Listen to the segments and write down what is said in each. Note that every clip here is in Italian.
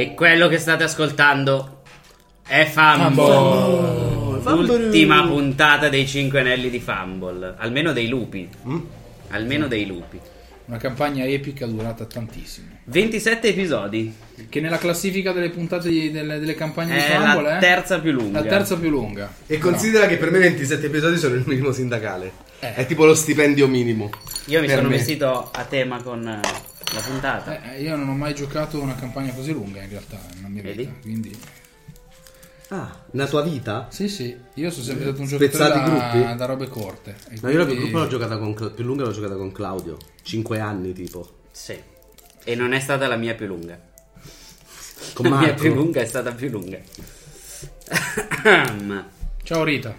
E quello che state ascoltando è Fumble. L'ultima puntata dei 5 anelli di Fumble. Almeno dei lupi. Almeno dei lupi. Una campagna epica durata tantissimo. 27 episodi. Che nella classifica delle puntate di- delle, delle campagne di È Fumble la è terza più lunga. la terza più lunga. E considera che per me 27 episodi sono il minimo sindacale. Eh. È tipo lo stipendio minimo. Io mi per sono me. vestito a tema con eh, la puntata. Eh, io non ho mai giocato una campagna così lunga in realtà nella mia Vedi? vita. Quindi Ah, nella tua vita? sì, sì, io sono sempre stato un giocatore Spezzati da, gruppi? da robe corte. No, io la più, quindi- gruppo l'ho giocata con, più lunga l'ho giocata con Claudio. 5 anni tipo. Sì. E non è stata la mia più lunga. Con la mia Marco. più lunga è stata più lunga. Ciao Rita.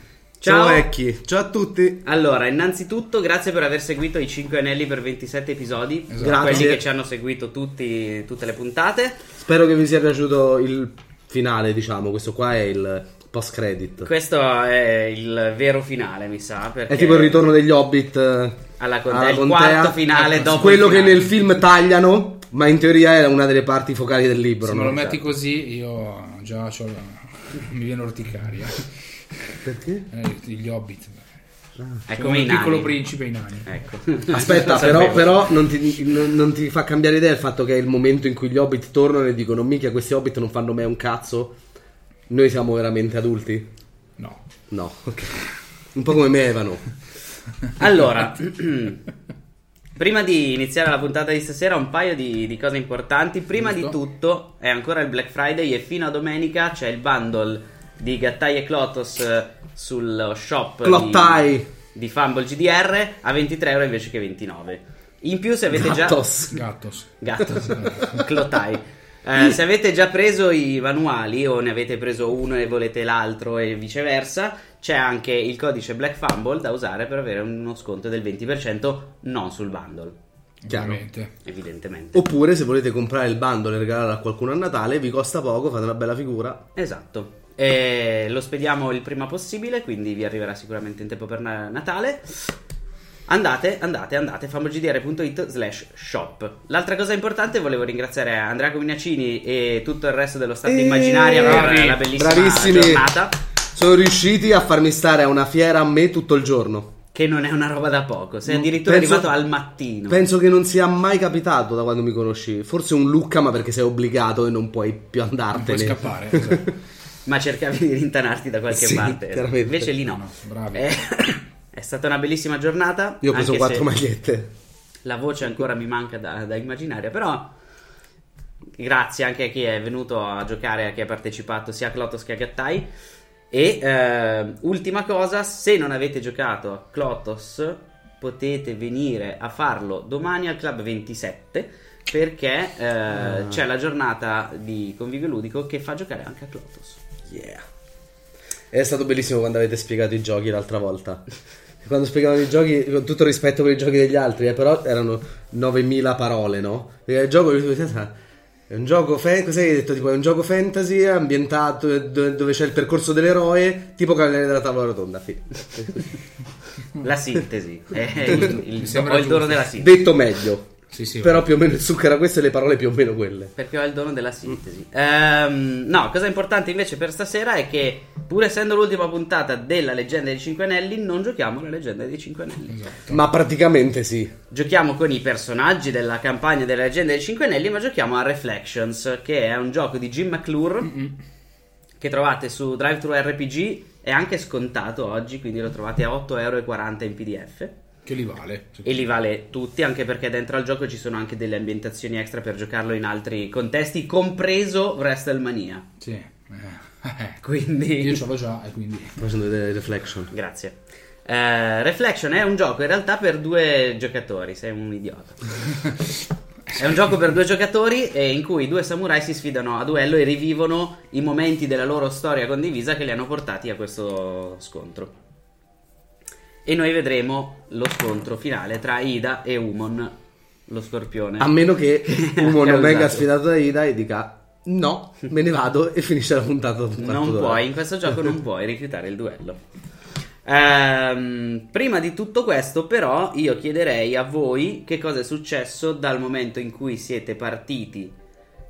Ciao vecchi. Ciao a tutti. Allora, innanzitutto, grazie per aver seguito i 5 anelli per 27 episodi. Esatto. Quelli Grazie. che ci hanno seguito tutti, tutte le puntate. Spero che vi sia piaciuto il finale, diciamo. Questo qua è il post credit. Questo è il vero finale, mi sa. Perché È tipo il ritorno degli Hobbit eh, Alla contea, alla il contea. quarto finale Ecco, dopo Quello il che nel film tagliano, ma in teoria è una delle parti focali del libro. Se me lo metti così io già la- mi viene orticaria. Perché? Eh, gli hobbit. È Sono come il piccolo nani. principe e i nani. Ecco. Aspetta, però, però non, ti, non- non ti fa cambiare idea il fatto che è il momento in cui gli hobbit tornano e dicono: Minchia, questi hobbit non fanno mai un cazzo. Noi siamo veramente adulti? No. No, ok. Un po' come me, Evano. Allora, prima di iniziare la puntata di stasera, un paio di, di cose importanti. Prima Giusto. di tutto, è ancora il Black Friday e fino a domenica c'è il bundle di Gattai e Clotos eh, sul shop Clottai. di, di Fumble GDR a 23 euro invece che 29. In più, se avete già. Gattos. Gattos. Gatto, Clotai. Eh, se avete già preso i manuali o ne avete preso uno e volete l'altro e viceversa, c'è anche il codice Black Fumble da usare per avere uno sconto del 20% non sul bundle, Chiaro. Ovviamente. evidentemente. Oppure, se volete comprare il bundle e regalarlo a qualcuno a Natale, vi costa poco, fate una bella figura. Esatto. E lo spediamo il prima possibile, quindi vi arriverà sicuramente in tempo per na- Natale. Andate, andate, andate, famogdr.it slash shop. L'altra cosa importante, volevo ringraziare Andrea Cominaccini e tutto il resto dello staff Immaginaria per bravi, la bellissima bravissimi. giornata. Sono riusciti a farmi stare a una fiera a me tutto il giorno. Che non è una roba da poco, sei addirittura Penso- arrivato al mattino. Penso che non sia mai capitato da quando mi conosci. Forse un Lucca, ma perché sei obbligato e non puoi più Non puoi andartene. scappare. Ma cercavi di rintanarti da qualche Sì, parte. chiaramente. Invece lì no. No, bravi. Eh, è stata una bellissima giornata. Io ho preso quattro magliette. La voce ancora mi manca da, da immaginaria, però grazie anche a chi è venuto a giocare, a chi ha partecipato sia a Clotos che a Gattai. E eh, ultima cosa, se non avete giocato a Clotos, potete venire a farlo domani al Club 27 perché eh, c'è la giornata di convivio ludico che fa giocare anche a Clotos. Yeah. È stato bellissimo quando avete spiegato i giochi l'altra volta. Quando spiegavano i giochi, con tutto il rispetto per i giochi degli altri, eh, però erano 9000 parole, no? Perché il gioco è un gioco fan- cos'hai detto? Tipo, è un gioco fantasy ambientato do- dove c'è il percorso dell'eroe, tipo Cavaliere della Tavola Rotonda. fine. La sintesi, è il, il- ho il dono della sintesi. Detto meglio. Sì, sì. Però più o meno il succo era questo e le parole più o meno quelle. Perché ho il dono della sintesi. Ehm, no, cosa importante invece per stasera è che, pur essendo l'ultima puntata della leggenda dei Cinque Anelli, non giochiamo la leggenda dei Cinque Anelli. Esatto. Ma praticamente sì. Giochiamo con i personaggi della campagna della leggenda dei Cinque Anelli, ma giochiamo a Reflections, che è un gioco di Jim McClure che trovate su DriveThru RPG. È anche scontato oggi, quindi lo trovate a 8,40€ in PDF. Che li vale. E li vale tutti, anche perché dentro al gioco ci sono anche delle ambientazioni extra per giocarlo in altri contesti, compreso WrestleMania. Sì. Eh. Quindi, Io ce l'ho già e quindi... Facendo delle reflection. grazie. Eh, Reflection è un gioco in realtà per due giocatori. Sei un idiota. È un gioco per due giocatori e in cui due samurai si sfidano a duello e rivivono i momenti della loro storia condivisa che li hanno portati a questo scontro. E noi vedremo lo scontro finale tra Ida e Umon, lo scorpione. A meno che uno non venga Causato. sfidato da Ida e dica no, me ne vado e finisce la puntata Non d'ora. puoi, in questo gioco non puoi rifiutare il duello. Ehm, prima di tutto questo, però, io chiederei a voi che cosa è successo dal momento in cui siete partiti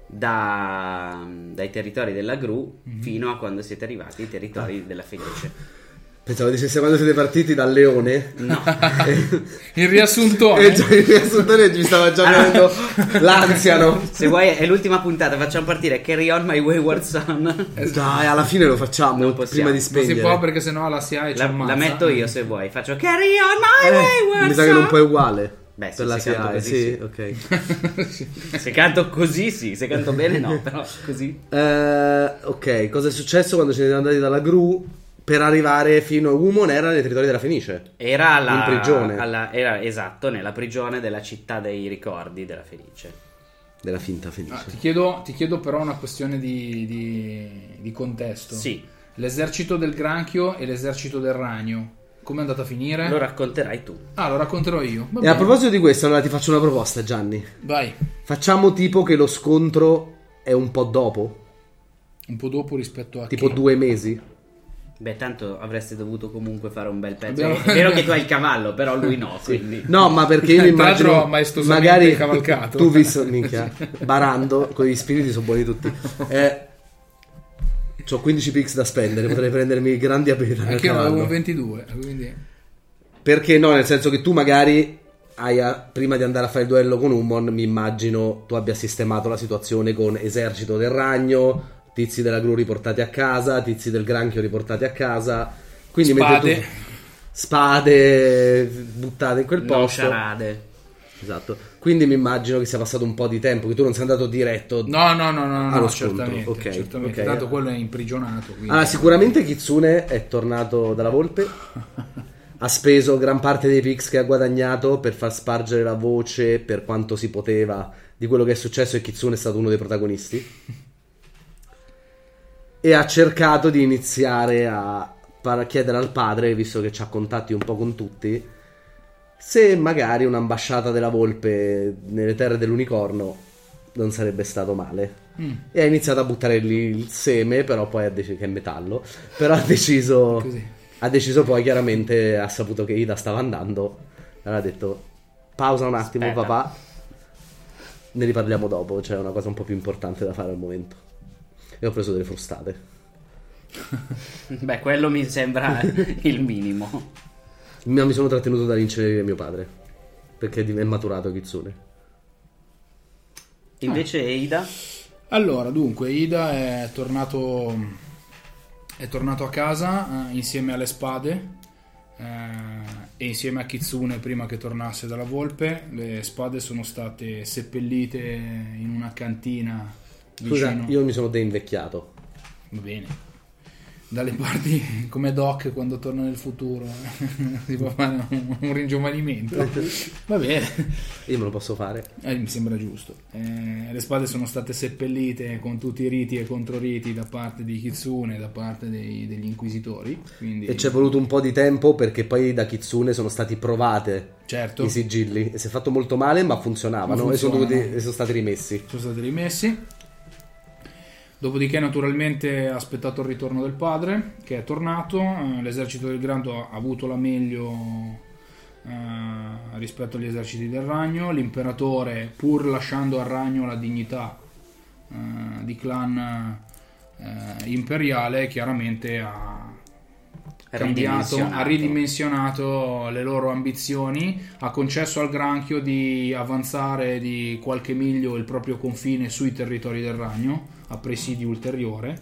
da- dai territori della Gru fino a quando siete arrivati ai territori della Felice. Pensavo dicesse quando siete partiti dal leone. No, Il riassuntone. E già il riassuntore mi stava già venendo l'ansia, no? se vuoi, è l'ultima puntata. Facciamo partire Carry On My Wayward Son. Dai, alla fine lo facciamo Non prima di Non spegnere. si può perché sennò la SIAE ci La, la metto io se vuoi. Faccio Carry On My Eh, Wayward mi sa che non Son. puoi uguale. Beh, la se canto SIAE, così, sì, sì. ok. Se canto così, sì. Se canto bene, no. Però così. Eh, ok, cosa è successo quando siete andati dalla gru per arrivare fino a Umon? Era nei territori della Fenice. Era alla, In prigione. alla- era esatto, nella prigione della città dei ricordi della Felice. Della finta Fenice. Ah, ti, chiedo, ti chiedo però una questione di, di- di contesto. Sì, L'esercito del granchio e l'esercito del ragno. Come è andata a finire? lo racconterai tu. Ah, lo racconterò io. Va E a proposito di questo, allora ti faccio una proposta, Gianni. Vai. Facciamo tipo che lo scontro è un po' dopo, Un po' dopo rispetto a tipo che? due mesi. Beh, tanto avreste dovuto comunque fare un bel pezzo. Abbiamo- È vero che tu hai il cavallo, però lui no, quindi... No, ma perché io mi Tra l'altro immagino magari cavalcato. tu visto minchia barando con gli spiriti sono buoni tutti. Eh, ho 15 pix da spendere, potrei prendermi grandi aperi Anche io avevo cavallo. 22, quindi... Perché no, nel senso che tu magari hai a- prima di andare a fare il duello con Umon, mi immagino tu abbia sistemato la situazione con esercito del ragno, tizi della gru riportati a casa, tizi del granchio riportati a casa. Quindi Spade. tu spade buttate in quel No, posto. sciarade. Esatto. Quindi mi immagino che sia passato un po' di tempo, che tu non sei andato diretto. No, no, no, no, no, Allo no scontro, certamente, ok, certamente. ok. Tanto quello è imprigionato, quindi... Allora, sicuramente Kitsune è tornato dalla volpe. ha speso gran parte dei pix che ha guadagnato per far spargere la voce per quanto si poteva di quello che è successo e Kitsune è stato uno dei protagonisti. E ha cercato di iniziare a par- chiedere al padre, visto che ha contatti un po' con tutti, se magari un'ambasciata della volpe nelle terre dell'unicorno non sarebbe stato male. Mm, E ha iniziato a buttare lì il seme, però poi ha deciso che è metallo. Però ha deciso. così. Ha deciso poi chiaramente, ha saputo che Ida stava andando, Allora ha detto pausa un attimo Aspetta. papà, ne riparliamo dopo, c'è una cosa un po' più importante da fare al momento. E ho preso delle frustate. Beh, quello mi sembra il minimo. Ma mi sono trattenuto dall'incenerire mio padre, perché è maturato Kitsune. Invece Eida, Allora, dunque, Ida è tornato, è tornato a casa eh, insieme alle spade eh, e insieme a Kitsune prima che tornasse dalla volpe. Le spade sono state seppellite in una cantina Scusa, vicino. io mi sono deinvecchiato. Va bene. Dalle parti come Doc quando torna nel futuro si può fare un, un ringiovanimento. Va bene. Io me lo posso fare. Eh, mi sembra giusto. Eh, le spade sono state seppellite con tutti i riti e controriti da parte di Kitsune, da parte dei- degli inquisitori. Quindi, E ci è voluto un po' di tempo perché poi da Kitsune sono stati provate certo, i sigilli. E si è fatto molto male, ma funzionavano Ma e sono, dovuti- e sono stati rimessi. sono stati rimessi. Dopodiché, naturalmente, ha aspettato il ritorno del padre, che è tornato. Eh, l'esercito del Grando ha avuto la meglio eh, rispetto agli eserciti del Ragno. L'imperatore, pur lasciando al Ragno la dignità eh, di clan eh, imperiale, chiaramente ha cambiato, ha Ridimensionato. ridimensionato le loro ambizioni, ha concesso al granchio di avanzare di qualche miglio il proprio confine sui territori del ragno, a presidio ulteriore.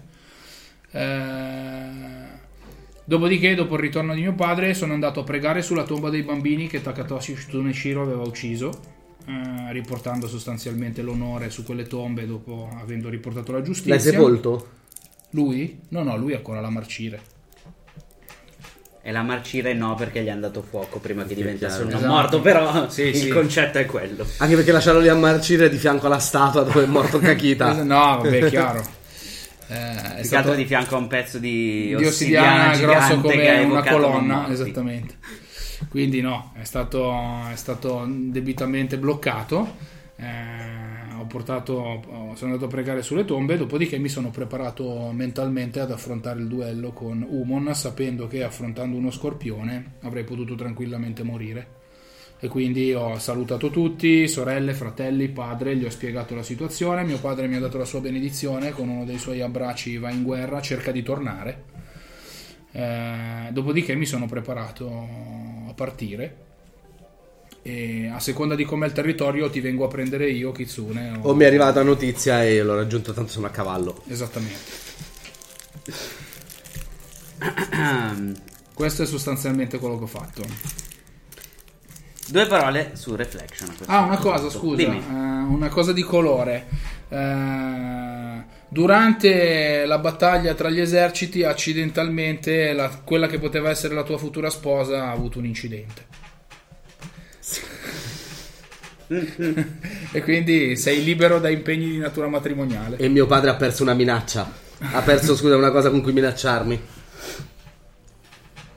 Eh, Dopodiché, dopo il ritorno di mio padre, sono andato a pregare sulla tomba dei bambini che Takatoshi Tsuneshiro aveva ucciso, eh, riportando sostanzialmente l'onore su quelle tombe dopo avendo riportato la giustizia. L'hai sepolto? Lui? No, no, lui è ancora la marcire. E la marcire no perché gli hanno dato fuoco prima che diventasse uno Esatto. morto, però Sì, il sì. concetto è quello. Anche perché lasciarlo lì a marcire di fianco alla statua dove è morto Kakita. No, vabbè, chiaro. Eh, è Più che stato altro di fianco a un pezzo di, di ossidiana grosso gigante che come una colonna, esattamente. Quindi no, è stato, è stato debitamente bloccato. Eh, portato, ho- sono andato a pregare sulle tombe, dopodiché mi sono preparato mentalmente ad affrontare il duello con Umon, sapendo che affrontando uno scorpione avrei potuto tranquillamente morire. E quindi ho salutato tutti, sorelle, fratelli, padre, gli ho spiegato la situazione. Mio padre mi ha dato la sua benedizione con uno dei suoi abbracci, va in guerra, cerca di tornare. Eh, dopodiché mi sono preparato a partire. E a seconda di com'è il territorio, ti vengo a prendere io, Kitsune. o- O mi è arrivata la notizia e l'ho raggiunto tanto sono a cavallo. Esattamente. Questo è sostanzialmente quello che ho fatto. Due parole su Reflection. Ah, una cosa, scusa, Dimmi. eh, una cosa di colore. Eh, durante la battaglia tra gli eserciti, accidentalmente, la- quella che poteva essere la tua futura sposa ha avuto un incidente. e quindi sei libero da impegni di natura matrimoniale. E mio padre ha perso una minaccia. Ha perso, scusa, una cosa con cui minacciarmi.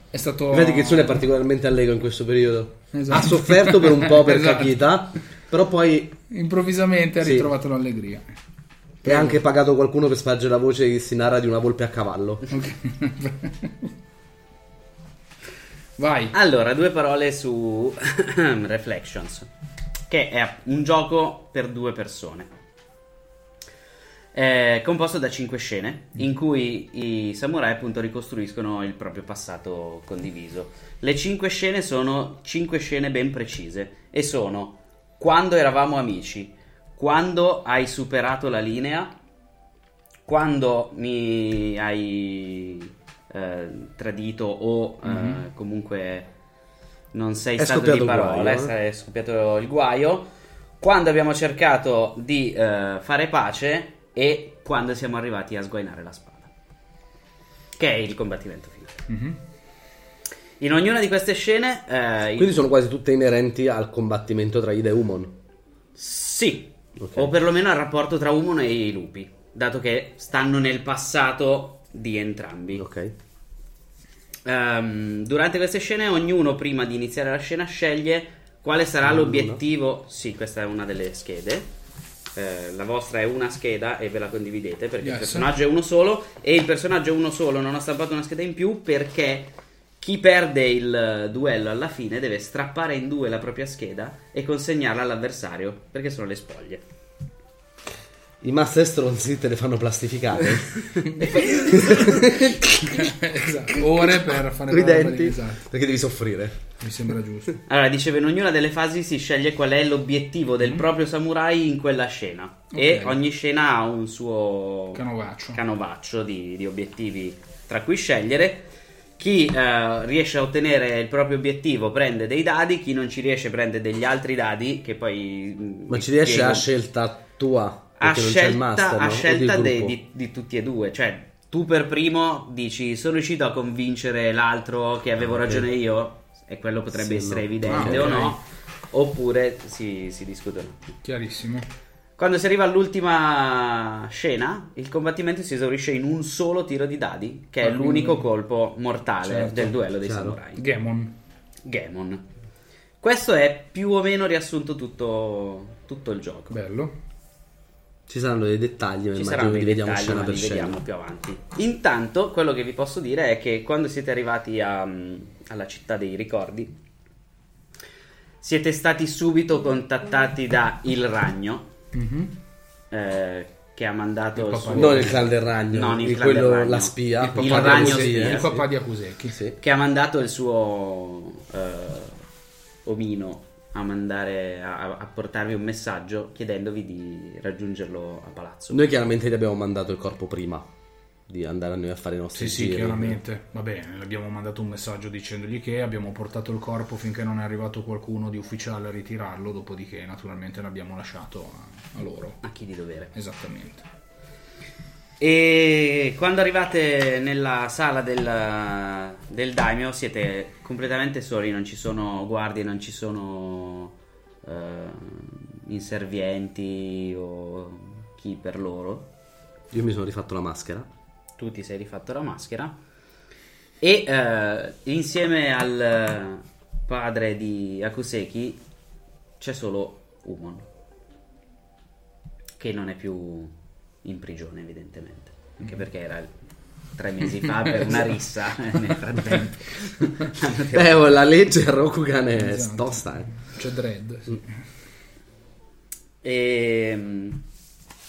È stato. Vedi che Tsune è particolarmente allegro in questo periodo. Esatto. Ha sofferto per un po' per Esatto. Kakita, però poi Improvvisamente ha Sì. ritrovato l'allegria. è anche pagato qualcuno per spargere la voce che si narra di una volpe a cavallo. Ok. Vai. Allora, due parole su Reflections, che è un gioco per due persone. È composto da cinque scene in cui i samurai appunto ricostruiscono il proprio passato condiviso. Le cinque scene sono cinque scene ben precise e sono quando eravamo amici, quando hai superato la linea, quando mi hai eh, tradito o eh, comunque non sei È stato di il parole, guaio, eh? è scoppiato il guaio, quando abbiamo cercato di eh, fare pace e quando siamo arrivati a sguainare la spada, che è il combattimento finale. In ognuna di queste scene, eh, il- Quindi sono quasi tutte inerenti al combattimento tra Ida e Umon. sì, Ok. o perlomeno al rapporto tra Umon e i lupi, dato che stanno nel passato di entrambi. Ok. Ehm, durante queste scene, ognuno prima di iniziare la scena sceglie quale sarà l'obiettivo. Sì, questa è una delle schede. Eh, la vostra è una scheda e ve la condividete perché il Yes. personaggio è uno solo. E il personaggio è uno solo. Non ho stampato una scheda in più perché Chi perde il duello alla fine deve strappare in due la propria scheda e consegnarla all'avversario, perché sono le spoglie. I master stronzi te le fanno plastificate. esatto. Ore per fare Con i la denti. esatto. Perché devi soffrire. Mi sembra giusto. Allora, diceva, in ognuna delle fasi si sceglie qual è l'obiettivo del proprio samurai in quella scena. E Ok. ogni scena ha un suo Canovaccio. canovaccio di, di obiettivi tra cui scegliere. Chi eh, riesce a ottenere il proprio obiettivo prende dei dadi, chi non ci riesce prende degli altri dadi che poi... mm, Ma ci riesce spiego. a scelta tua? A scelta, master, a no? O scelta de- di, di tutti e due. Cioè, tu per primo dici sono riuscito a convincere l'altro che avevo Ah, ok. ragione io, e quello potrebbe Sì, essere no. evidente Ah, o ok. no, oppure si, si discutono. Chiarissimo. Quando si arriva all'ultima scena, il combattimento si esaurisce in un solo tiro di dadi, che è Ah, quindi- l'unico colpo mortale Certo. del duello dei Chiaro. samurai. Gamon. Gamon. Questo è più o meno riassunto tutto, tutto il gioco. Ci saranno dei dettagli, ma Ci saranno dei li vediamo dettagli, scena ma per li scena. vediamo più avanti. Intanto, quello che vi posso dire è che quando siete arrivati a, mm, alla città dei ricordi, siete stati subito contattati da Il Ragno, Mhm. eh, che ha mandato Il il papà suo... di- Non il clan del ragno, Non il il clan del quello, ragno. la spia. Il papà Il del ragno spia, il papà di Akuseki. Sì. che ha mandato il suo eh, omino a mandare a, a portarvi un messaggio chiedendovi di raggiungerlo a palazzo. Noi chiaramente gli abbiamo mandato il corpo prima di andare a noi a fare i nostri Sì, sì, giri. chiaramente. Va bene, abbiamo mandato un messaggio dicendogli che abbiamo portato il corpo finché non è arrivato qualcuno di ufficiale a ritirarlo, dopodiché naturalmente l'abbiamo lasciato a, a loro. A chi di dovere. Esattamente. E quando arrivate nella sala del, del daimyo siete completamente soli, non ci sono guardie, non ci sono eh, inservienti o chi per loro. Io mi sono rifatto la maschera. Tu ti sei rifatto la maschera e eh, insieme al padre di Akuseki c'è solo Umon che non è più in prigione evidentemente anche perché era tre mesi fa per una rissa nel frattempo Hanno tirato- Eh, oh, la legge Rokugan è Esatto. tosta, eh. C'è Dread. sì. e mm,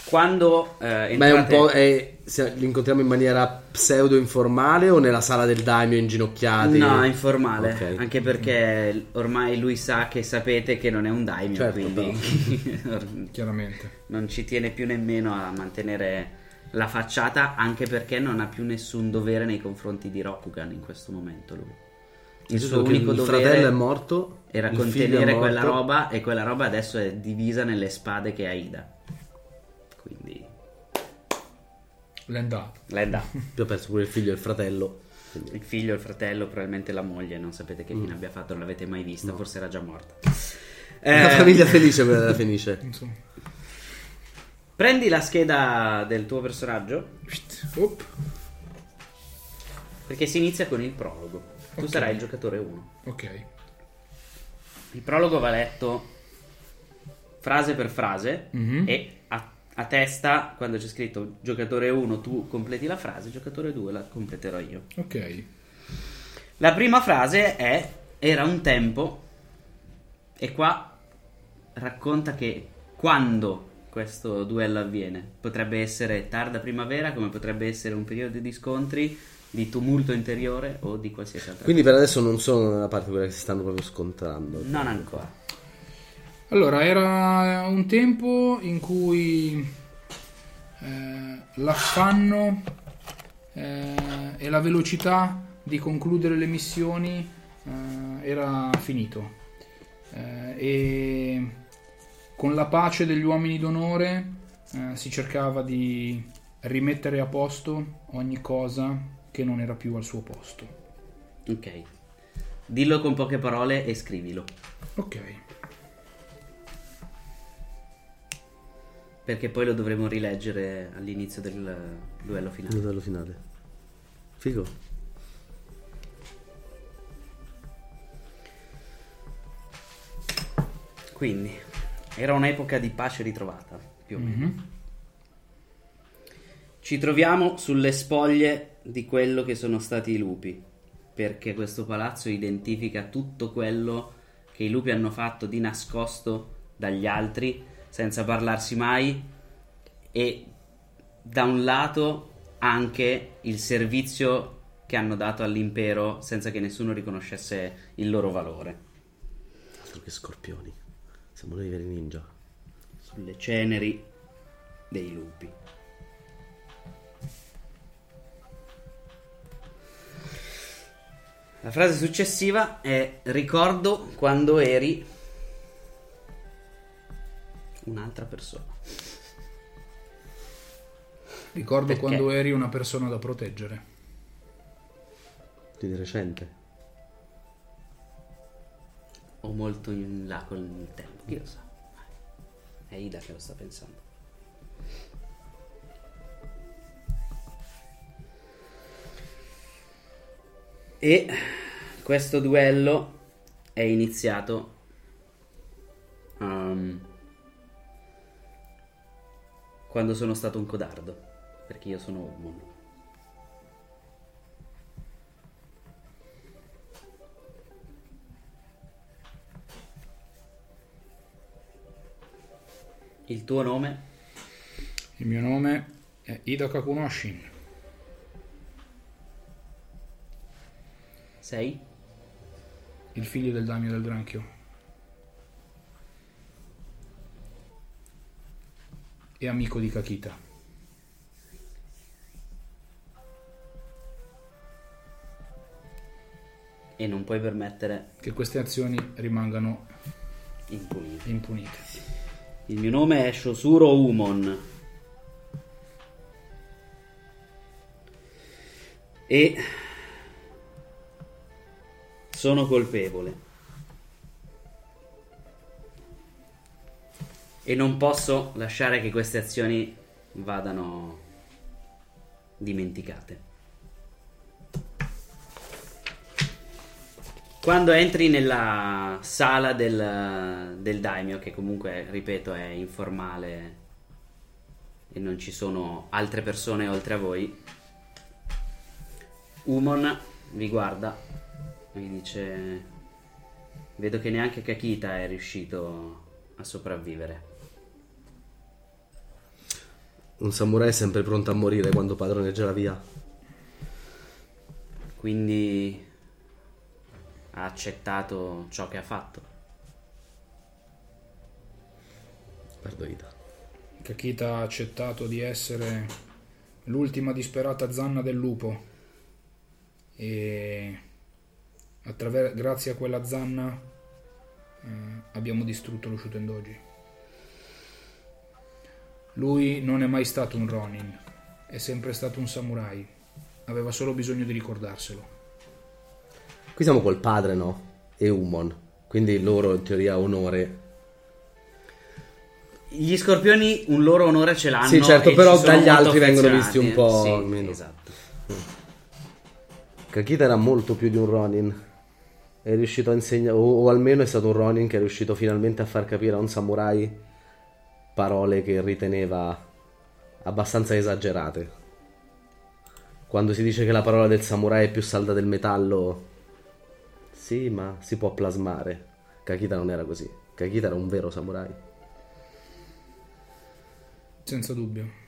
quando eh, Ma è un entrate- po'. è- se- li incontriamo in maniera pseudo informale o nella sala del daimyo inginocchiati? No, informale, Ok. anche perché ormai lui sa che sapete che non è un daimyo, Certo, quindi Chiaramente. non ci tiene più nemmeno a mantenere la facciata, anche perché non ha più nessun dovere nei confronti di Rokugan in questo momento lui. Il suo unico il dovere fratello è morto. era è contenere quella roba e quella roba adesso è divisa nelle spade che ha Ida. Quindi up. lei dà. Io ho perso pure il figlio e il fratello. quindi- Il figlio, il fratello, probabilmente la moglie, non sapete che Mm. fine abbia fatto, non l'avete mai vista, forse era già morta. Una Eh, famiglia felice quella della Fenice. Insomma. Prendi la scheda del tuo personaggio Op. perché si inizia con il prologo. Tu Ok. sarai il giocatore 1. Ok. Il prologo va letto frase per frase Mhm. e a, testa, quando c'è scritto giocatore 1, tu completi la frase, giocatore 2 la completerò io. Ok. La prima frase è era un tempo e qua racconta che quando questo duello avviene potrebbe essere tarda primavera come potrebbe essere un periodo di scontri di tumulto interiore o di qualsiasi altra Quindi per adesso non sono nella parte quella che si stanno proprio scontrando. cosa. Non ancora. Allora, era un tempo in cui eh, l'affanno eh, e la velocità di concludere le missioni eh, era finito. Eh, e con la pace degli uomini d'onore eh, si cercava di rimettere a posto ogni cosa che non era più al suo posto. Ok. Dillo con poche parole e scrivilo. Ok. Perché poi lo dovremo rileggere all'inizio del duello finale. modello finale. Figo. Quindi, era un'epoca di pace ritrovata, più o meno. Mhm. Ci troviamo sulle spoglie di quello che sono stati i lupi. perché questo palazzo identifica tutto quello che i lupi hanno fatto di nascosto dagli altri senza parlarsi mai e da un lato anche il servizio che hanno dato all'impero senza che nessuno riconoscesse il loro valore. Altro che scorpioni. Siamo dei veri ninja. Sulle ceneri dei lupi. La frase successiva è ricordo quando eri un'altra persona. Ricordo Perché? quando eri una persona da proteggere. Di recente. O molto in là con il tempo, chi lo sa. È Ida che lo sta pensando. E questo duello è iniziato um, quando sono stato un codardo, perché io sono Umon. Il tuo nome? Il mio nome è Ida Kakunoshin. Sei? il figlio del Damio del Granchio. E amico di Kakita. E non puoi permettere Che queste azioni rimangano impunite. impunite. Il mio nome è Shosuro Umon. E sono colpevole. E non posso lasciare che queste azioni vadano dimenticate. Quando entri nella sala del, del daimyo, che comunque, ripeto, è informale e non ci sono altre persone oltre a voi, Umon vi guarda e vi dice: Vedo che neanche Kakita è riuscito a sopravvivere. Un samurai è sempre pronto a morire quando padroneggia la via. Quindi ha accettato ciò che ha fatto. Perdo Ida. Kakita ha accettato di essere l'ultima disperata zanna del lupo e attraver- grazie a quella zanna eh, abbiamo distrutto lo Shutendoji. Lui non è mai stato un Ronin, è sempre stato un samurai, aveva solo bisogno di ricordarselo. Qui siamo col padre, no? E Umon. Quindi loro in teoria onore. Gli scorpioni un loro onore ce l'hanno. Sì, certo, e però dagli altri vengono visti un po' Sì, meno. Esatto. Kakita era molto più di un Ronin. È riuscito a insegnare, o, o almeno è stato un Ronin che è riuscito finalmente a far capire a un samurai parole che riteneva abbastanza esagerate. Quando si dice che la parola del samurai è più salda del metallo, sì, ma si può plasmare. Kakita non era così. Kakita era un vero samurai. Senza dubbio.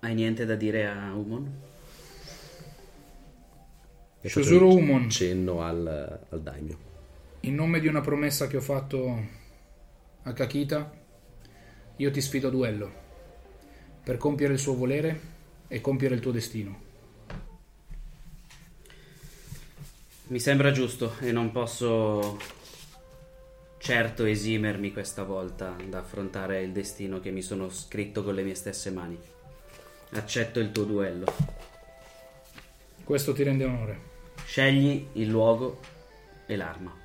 Hai niente da dire a Umon? Shosuro un Umon. Cenno al, al daimyo. In nome di una promessa che ho fatto a Kakita, io ti sfido a duello per compiere il suo volere e compiere il tuo destino. Mi sembra giusto e non posso certo esimermi questa volta da affrontare il destino che mi sono scritto con le mie stesse mani. Accetto il tuo duello. Questo ti rende onore. Scegli il luogo e l'arma.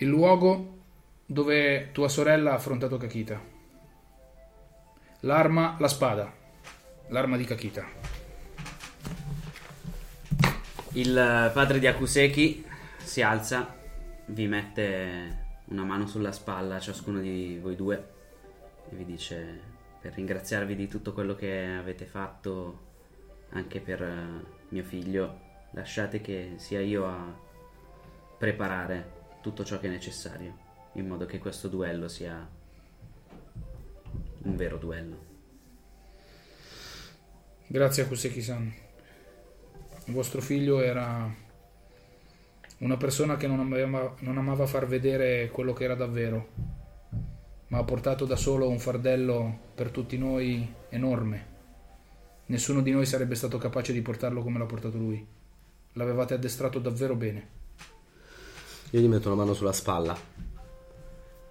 Il luogo dove tua sorella ha affrontato Kakita. L'arma, la spada. L'arma di Kakita. Il padre di Akuseki si alza, vi mette una mano sulla spalla a ciascuno di voi due e vi dice per ringraziarvi di tutto quello che avete fatto anche per eh, mio figlio, lasciate che sia io a preparare tutto ciò che è necessario, in modo che questo duello sia un vero duello. Grazie a Kuseki-san. Vostro figlio era una persona che non amava, non amava far vedere quello che era davvero, ma ha portato da solo un fardello per tutti noi enorme. Nessuno di noi sarebbe stato capace di portarlo come l'ha portato lui. L'avevate addestrato davvero bene. Io gli metto una mano sulla spalla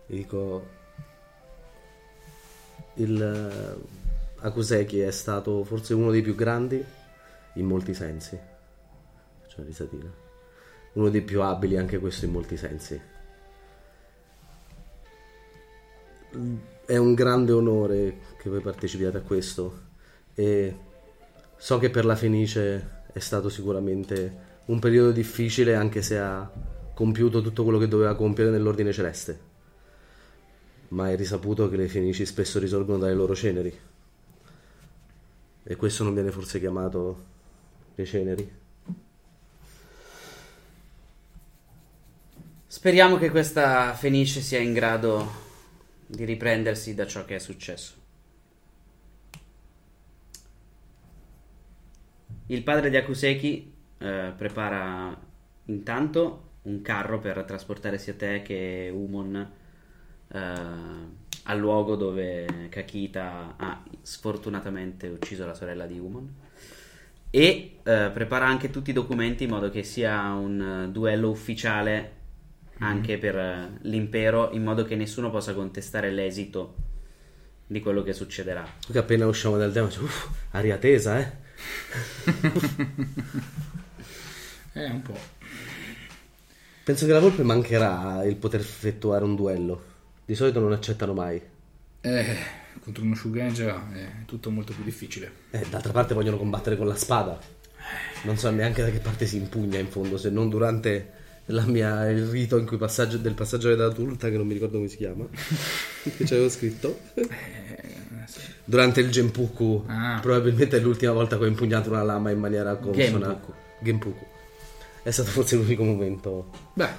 e dico: Il eh, Akuseki è stato forse uno dei più grandi in molti sensi. Faccio una risatina. Uno dei più abili, anche questo in molti sensi. È un grande onore che voi partecipiate a questo e so che per la Fenice è stato sicuramente un periodo difficile anche se ha compiuto tutto quello che doveva compiere nell'ordine celeste. Ma è risaputo che le Fenici spesso risorgono dalle loro ceneri. E questo non viene forse chiamato le ceneri? Speriamo che questa Fenice sia in grado di riprendersi da ciò che è successo. Il padre di Akuseki eh, prepara intanto un carro per trasportare sia te che Umon eh, al luogo dove Kakita ha sfortunatamente ucciso la sorella di Umon e eh, prepara anche tutti i documenti in modo che sia un eh, duello ufficiale anche per eh, l'impero in modo che nessuno possa contestare l'esito di quello che succederà. Che appena usciamo dal tema, uff, aria tesa, eh? Eh, un po'. Penso che la Volpe mancherà il poter effettuare un duello. Di solito non accettano mai. Eh, contro uno Shugenja è tutto molto più difficile. Eh, d'altra parte vogliono combattere con la spada. Non so neanche da che parte si impugna in fondo, se non durante la mia, il rito in cui passaggio, del passaggio della tulta, che non mi ricordo come si chiama, che c'avevo scritto. Durante il Genpuku, Ah. probabilmente è l'ultima volta che ho impugnato una lama in maniera consona. Genpuku. Genpuku. È stato forse l'unico momento. Beh,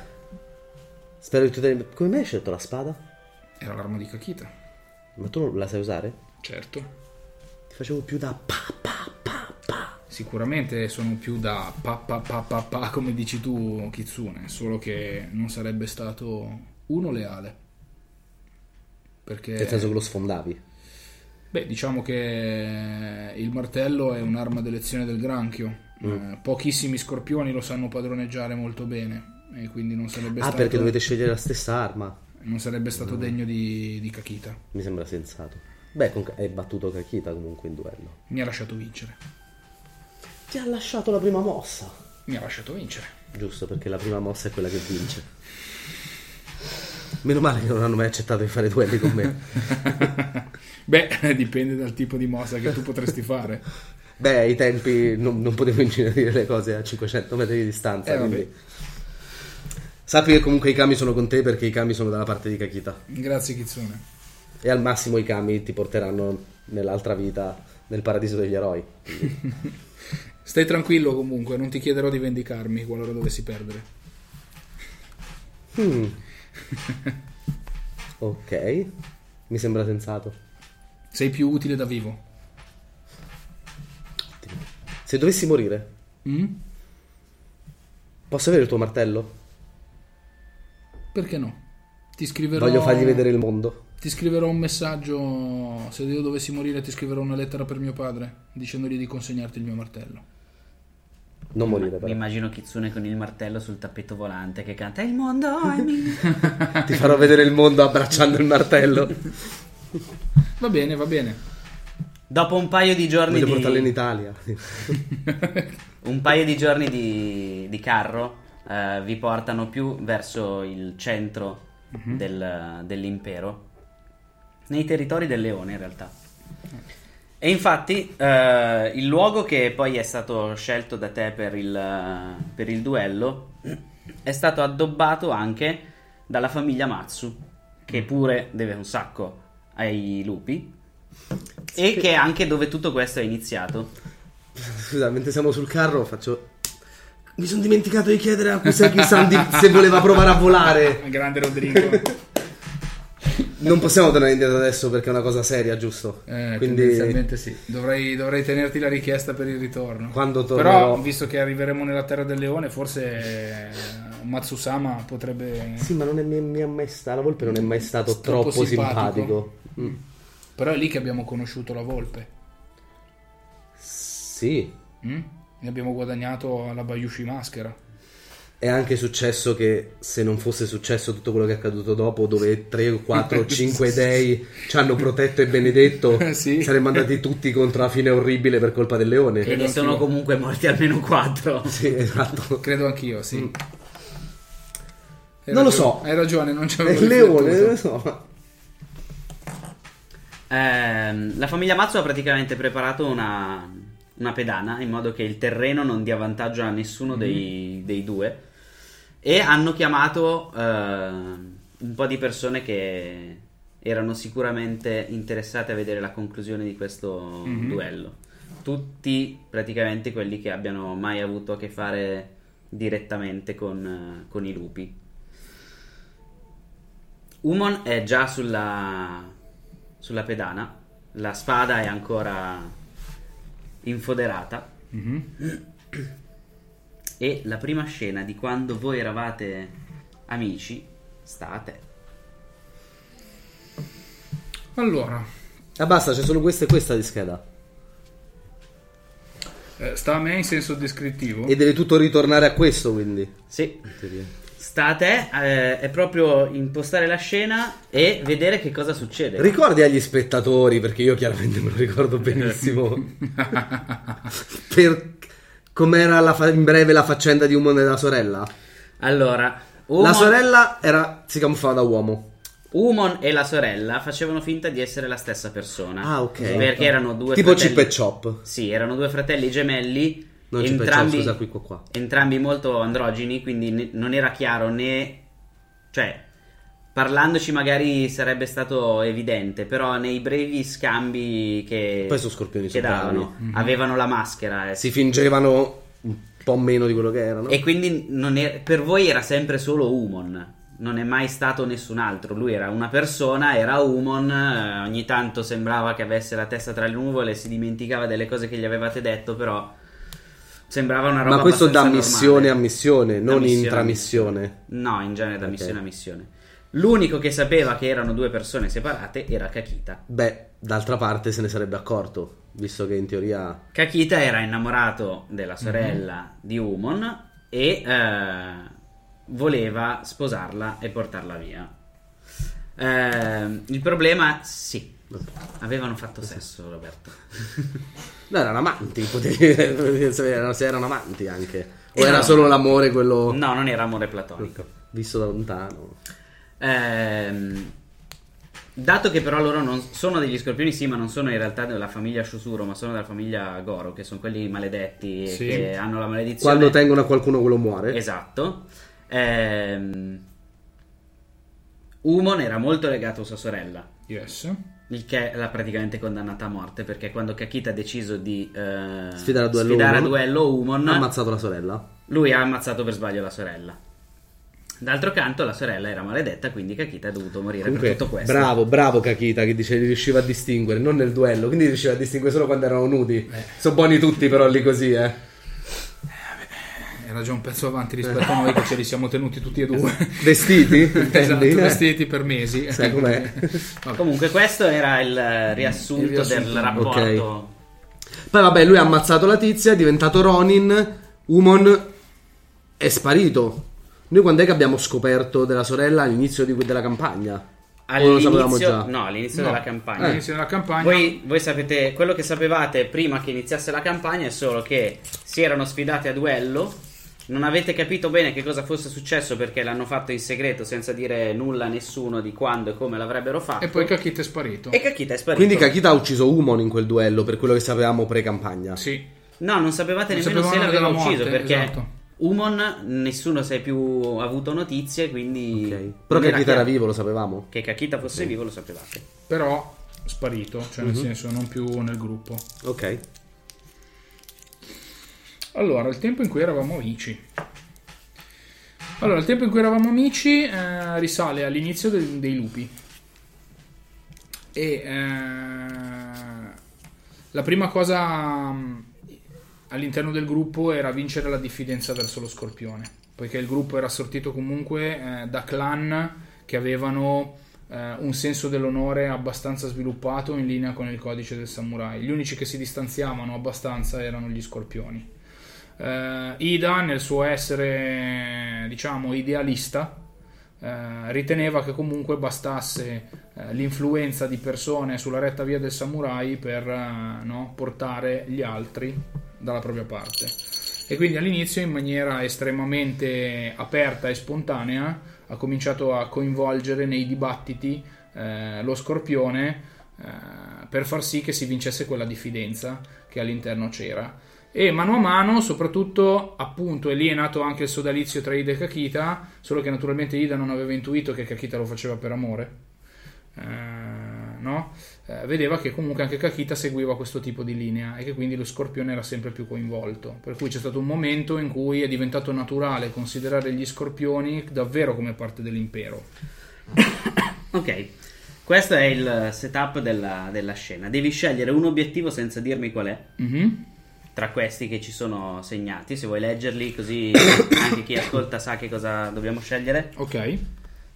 Spero che tu te... Come mai hai scelto la spada? era l'arma di Kakita. Ma tu la sai usare? Certo. Ti facevo più da pa pa pa pa. Sicuramente sono più da pa pa pa pa pa come dici tu Kitsune, solo che non sarebbe stato uno leale. Perché Nel senso che lo sfondavi. Beh, diciamo che il martello è un'arma d'elezione del granchio. Mm. Eh, pochissimi scorpioni lo sanno padroneggiare molto bene. E quindi non sarebbe Ah, stato, perché dovete scegliere la stessa arma. non sarebbe stato degno di, di Kakita. Mi sembra sensato. Beh, hai battuto Kakita comunque in duello. Mi ha lasciato vincere. Ti ha lasciato la prima mossa. Mi ha lasciato vincere. Giusto, perché la prima mossa è quella che vince. Meno male che non hanno mai accettato di fare duelli con me. Beh, dipende dal tipo di mossa che tu potresti fare. Beh, ai tempi non, non potevo ingenerire le cose a 500 metri di distanza. Eh, quindi... Sappi che comunque i kami sono con te perché i kami sono dalla parte di Kakita. Grazie Kitsune. E al massimo i kami ti porteranno nell'altra vita, nel paradiso degli eroi. Stai tranquillo comunque, non ti chiederò di vendicarmi qualora dovessi perdere. Hmm. ok, mi sembra sensato. Sei più utile da vivo. Se dovessi morire, Mm? posso avere il tuo martello? Perché no? Ti scriverò Voglio fargli vedere il mondo. Ti scriverò un messaggio. Se io dovessi morire, ti scriverò una lettera per mio padre, dicendogli di consegnarti il mio martello. Non morire, Mi però. immagino Kitsune con il martello sul tappeto volante che canta Il mondo è mio. Ti farò vedere il mondo abbracciando il martello. Va bene, va bene. Dopo un paio di giorni Voglio di... portarlo in Italia. un paio di giorni di, di carro eh, vi portano più verso il centro del- dell'impero, nei territori del leone in realtà. E infatti eh, il luogo che poi è stato scelto da te per il, per il duello è stato addobbato anche dalla famiglia Matsu, che pure deve un sacco ai lupi e che è anche dove tutto questo è iniziato. Scusa, mentre siamo sul carro faccio... Mi sono dimenticato di chiedere a Kuseki-san di- se voleva provare a volare. Grande Rodrigo. Non possiamo tornare indietro adesso perché è una cosa seria, giusto? Eh, Quindi tendenzialmente sì. Dovrei, dovrei tenerti la richiesta per il ritorno. quando tornerò... Però, visto che arriveremo nella terra del leone, forse eh, Matsusama potrebbe. Sì, ma non è mi, mi è mai stato. La volpe non è mai stato Troppo troppo, simpatico. simpatico. Mm. Però è lì che abbiamo conosciuto la volpe. Sì. Mm? Ne abbiamo guadagnato alla Bayushi Maschera. È anche successo che se non fosse successo tutto quello che è accaduto dopo, dove 3 4 5 dei ci hanno protetto e benedetto, Sì. saremmo andati tutti contro la fine orribile per colpa del leone. E ne sono comunque morti almeno quattro. Sì, esatto. Credo anch'io, sì. Mm. Non lo ragione- so. Hai ragione, non È c'avevo il leone, non lo so. Ehm, la famiglia Mazzo ha praticamente preparato una, una pedana in modo che il terreno non dia vantaggio a nessuno dei, dei due e hanno chiamato ehm, un po' di persone che erano sicuramente interessate a vedere la conclusione di questo duello. Tutti praticamente quelli che abbiano mai avuto a che fare direttamente con, eh, con i lupi. Umon è già sulla, sulla pedana, la spada è ancora infoderata Mhm. e la prima scena di quando voi eravate amici sta a te. Allora, Ah, basta, c'è solo questa e questa di scheda. eh, sta a me in senso descrittivo. E deve tutto ritornare a questo, quindi. Sì, sta a te, eh, è proprio impostare la scena e vedere che cosa succede. Ricordi agli spettatori, perché io chiaramente me lo ricordo benissimo. per com'era la fa- in breve la faccenda di Umon e della sorella? allora, La Umon, sorella era, si camuffava da uomo. Umon e la sorella facevano finta di essere la stessa persona. Ah, ok. Perché erano due Tipo fratelli. Chip e Chop. Sì, erano due fratelli gemelli. Non entrambi, scusa, qui qua qua. entrambi molto androgeni, quindi ne- non era chiaro né. Cioè, parlandoci magari sarebbe stato evidente, però nei brevi scambi che, Poi sono scorpioni che davano, avevano la maschera. eh. Si fingevano un po' meno di quello che erano. E quindi non è- per voi era sempre solo Umon. Non è mai stato nessun altro. Lui era una persona, era Umon. eh, ogni tanto sembrava che avesse la testa tra le nuvole, si dimenticava delle cose che gli avevate detto, però sembrava una roba Ma questo da missione normale. a missione, non missione a intramissione. No, in genere da Ok. missione a missione. L'unico che sapeva che erano due persone separate era Kakita. Beh, d'altra parte se ne sarebbe accorto, visto che in teoria... Kakita era innamorato della Mhm. sorella di Umon e eh, voleva sposarla e portarla via. Eh, il problema, sì, avevano fatto sesso, Roberto. No, erano amanti, potevi erano, se erano amanti anche. O era no. solo l'amore quello... No, non era amore platonico. Visto da lontano. Ehm, dato che però loro non sono degli scorpioni, sì, ma non sono in realtà della famiglia Shusuro, ma sono della famiglia Goro, che sono quelli maledetti Sì. che hanno la maledizione. Quando tengono a qualcuno quello muore. Esatto. Ehm, Umon era molto legato a sua sorella, Yes. Il che l'ha praticamente condannata a morte perché quando Kakita ha deciso di eh, Sfidare a duello sfidare a Umon, duello Umon, Ha ammazzato la sorella. lui ha ammazzato per sbaglio la sorella. D'altro canto la sorella era maledetta, quindi Kakita è dovuto morire Comunque, per tutto questo. bravo, bravo Kakita che dice riusciva a distinguere, non nel duello, quindi riusciva a distinguere solo quando erano nudi. Sono buoni tutti però lì così, eh. Era già un pezzo avanti rispetto a noi che ce li siamo tenuti tutti e due. Vestiti? esatto, vestiti per mesi. Sai com'è? Comunque questo era il riassunto, Il riassunto, del rapporto. ok. Poi vabbè, lui ha ammazzato la tizia, è diventato Ronin, Umon è sparito. Noi quando è che abbiamo scoperto della sorella all'inizio di- della campagna? All'inizio, già? no, all'inizio No, della campagna. All'inizio della campagna. Voi, voi sapete quello che sapevate prima che iniziasse la campagna è solo che si erano sfidati a duello. Non avete capito bene che cosa fosse successo perché l'hanno fatto in segreto senza dire nulla a nessuno di quando e come l'avrebbero fatto. E poi Kakita è sparito. E Kakita è sparito. Quindi Kakita ha ucciso Umon in quel duello, per quello che sapevamo pre-campagna. Sì. No, non sapevate Non nemmeno se l'aveva ucciso morte, perché esatto. Umon nessuno si è più avuto notizie, quindi Ok. non Però Kakita era vivo, lo sapevamo. Che Kakita fosse vivo lo sapevate. Però sparito, cioè nel Mhm. senso non più nel gruppo. Ok. Allora, il tempo in cui eravamo amici. Allora, il tempo in cui eravamo amici eh, risale all'inizio del- dei lupi. E eh, la prima cosa mh, all'interno del gruppo era vincere la diffidenza verso lo scorpione, poiché il gruppo era sortito comunque eh, da clan che avevano eh, un senso dell'onore abbastanza sviluppato in linea con il codice del samurai. Gli unici che si distanziavano abbastanza erano gli scorpioni. Eh, Ida, nel suo essere, diciamo, idealista, eh, riteneva che comunque bastasse eh, l'influenza di persone sulla retta via del samurai per no, portare gli altri dalla propria parte. E quindi all'inizio, in maniera estremamente aperta e spontanea, ha cominciato a coinvolgere nei dibattiti lo scorpione per far sì che si vincesse quella diffidenza che all'interno c'era. E mano a mano, soprattutto, appunto, e lì è nato anche il sodalizio tra Ida e Kakita, solo che naturalmente Ida non aveva intuito che Kakita lo faceva per amore. Eh, no? Eh, vedeva che comunque anche Kakita seguiva questo tipo di linea e che quindi lo scorpione era sempre più coinvolto. Per cui c'è stato un momento in cui è diventato naturale considerare gli scorpioni davvero come parte dell'impero. Ok, questo è il setup della, della scena. Devi scegliere un obiettivo senza dirmi qual è. Mhm. Tra questi che ci sono segnati, se vuoi leggerli così anche chi ascolta sa che cosa dobbiamo scegliere. Ok.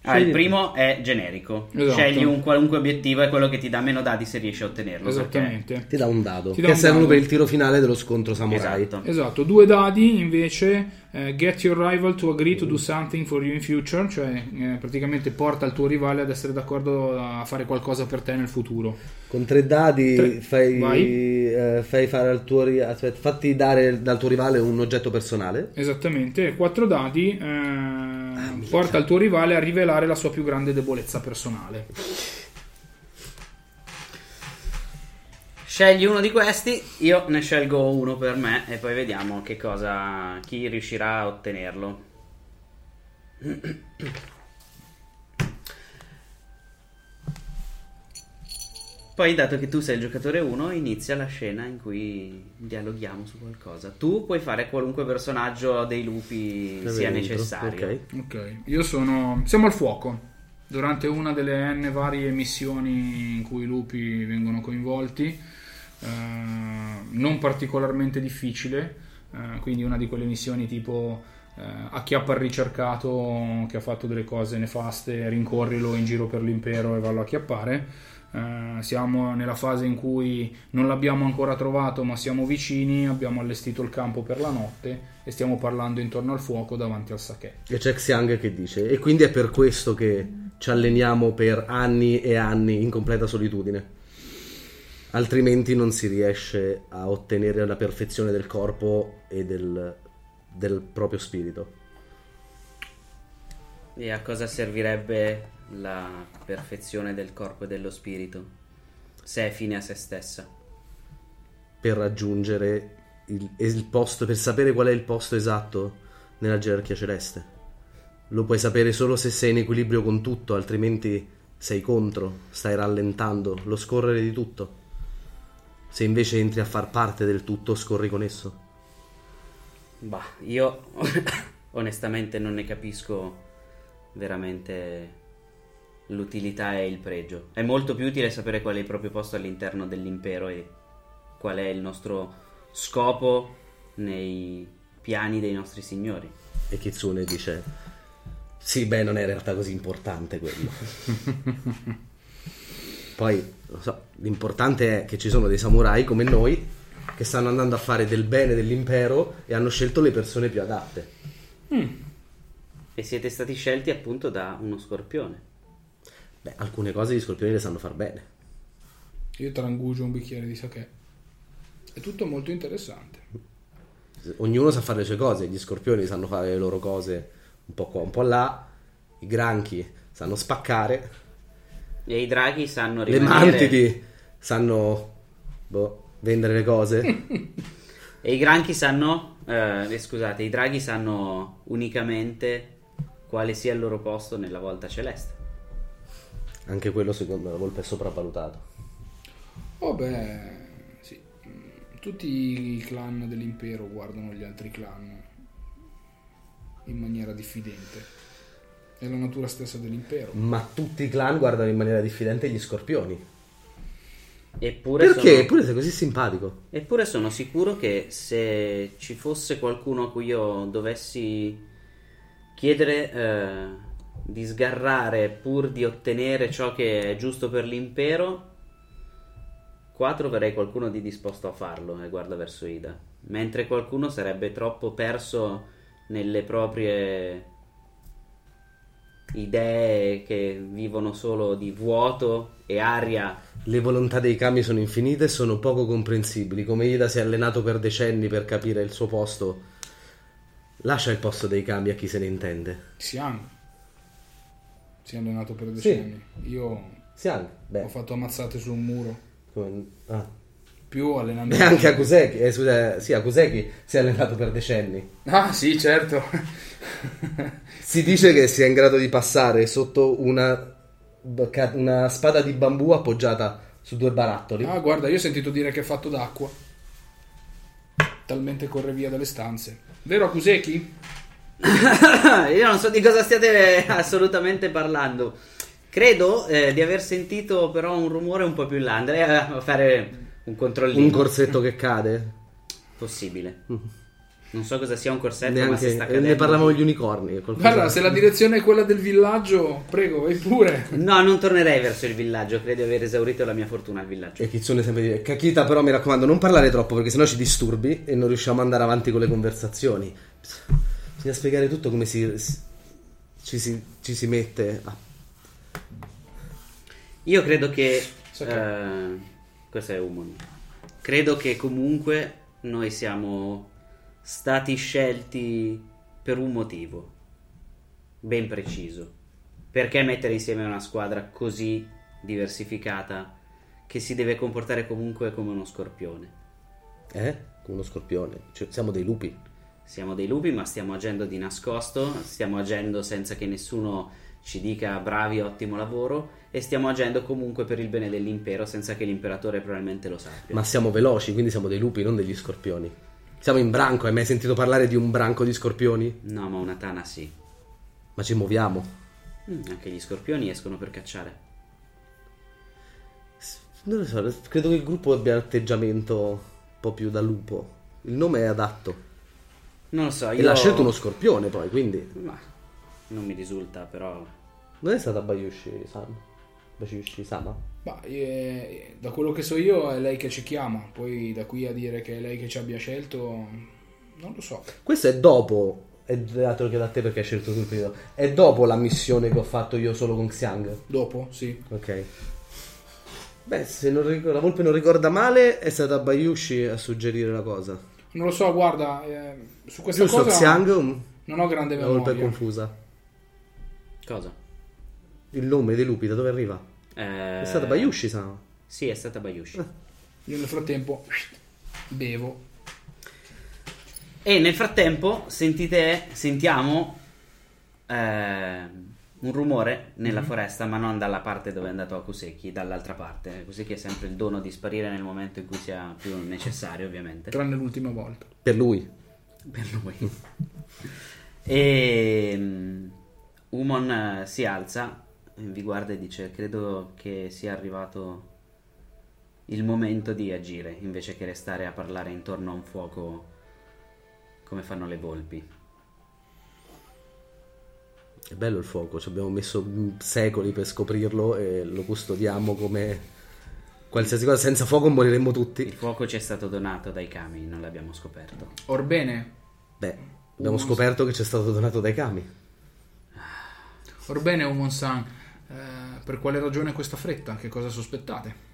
Ah, il primo è generico. Esatto. Scegli un qualunque obiettivo e quello che ti dà meno dadi se riesci a ottenerlo. Esattamente. Ti dà un dado. Ti dà che un servono dado. per il tiro finale dello scontro samurai. Esatto. Esatto, due dadi invece eh, get your rival to agree to do something for you in future, cioè eh, praticamente porta il tuo rivale ad essere d'accordo a fare qualcosa per te nel futuro. Con tre dadi Tre. Fai, eh, fai fare al tuo ri- aspetta, fatti dare dal tuo rivale un oggetto personale. Esattamente, e quattro dadi eh, porta il tuo rivale a rivelare la sua più grande debolezza personale. Scegli uno di questi, io ne scelgo uno per me e poi vediamo che cosa chi riuscirà a ottenerlo. Poi, dato che tu sei il giocatore 1, inizia la scena in cui dialoghiamo su qualcosa. Tu puoi fare qualunque personaggio dei lupi sia Dentro, necessario. ok. Ok, io sono. Siamo al fuoco. Durante una delle N varie missioni in cui i lupi vengono coinvolti, eh, non particolarmente difficile, eh, quindi una di quelle missioni tipo eh, acchiappa il ricercato che ha fatto delle cose nefaste, rincorrilo in giro per l'impero e vallo a acchiappare. Eh, siamo nella fase in cui non l'abbiamo ancora trovato, ma siamo vicini. Abbiamo allestito il campo per la notte e stiamo parlando intorno al fuoco davanti al sake. E c'è Xiang che dice: E quindi è per questo che ci alleniamo per anni e anni in completa solitudine. Altrimenti non si riesce a ottenere la perfezione del corpo e del, del proprio spirito. E a cosa servirebbe la perfezione del corpo e dello spirito? Se è fine a se stessa. Per raggiungere il, il posto, per sapere qual è il posto esatto nella gerarchia celeste. Lo puoi sapere solo se sei in equilibrio con tutto, altrimenti sei contro, stai rallentando lo scorrere di tutto. Se invece entri a far parte del tutto, scorri con esso. Bah, io onestamente non ne capisco veramente l'utilità e il pregio. È molto più utile sapere qual è il proprio posto all'interno dell'impero e qual è il nostro scopo nei piani dei nostri signori. E Kitsune dice: Sì, beh, non è in realtà così importante quello. Poi, lo so, l'importante è che ci sono dei samurai come noi che stanno andando a fare del bene dell'impero e hanno scelto le persone più adatte. E siete stati scelti appunto da uno scorpione. Beh, alcune cose gli scorpioni le sanno far bene. Io trangugio un bicchiere di sake. È tutto molto interessante. Ognuno sa fare le sue cose, gli scorpioni sanno fare le loro cose un po' qua, un po' là, i granchi sanno spaccare, E i draghi sanno le rimanere... mantidi sanno boh, vendere le cose. E i granchi sanno... eh, scusate, i draghi sanno unicamente quale sia il loro posto nella volta celeste. Anche quello secondo me la volpe è sopravvalutato. Oh beh, sì. Mm, Tutti i clan dell'impero guardano gli altri clan in maniera diffidente. È la natura stessa dell'impero. Ma tutti i clan guardano in maniera diffidente gli scorpioni. Eppure Perché? sono- Eppure sei così simpatico. Eppure sono sicuro che se ci fosse qualcuno a cui io dovessi chiedere eh, di sgarrare pur di ottenere ciò che è giusto per l'impero, qua troverei qualcuno di disposto a farlo e guarda verso Ida. Mentre qualcuno sarebbe troppo perso nelle proprie idee che vivono solo di vuoto e aria Le volontà dei kami sono infinite e sono poco comprensibili. Come Ida si è allenato per decenni per capire il suo posto. Lascia il posto dei kami a chi se ne intende. Siang si è allenato per Sì. decenni. Io Siang, beh, ho fatto ammazzate su un muro. come- ah. Più allenamento. Beh, anche Akuseki, eh, scusa, sì, Akuseki si è allenato per decenni. Ah, sì, certo. Si dice che sia in grado di passare sotto una, una spada di bambù appoggiata su due barattoli. Ah, guarda, io ho sentito dire che è fatto d'acqua. Talmente corre via dalle stanze. Vero Akuseki? Io non so di cosa stiate assolutamente parlando. Credo eh, di aver sentito però un rumore un po' più in là. Andrei a fare un controllino. Un corsetto che cade. Possibile. Non so cosa sia un corsetto, ma Neanche, se sta eh, cadendo. ne parlavano gli unicorni. Guarda, se la direzione è quella del villaggio, prego, vai pure. No, non tornerei verso il villaggio. Credo di aver esaurito la mia fortuna al villaggio. E Kitsune sempre dire Kakita però mi raccomando non parlare troppo perché sennò ci disturbi e non riusciamo ad andare avanti con le conversazioni bisogna spiegare tutto come si, ci, si, ci si mette a- Io credo che. So che- eh, questo è Umon. Credo che comunque noi siamo stati scelti per un motivo ben preciso. Perché mettere insieme una squadra così diversificata che si deve comportare comunque come uno scorpione? eh? come uno scorpione Cioè, siamo dei lupi Siamo dei lupi, ma stiamo agendo di nascosto, stiamo agendo senza che nessuno ci dica bravi, ottimo lavoro e stiamo agendo comunque per il bene dell'impero senza che l'imperatore probabilmente lo sappia. ma siamo veloci quindi siamo dei lupi non degli scorpioni siamo in branco hai mai sentito parlare di un branco di scorpioni? No, ma una tana sì. ma ci muoviamo Mm, anche gli scorpioni escono per cacciare. non lo so credo che il gruppo abbia un atteggiamento un po' più da lupo il nome è adatto Non lo so, io... e l'ha scelto uno scorpione poi quindi Ma non mi risulta, però... non è stata Bayushi Sama Bayushi Sama Ma eh, da quello che so io è lei che ci chiama, poi da qui a dire che è lei che ci abbia scelto, non lo so. Questo è dopo. È dato che da te perché hai scelto tu il periodo. È dopo la missione che ho fatto io solo con Xiang. Dopo, sì. Ok. Beh, se non ricordo, la volpe non ricorda male, è stata Bayushi a suggerire la cosa. Non lo so, guarda, eh, su questa Giusto, cosa Xiang, non ho grande la volpe è memoria. confusa. Cosa? Il nome dei lupi da dove arriva? Eh, È stata Bayushi, sa. Sì, è stata Bayushi. Io nel frattempo bevo. E nel frattempo sentite, sentiamo eh, un rumore nella foresta, ma non dalla parte dove è andato Akuseki, dall'altra parte. Akuseki ha sempre il dono di sparire nel momento in cui sia più necessario, ovviamente. Tranne l'ultima volta. Per lui. Per lui. e mm, Umon eh, si alza, vi guarda e dice: Credo che sia arrivato il momento di agire invece che restare a parlare intorno a un fuoco come fanno le volpi. È bello il fuoco, ci abbiamo messo mm, secoli per scoprirlo e lo custodiamo come qualsiasi cosa. Senza fuoco moriremmo Il tutti. fuoco ci è stato donato dai kami, non l'abbiamo scoperto. Orbene, Beh, abbiamo scoperto che ci è stato donato dai kami. orbene Umon-san, eh, per quale ragione questa fretta? Che cosa sospettate?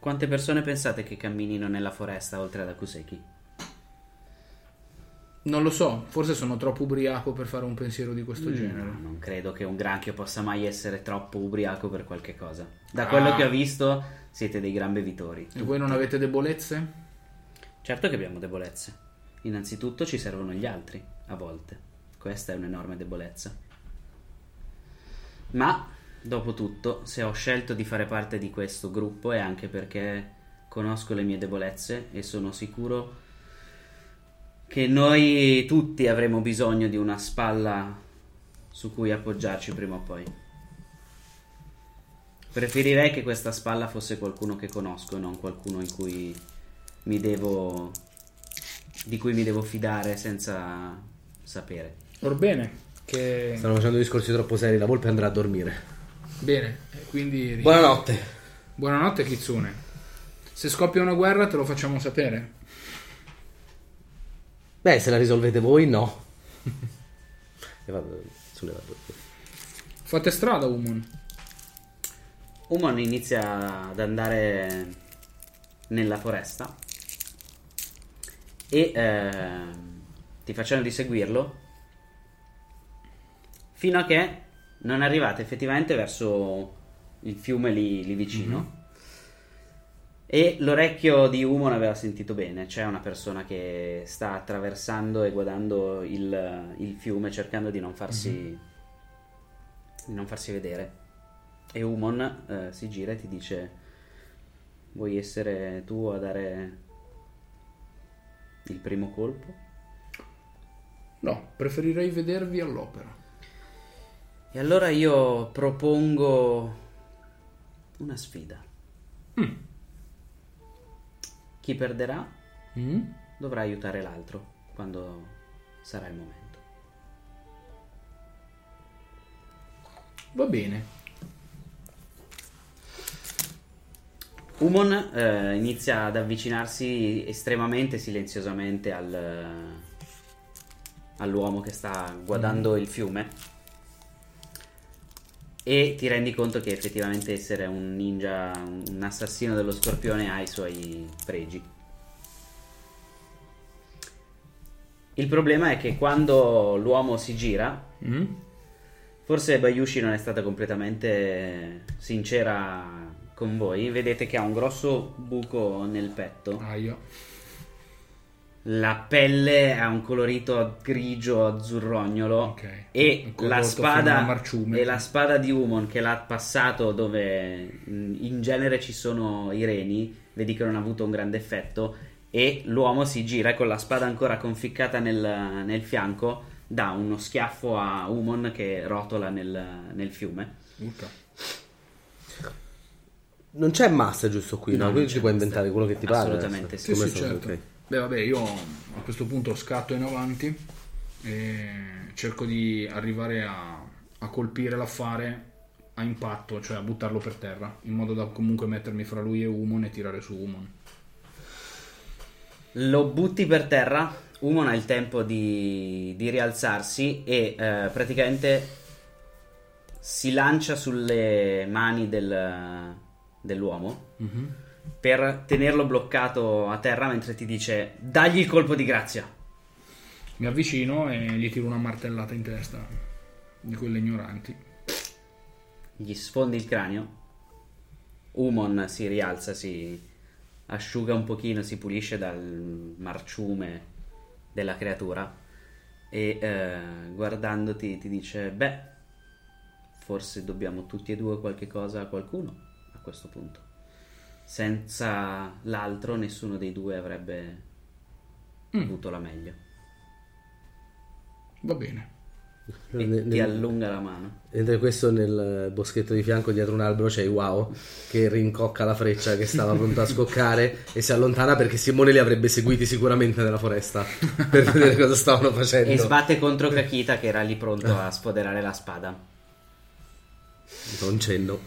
Quante persone pensate che camminino nella foresta oltre ad Akuseki? Non lo so, forse sono troppo ubriaco per fare un pensiero di questo genere. No, non credo che un granchio possa mai essere troppo ubriaco per qualche cosa. Da quello Ah. che ho visto, siete dei gran bevitori. E voi non avete debolezze? Certo che abbiamo debolezze. Innanzitutto ci servono gli altri, a volte. Questa è un'enorme debolezza. Ma Dopotutto, se ho scelto di fare parte di questo gruppo è anche perché conosco le mie debolezze e sono sicuro che noi tutti avremo bisogno di una spalla su cui appoggiarci prima o poi. Preferirei che questa spalla fosse qualcuno che conosco e non qualcuno in cui mi devo di cui mi devo fidare senza sapere. Orbene, che... Stanno facendo discorsi troppo seri, la volpe andrà a dormire. Bene, e quindi... Buonanotte. Buonanotte Kitsune. Se scoppia una guerra te lo facciamo sapere. Beh, se la risolvete voi, no. e vado, sollevato. Fate strada, Umon. Umon inizia ad andare nella foresta e ehm, ti facendo di seguirlo fino a che non arrivate effettivamente verso il fiume lì, lì vicino. E l'orecchio di Umon aveva sentito bene, c'è una persona che sta attraversando e guardando il, il fiume cercando di non farsi, di non farsi vedere. E Umon eh, si gira e ti dice: Vuoi essere tu a dare il primo colpo? No, preferirei vedervi all'opera. E allora io propongo una sfida. Chi perderà Mm? dovrà aiutare l'altro quando sarà il momento. Va bene. Umon eh, inizia ad avvicinarsi estremamente silenziosamente al, all'uomo che sta guardando il fiume e ti rendi conto che effettivamente essere un ninja, un assassino dello scorpione ha i suoi pregi. Il problema è che quando l'uomo si gira, Mm? Forse Bayushi non è stata completamente sincera con voi. Vedete che ha un grosso buco nel petto. Aia. La pelle ha un colorito grigio azzurrognolo. Ok. E la, spada, e la spada di Umon che l'ha passato dove mm, in genere ci sono i reni. Vedi che non ha avuto un grande effetto. E l'uomo si gira e con la spada ancora conficcata nel, nel fianco. Dà uno schiaffo a Umon che rotola nel, nel fiume. Urca. Non c'è massa giusto qui, no? No, Quindi ti c'è puoi inventare quello che ti pare. Assolutamente adesso. sì. Sì, sì, certo. ok. Beh, vabbè, io a questo punto scatto in avanti e cerco di arrivare a, a colpire l'affare a impatto, cioè a buttarlo per terra, in modo da comunque mettermi fra lui e Umon e tirare su Umon. Lo butti per terra. Umon ha il tempo di, di rialzarsi e eh, praticamente si lancia sulle mani del- dell'uomo per tenerlo bloccato a terra mentre ti dice dagli il colpo di grazia. Mi avvicino e gli tiro una martellata in testa di quelle ignoranti. Gli sfondi il cranio. Umon si rialza, si asciuga un pochino, si pulisce dal marciume della creatura e eh, guardandoti ti dice: Beh, forse dobbiamo tutti e due qualche cosa a qualcuno a questo punto. Senza l'altro, nessuno dei due avrebbe avuto la meglio. Va bene. E Ne- ti nel- allunga la mano. Mentre questo nel boschetto di fianco dietro un albero c'è Wow che rincocca la freccia che stava pronta a scoccare e si allontana perché Simone li avrebbe seguiti sicuramente nella foresta per vedere cosa stavano facendo. E sbatte contro Kakita che era lì pronto a sfoderare la spada. Non cenno.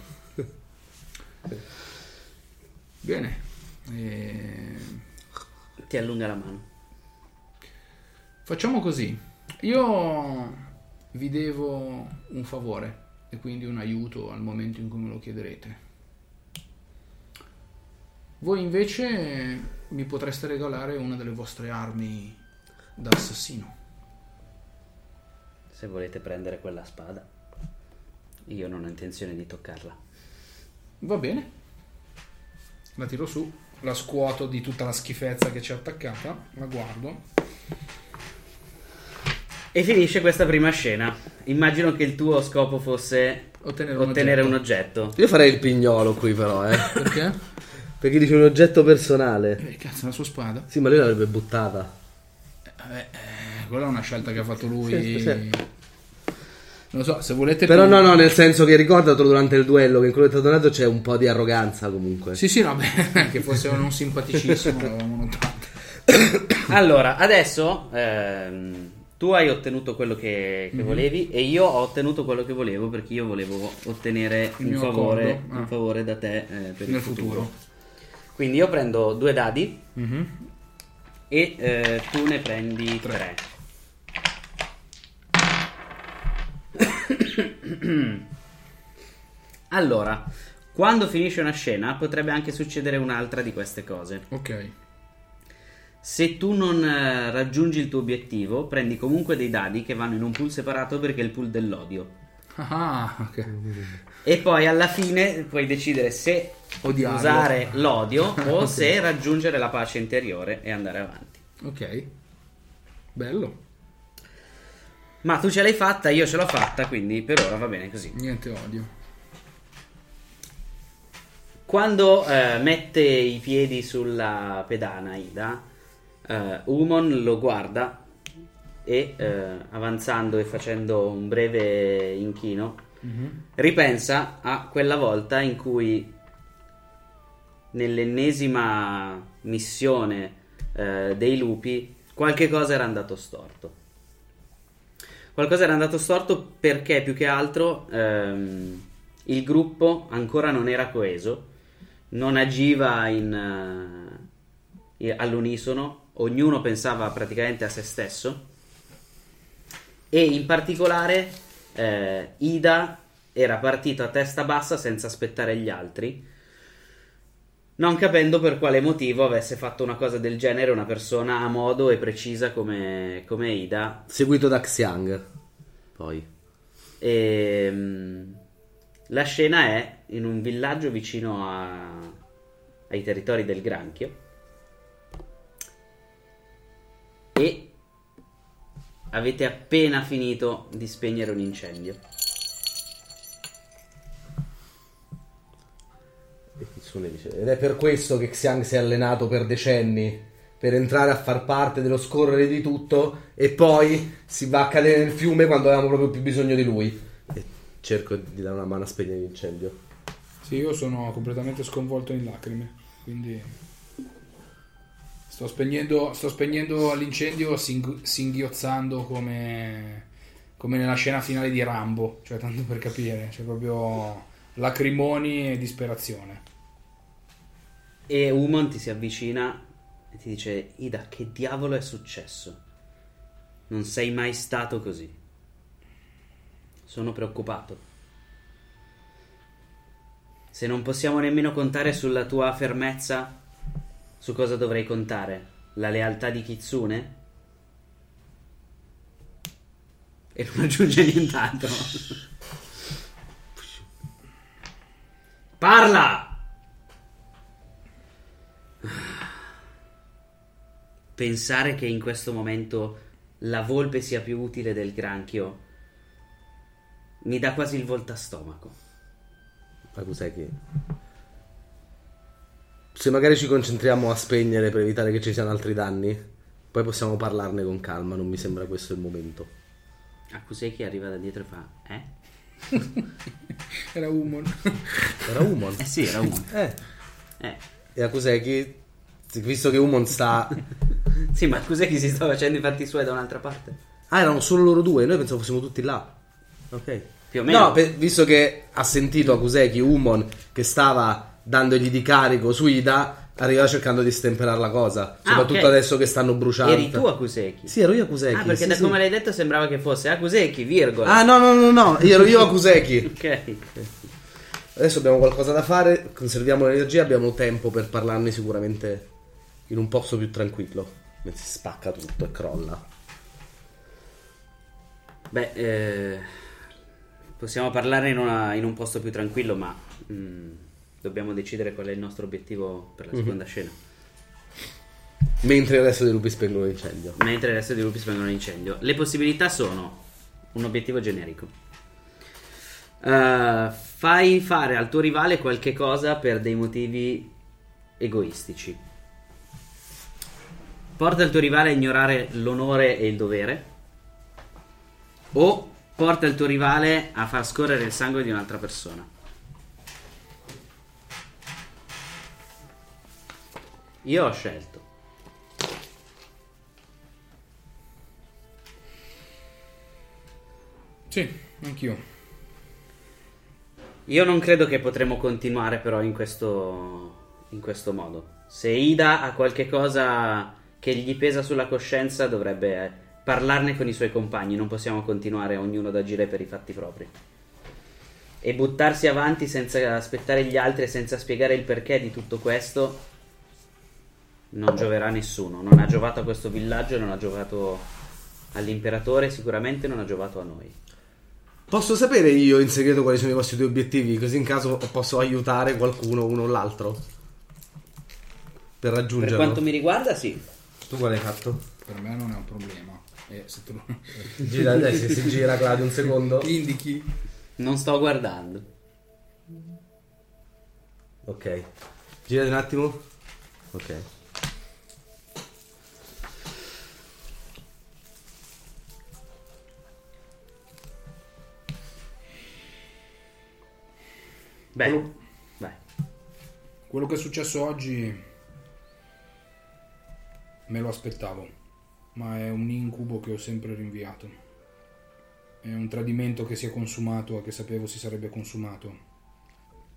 Bene. E... Ti allunga la mano. Facciamo così. Io vi devo un favore e quindi un aiuto al momento in cui me lo chiederete. Voi invece mi potreste regalare una delle vostre armi da assassino. Se volete prendere quella spada, io non ho intenzione di toccarla. Va bene. La tiro su, la scuoto di tutta la schifezza che ci è attaccata, la guardo. E finisce questa prima scena. Immagino che il tuo scopo fosse Ottenere un ottenere oggetto. un oggetto. Io farei il pignolo qui però, eh. Perché? Perché dice un oggetto personale. Eh, cazzo, è la sua spada. Sì, ma lui l'avrebbe buttata. Eh, eh, quella è una scelta che ha fatto lui. Sì, sì. Non lo so, se volete. Però più- no, no, nel senso che ricordatelo durante il duello che in quello che ti ho donato c'è un po' di arroganza comunque. Sì, sì, no, beh, che fosse non simpaticissimo, notato. Allora, adesso ehm, tu hai ottenuto quello che, che volevi e io ho ottenuto quello che volevo perché io volevo ottenere Il un favore, ah. un favore da te eh, per Nel il futuro. futuro. Quindi io prendo due dadi Mhm. e eh, tu ne prendi Tre. tre. allora, quando finisce una scena potrebbe anche succedere un'altra di queste cose. Ok. Se tu non eh, raggiungi il tuo obiettivo, prendi comunque dei dadi che vanno in un pool separato perché è il pool dell'odio. Ah, ok. E poi alla fine puoi decidere se Odiarlo. usare l'odio o se raggiungere la pace interiore e andare avanti. Ok. Bello. Ma tu ce l'hai fatta, io ce l'ho fatta, quindi per ora va bene così. Niente odio. Quando eh, mette i piedi sulla pedana Ida, eh, Umon lo guarda e eh, avanzando e facendo un breve inchino, ripensa a quella volta in cui nell'ennesima missione eh, dei lupi qualche cosa era andato storto. Qualcosa era andato storto perché più che altro ehm, il gruppo ancora non era coeso, non agiva in, eh, all'unisono, ognuno pensava praticamente a se stesso e in particolare eh, Ida era partito a testa bassa senza aspettare gli altri, non capendo per quale motivo avesse fatto una cosa del genere una persona a modo e precisa come, come Ida Seguito da Xiang. Poi. e, mm, la scena è in un villaggio vicino a- ai territori del granchio. E avete appena finito di spegnere un incendio. E Kitsune dice, Ed è per questo che Xiang si è allenato per decenni. Per entrare a far parte dello scorrere di tutto. E poi si va a cadere nel fiume quando avevamo proprio più bisogno di lui. E cerco di dare una mano a spegnere l'incendio. Sì, io sono completamente sconvolto in lacrime. Quindi. Sto spegnendo, sto spegnendo l'incendio sing- singhiozzando come, come nella scena finale di Rambo. Cioè, tanto per capire. Cioè, proprio lacrimoni e disperazione. E Umon ti si avvicina e ti dice: Ida, che diavolo è successo? Non sei mai stato così. Sono preoccupato. Se non possiamo nemmeno contare sulla tua fermezza, su cosa dovrei contare? La lealtà di Kitsune? E non aggiunge nient'altro. Parla! Pensare che in questo momento la volpe sia più utile del granchio mi dà quasi il voltastomaco. Ma cos'è che... Se magari ci concentriamo a spegnere per evitare che ci siano altri danni, poi possiamo parlarne con calma, non mi sembra questo il momento. Akuseki arriva da dietro e fa: Eh? Era Umon. Era Umon. Eh sì, era uno. Eh. Eh. E Akuseki, visto che Umon sta... Sì, ma Akuseki si sta facendo i fatti suoi da un'altra parte. Ah, erano solo loro due, noi pensavo fossimo tutti là. Ok. Più o meno. No, per- visto che ha sentito Akuseki, Umon, che stava dandogli di carico su Ida, arriva cercando di stemperare la cosa. Soprattutto ok. adesso che stanno bruciando. Eri tu Akuseki? Sì, ero io Akuseki. Ah, perché sì, da sì. come l'hai detto sembrava che fosse Akuseki, virgola. Ah, no, no, no, no, io ero io Akuseki. Ok. Adesso abbiamo qualcosa da fare, conserviamo l'energia, abbiamo tempo per parlarne sicuramente in un posto più tranquillo. Mentre si spacca tutto e crolla. Beh, eh, possiamo parlare in, una- in un posto più tranquillo, ma mm, dobbiamo decidere qual è il nostro obiettivo per la seconda scena. Mentre il resto dei lupi spengono l'incendio. mentre il resto dei lupi spengono l'incendio. Le possibilità sono un obiettivo generico. Eh, fai fare al tuo rivale qualche cosa per dei motivi egoistici. Porta il tuo rivale a ignorare l'onore e il dovere. O porta il tuo rivale a far scorrere il sangue di un'altra persona. Io ho scelto. Sì, anch'io. Io non credo che potremo continuare però in questo, in questo modo. Se Ida ha qualche cosa che gli pesa sulla coscienza dovrebbe parlarne con i suoi compagni, non possiamo continuare ognuno ad agire per i fatti propri. E buttarsi avanti senza aspettare gli altri e senza spiegare il perché di tutto questo non gioverà a nessuno. Non ha giovato a questo villaggio, non ha giovato all'imperatore, sicuramente non ha giovato a noi. Posso sapere io in segreto quali sono i vostri due obiettivi? Così in caso posso aiutare qualcuno, uno o l'altro? Per Per raggiungerlo. quanto mi riguarda, sì. Tu quale hai fatto? Per me non è un problema. E se tu Gira, dai, se si gira Claudio un secondo. indichi. Non sto guardando. Ok. Girati un attimo. Ok. Beh, Quello- vai. Quello che è successo oggi me lo aspettavo, ma è un incubo che ho sempre rinviato. È un tradimento che si è consumato e che sapevo si sarebbe consumato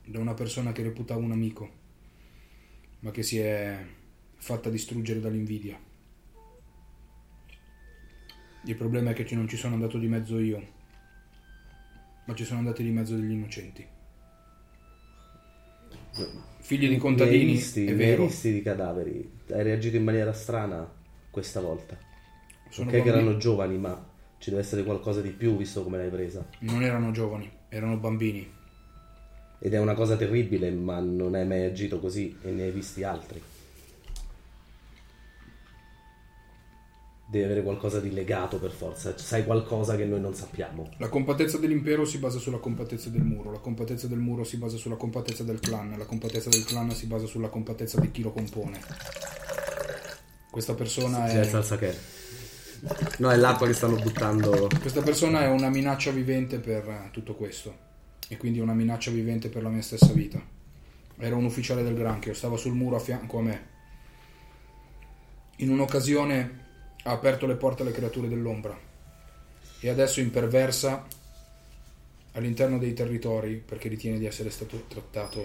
da una persona che reputavo un amico, ma che si è fatta distruggere dall'invidia. Il problema è che non ci sono andato di mezzo io, ma ci sono andati di mezzo degli innocenti. Figli di Ne hai contadini, visti, è vero. visti di cadaveri. Hai reagito in maniera strana questa volta. Sono ok che erano giovani, ma ci deve essere qualcosa di più visto come l'hai presa. Non erano giovani, erano bambini. Ed è una cosa terribile, ma non hai mai agito così e ne hai visti altri. Devi avere qualcosa di legato per forza. Sai qualcosa che noi non sappiamo. La compattezza dell'impero si basa sulla compattezza del muro, la compattezza del muro si basa sulla compattezza del clan, la compattezza del clan si basa sulla compattezza di chi lo compone. Questa persona alza è, il sake. No, è l'acqua che stanno buttando. questa persona è una minaccia vivente per eh, tutto questo e quindi una minaccia vivente per la mia stessa vita. Era un ufficiale del granchio, stava sul muro a fianco a me. In un'occasione ha aperto le porte alle creature dell'ombra e adesso imperversa all'interno dei territori perché ritiene di essere stato trattato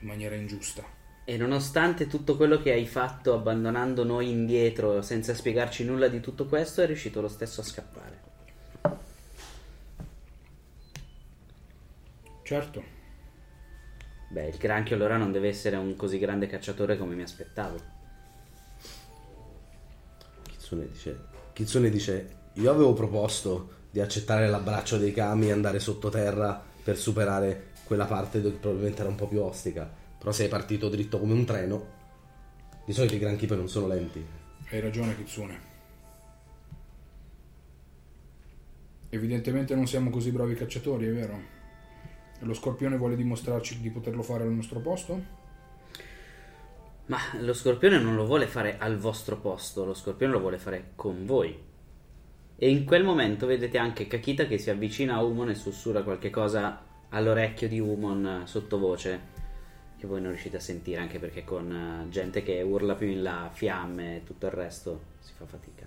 in maniera ingiusta. E nonostante tutto quello che hai fatto abbandonando noi indietro senza spiegarci nulla di tutto questo, è riuscito lo stesso a scappare. Certo, Beh, il granchio allora non deve essere un così grande cacciatore come mi aspettavo. Kitsune dice, Kitsune dice: Io avevo proposto di accettare l'abbraccio dei kami e andare sottoterra per superare quella parte che probabilmente era un po' più ostica. Però sei partito dritto come un treno. Di solito i granchi poi non sono lenti. hai ragione Kitsune. Evidentemente non siamo così bravi cacciatori, è vero? Lo scorpione vuole dimostrarci di poterlo fare al nostro posto? Ma lo scorpione non lo vuole fare al vostro posto, lo scorpione lo vuole fare con voi. E in quel momento vedete anche Kakita che si avvicina a Umon e sussurra qualche cosa all'orecchio di Umon eh, sottovoce che voi non riuscite a sentire anche perché con eh, gente che urla più in là, fiamme e tutto il resto si fa fatica.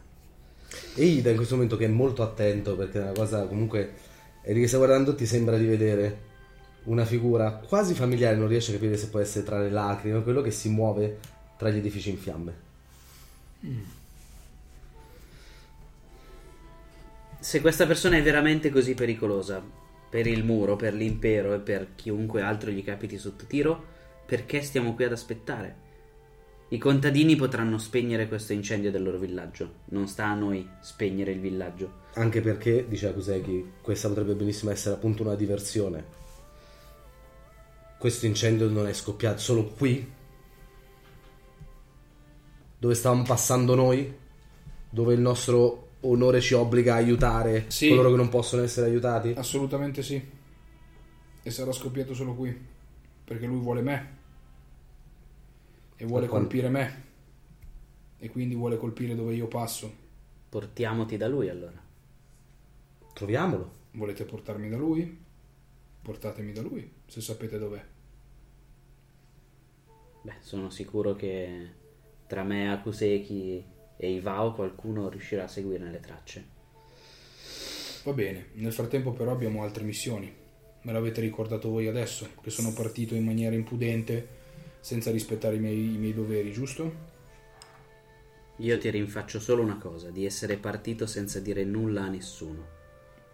E Ida in questo momento che è molto attento perché è una cosa comunque. E che sta guardando ti sembra di vedere una figura quasi familiare, non riesce a capire se può essere tra le lacrime o quello che si muove tra gli edifici in fiamme. Se questa persona è veramente così pericolosa per il muro, per l'impero e per chiunque altro gli capiti sotto tiro, perché stiamo qui ad aspettare? I contadini potranno spegnere questo incendio del loro villaggio, non sta a noi spegnere il villaggio. Anche perché, dice Akuseki, questa potrebbe benissimo essere appunto una diversione. Questo incendio non è scoppiato solo qui. dove stavamo passando noi, dove il nostro onore ci obbliga a aiutare Sì. coloro che non possono essere aiutati. Assolutamente sì. E sarà scoppiato solo qui. Perché lui vuole me. E vuole quando- colpire me. E quindi vuole colpire dove io passo. Portiamoti da lui allora. Troviamolo. Volete portarmi da lui? Portatemi da lui, se sapete dov'è. Beh, sono sicuro che tra me, Akuseki e Ivao qualcuno riuscirà a seguirne le tracce. Va bene, nel frattempo però abbiamo altre missioni. Me l'avete ricordato voi adesso, che sono partito in maniera impudente, senza rispettare i miei, i miei doveri, giusto? Io ti rinfaccio solo una cosa, di essere partito senza dire nulla a nessuno.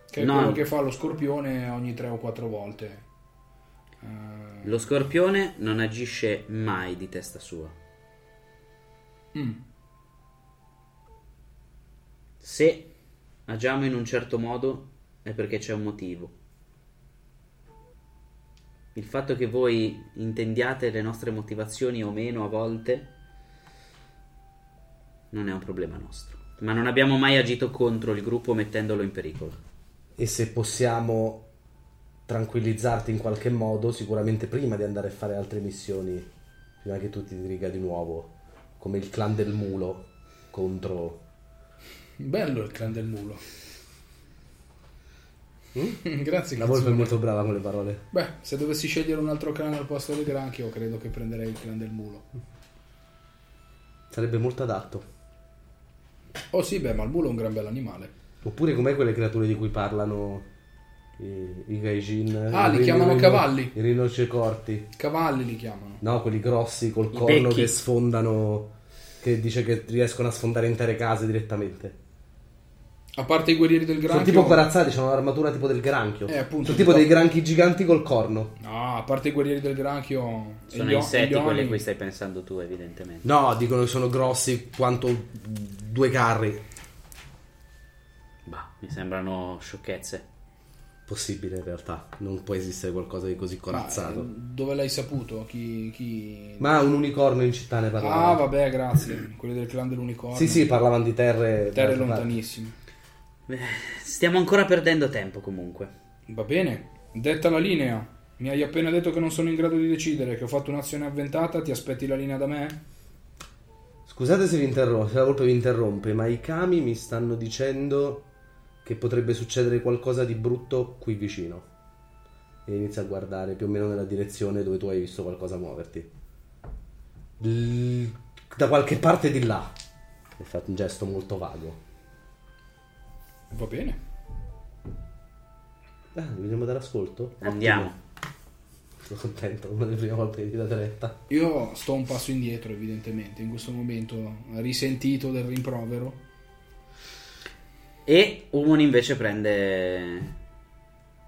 Che è No. quello che fa lo scorpione ogni tre o quattro volte. Lo scorpione non agisce mai di testa sua. mm, Se agiamo in un certo modo è perché c'è un motivo. Il fatto che voi intendiate le nostre motivazioni o meno a volte non è un problema nostro. Ma non abbiamo mai agito contro il gruppo mettendolo in pericolo. E se possiamo tranquillizzarti in qualche modo, sicuramente prima di andare a fare altre missioni, prima che tu ti diriga di nuovo, come il clan del mulo contro... bello il clan del mulo. Grazie. La volpe è molto brava con le parole. Beh, se dovessi scegliere un altro clan al posto del granchio, credo che prenderei il clan del mulo. Sarebbe molto adatto. Oh sì, beh, ma il mulo è un gran bell'animale. Oppure com'è quelle creature di cui parlano i, i gaijin? Ah, li rino- chiamano rino- cavalli. I rinocecorti. Cavalli li chiamano. No, quelli grossi col I corno becchi. che sfondano... Che dice che riescono a sfondare intere case direttamente. A parte i guerrieri del Sono granchio. tipo corazzati, hanno l'armatura tipo del granchio. Eh, appunto, Sono tipo dei granchi giganti col corno. No, a parte i guerrieri del granchio. Sono gli insetti gli quelli a cui stai pensando tu, evidentemente. No, dicono che sono grossi quanto due carri. Bah, mi sembrano sciocchezze. Possibile in realtà, non può esistere qualcosa di così Ma, corazzato. eh, dove l'hai saputo? Chi. chi... Ma un unicorno in città ne parlava. Ah, vabbè, grazie. Quelli del clan dell'unicorno. Sì, sì, parlavano di terre... Terre lontanissime. Beh, stiamo ancora perdendo tempo comunque. Va bene. Detta la linea. Mi hai appena detto che non sono in grado di decidere, che ho fatto un'azione avventata, ti aspetti la linea da me? Scusate se vi interrompo, se la volpe vi interrompe, ma i kami mi stanno dicendo che potrebbe succedere qualcosa di brutto qui vicino. E inizia a guardare più o meno nella direzione dove tu hai visto qualcosa muoverti. L- Da qualche parte di là. Hai fatto un gesto molto vago. Va bene. Ah, vogliamo dare ascolto? Andiamo. Sono contento, una delle prime volte che ti date retta. Io sto un passo indietro, evidentemente, in questo momento, risentito del rimprovero. E Umon invece prende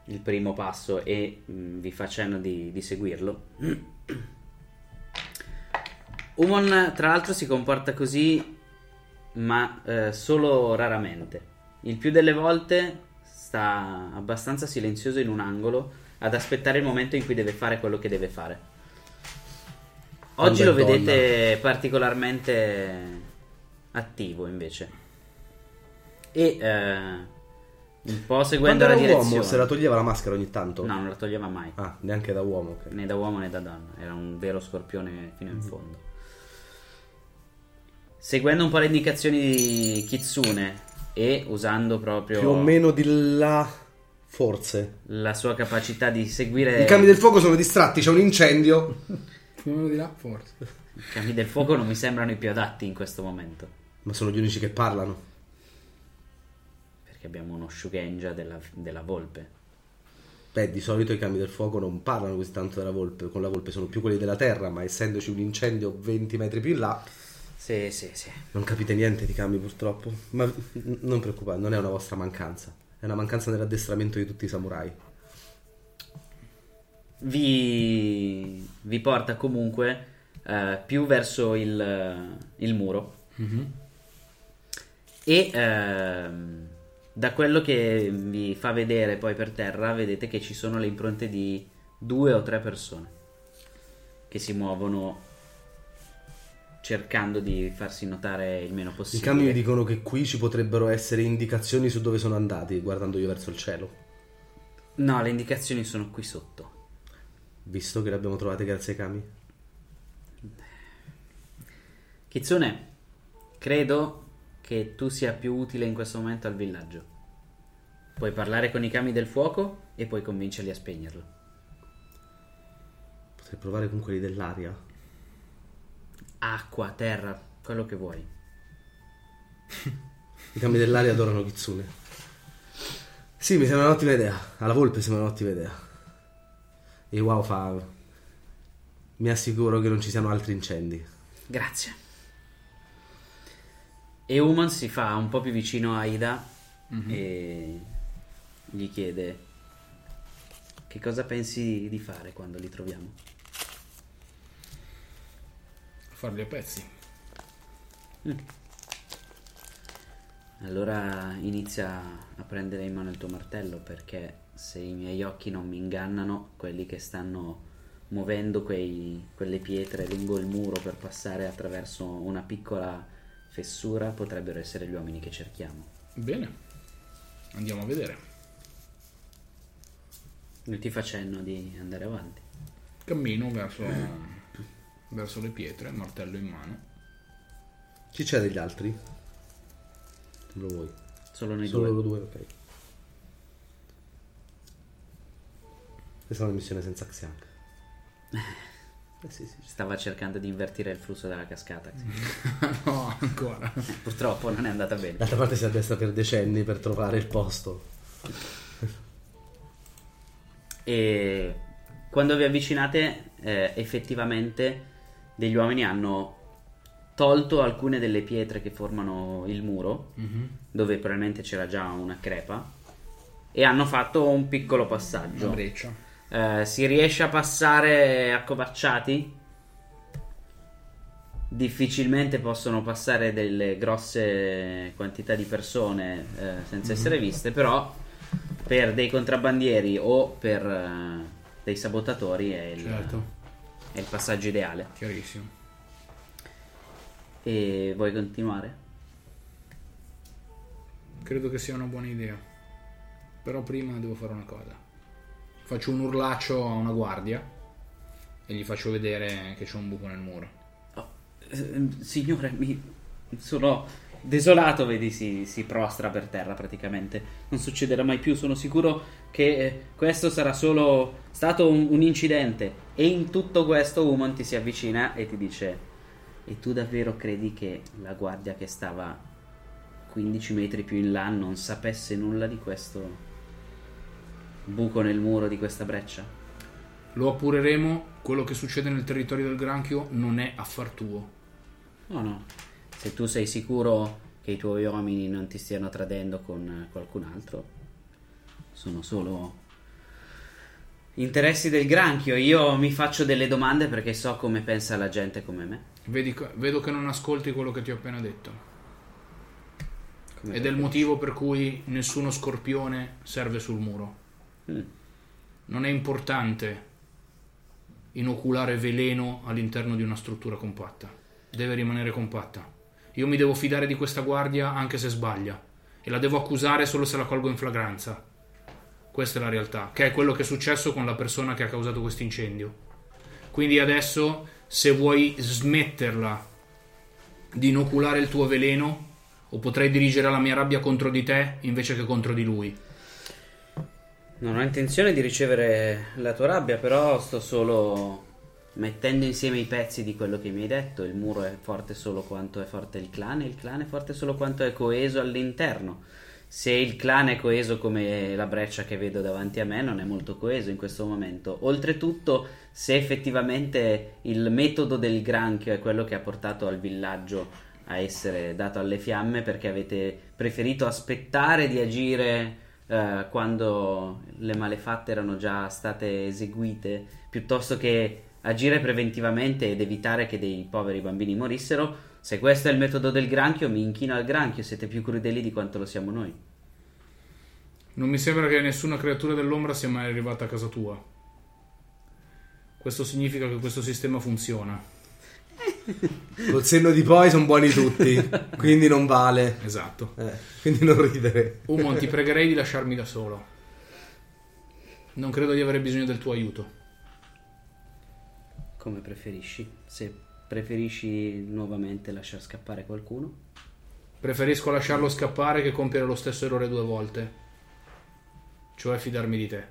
il primo passo e mm, vi fa cenno di, di seguirlo. Umon, tra l'altro, si comporta così, ma eh, solo raramente. Il più delle volte sta abbastanza silenzioso in un angolo ad aspettare il momento in cui deve fare quello che deve fare. Oggi lo vedete particolarmente attivo invece. E eh, un po' seguendo la direzione. uomo se la toglieva la maschera ogni tanto? No, non la toglieva mai. Ah, neanche da uomo, ok. Né da uomo né da donna. Era un vero scorpione fino in fondo. Seguendo un po' le indicazioni di Kitsune e usando proprio Più o meno di là, forse. la sua capacità di seguire I cami del fuoco sono distratti, c'è un incendio. Più o meno di là, forse. i cami del fuoco non mi sembrano i più adatti in questo momento. Ma sono gli unici che parlano. Perché abbiamo uno Shugenja della, della volpe. Beh, di solito i cami del fuoco non parlano così tanto della volpe, con la volpe sono più quelli della terra, ma essendoci un incendio 20 metri più in là, Sì, sì, sì. non capite niente di cami purtroppo. Ma non preoccupate, non è una vostra mancanza, è una mancanza nell'addestramento di tutti i samurai. Vi, vi porta comunque eh, più verso il, il muro. E ehm, da quello che vi fa vedere poi per terra, vedete che ci sono le impronte di due o tre persone che si muovono cercando di farsi notare il meno I possibile. cami mi dicono che qui ci potrebbero essere indicazioni su dove sono andati guardando io verso il cielo. No, le indicazioni sono qui sotto. Visto che le abbiamo trovate grazie ai cami. Kitsune, credo che tu sia più utile in questo momento al villaggio. Puoi parlare con i kami del fuoco e puoi convincerli a spegnerlo. Potrei provare con quelli dell'aria. Acqua, terra, quello che vuoi. I cami dell'aria adorano Kitsune. Sì, mi sembra un'ottima idea. Alla volpe sembra un'ottima idea. E wow fa... Mi assicuro che non ci siano altri incendi. Grazie. E Uman si fa un po' più vicino a Ida e gli chiede che cosa pensi di fare quando li troviamo. Farli a pezzi. Allora inizia a prendere in mano il tuo martello perché se i miei occhi non mi ingannano, quelli che stanno muovendo quei- quelle pietre lungo il muro per passare attraverso una piccola fessura potrebbero essere gli uomini che cerchiamo. Bene. Andiamo a vedere. Lui ti fa cenno di andare avanti. Cammino verso, verso le pietre, martello in mano. Chi c'è degli altri? Non lo vuoi. Solo noi Solo due. loro due, ok. Questa è una missione senza Xiank. Eh sì, sì. Stava cercando di invertire il flusso della cascata. no, ancora. Purtroppo non è andata bene. D'altra parte si addestra per decenni per trovare il posto. E quando vi avvicinate, eh, effettivamente degli uomini hanno tolto alcune delle pietre che formano il muro, dove probabilmente c'era già una crepa, e hanno fatto un piccolo Una passaggio. breccia. Eh, si riesce a passare accovacciati? Difficilmente possono passare delle grosse quantità di persone eh, senza essere viste, però per dei contrabbandieri o per eh, dei sabotatori è il, Certo, è il passaggio ideale. chiarissimo. E vuoi continuare? Credo che sia una buona idea. Però prima devo fare una cosa. Faccio un urlaccio a una guardia e gli faccio vedere che c'è un buco nel muro. Oh, eh, signore, mi sono desolato, vedi, si, si prostra per terra praticamente. Non succederà mai più, sono sicuro che eh, questo sarà solo stato un, un incidente. E in tutto questo Uman ti si avvicina e ti dice: E tu davvero credi che la guardia che stava 15 metri più in là non sapesse nulla di questo buco nel muro, di questa breccia? Lo appureremo, quello che succede nel territorio del granchio non è affar tuo. No, no. Se tu sei sicuro che i tuoi uomini non ti stiano tradendo con qualcun altro, sono solo interessi del granchio. Io mi faccio delle domande perché so come pensa la gente come me. Vedi- vedo che non ascolti quello che ti ho appena detto. Come Ed è il motivo per cui nessuno scorpione serve sul muro. Non è importante inoculare veleno all'interno di una struttura compatta. Deve rimanere compatta. Io mi devo fidare di questa guardia anche se sbaglia. E la devo accusare solo se la colgo in flagranza. Questa è la realtà, che è quello che è successo con la persona che ha causato questo incendio. Quindi adesso, se vuoi smetterla di inoculare il tuo veleno, o potrei dirigere la mia rabbia contro di te invece che contro di lui. Non ho intenzione di ricevere la tua rabbia, però sto solo mettendo insieme i pezzi di quello che mi hai detto. Il muro è forte solo quanto è forte il clan e il clan è forte solo quanto è coeso all'interno. Se il clan è coeso come la breccia che vedo davanti a me, non è molto coeso in questo momento. Oltretutto, se effettivamente il metodo del granchio è quello che ha portato al villaggio a essere dato alle fiamme, perché avete preferito aspettare di agire eh, quando le malefatte erano già state eseguite, piuttosto che agire preventivamente ed evitare che dei poveri bambini morissero. Se questo è il metodo del granchio, mi inchino al granchio, siete più crudeli di quanto lo siamo noi. Non mi sembra che nessuna creatura dell'ombra sia mai arrivata a casa tua. Questo significa che questo sistema funziona. Col senno di poi sono buoni tutti, quindi non vale. Esatto. Eh, quindi non ridere. Umon, ti pregherei di lasciarmi da solo. Non credo di avere bisogno del tuo aiuto. Come preferisci? Se preferisci nuovamente lasciar scappare qualcuno? Preferisco lasciarlo scappare che compiere lo stesso errore due volte. Cioè fidarmi di te.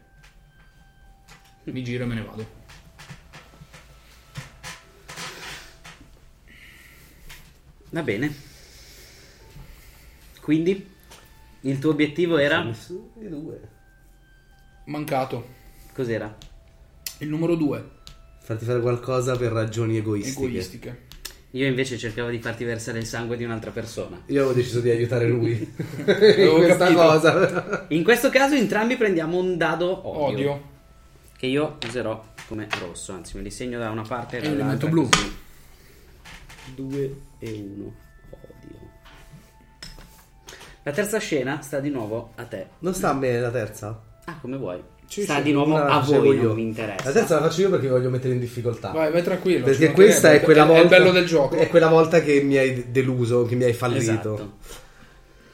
Mi giro e me ne vado. Va bene. Quindi il tuo obiettivo era due. Mancato. cos'era? Il numero due. Farti fare qualcosa per ragioni egoistiche. Egoistiche. Io invece cercavo di farti versare il sangue di un'altra persona. Io avevo deciso di aiutare lui in Avevo questa capito. cosa. In questo caso entrambi prendiamo un dado odio, Odio. che io userò come rosso, anzi me li segno da una parte e E dall'altra. elemento blu. così. Due e uno. Odio. La terza scena sta di nuovo a te. Non sta a me la terza? Ah, come vuoi. Sì, sta di nuovo a voi, io. non mi interessa. La terza la faccio io perché voglio mettere in difficoltà. Vai, vai tranquillo. ci Perché questa è quella È volta. il bello del gioco. È quella volta che mi hai deluso, che mi hai fallito. Esatto.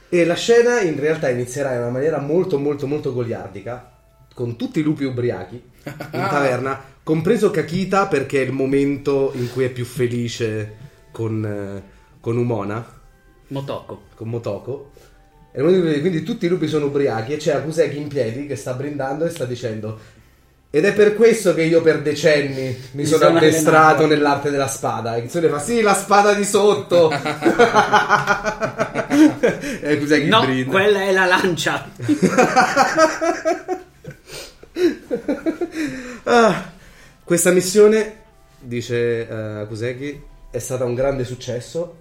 E la scena in realtà inizierà in una maniera molto molto molto goliardica, con tutti i lupi ubriachi in taverna, compreso Kakita perché è il momento in cui è più felice con, eh, con Umona, Motoko. con Motoko. Cui- quindi tutti i lupi sono ubriachi e c'è Akuseki in piedi che sta brindando e sta dicendo ed è per questo che io per decenni mi, sono, sono addestrato allenato." nell'arte della spada. E Kitsune fa sì, la spada di sotto. e Akuseki No, brinda. quella è la lancia. Ah, questa missione, dice eh, Akuseki, è stata un grande successo.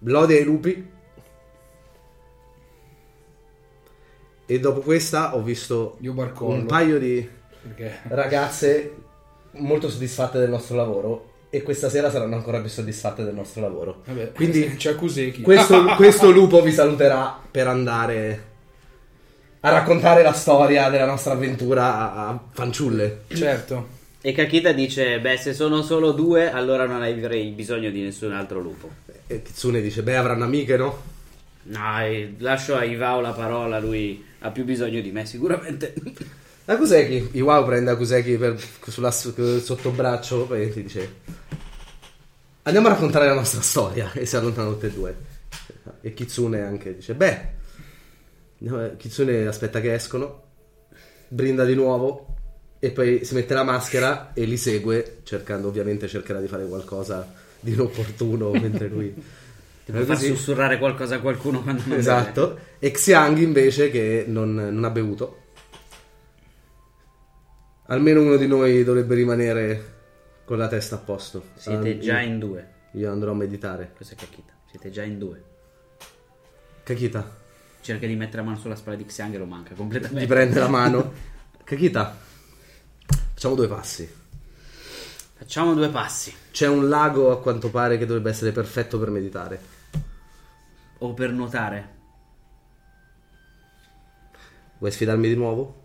Lode ai lupi. E dopo questa ho visto un paio di Perché? ragazze molto soddisfatte del nostro lavoro. E questa sera saranno ancora più soddisfatte del nostro lavoro. Vabbè, Quindi c'è Kuseki. questo, questo lupo vi saluterà per andare a raccontare la storia della nostra avventura a fanciulle. Certo. E Kakita dice: Beh, se sono solo due, allora non avrei bisogno di nessun altro lupo. E Kitsune dice: Beh, avranno amiche, no? No, e lascio a Ivao la parola, lui ha più bisogno di me, sicuramente. Akuseki, Iwao prende Akuseki per, sulla, sotto braccio e ti dice: Andiamo a raccontare la nostra storia. E si allontanano tutte e due. E Kitsune anche dice: Beh, andiamo- Kitsune aspetta che escono, brinda di nuovo. E poi si mette la maschera e li segue, cercando ovviamente cercherà di fare qualcosa di inopportuno mentre lui. Ti puoi far Così. sussurrare qualcosa a qualcuno quando non Esatto. E Xiang invece che non, non ha bevuto. Almeno uno di noi dovrebbe rimanere con la testa a posto. Siete Ah, già in due. Io andrò a meditare. Cos'è Kakita? Siete già in due. Kakita, Cerca di mettere la mano sulla spalla di Xiang e lo manca completamente. gli prende la mano. Kakita, facciamo due passi. Facciamo due passi. C'è un lago a quanto pare che dovrebbe essere perfetto per meditare. O per nuotare. Vuoi sfidarmi di nuovo?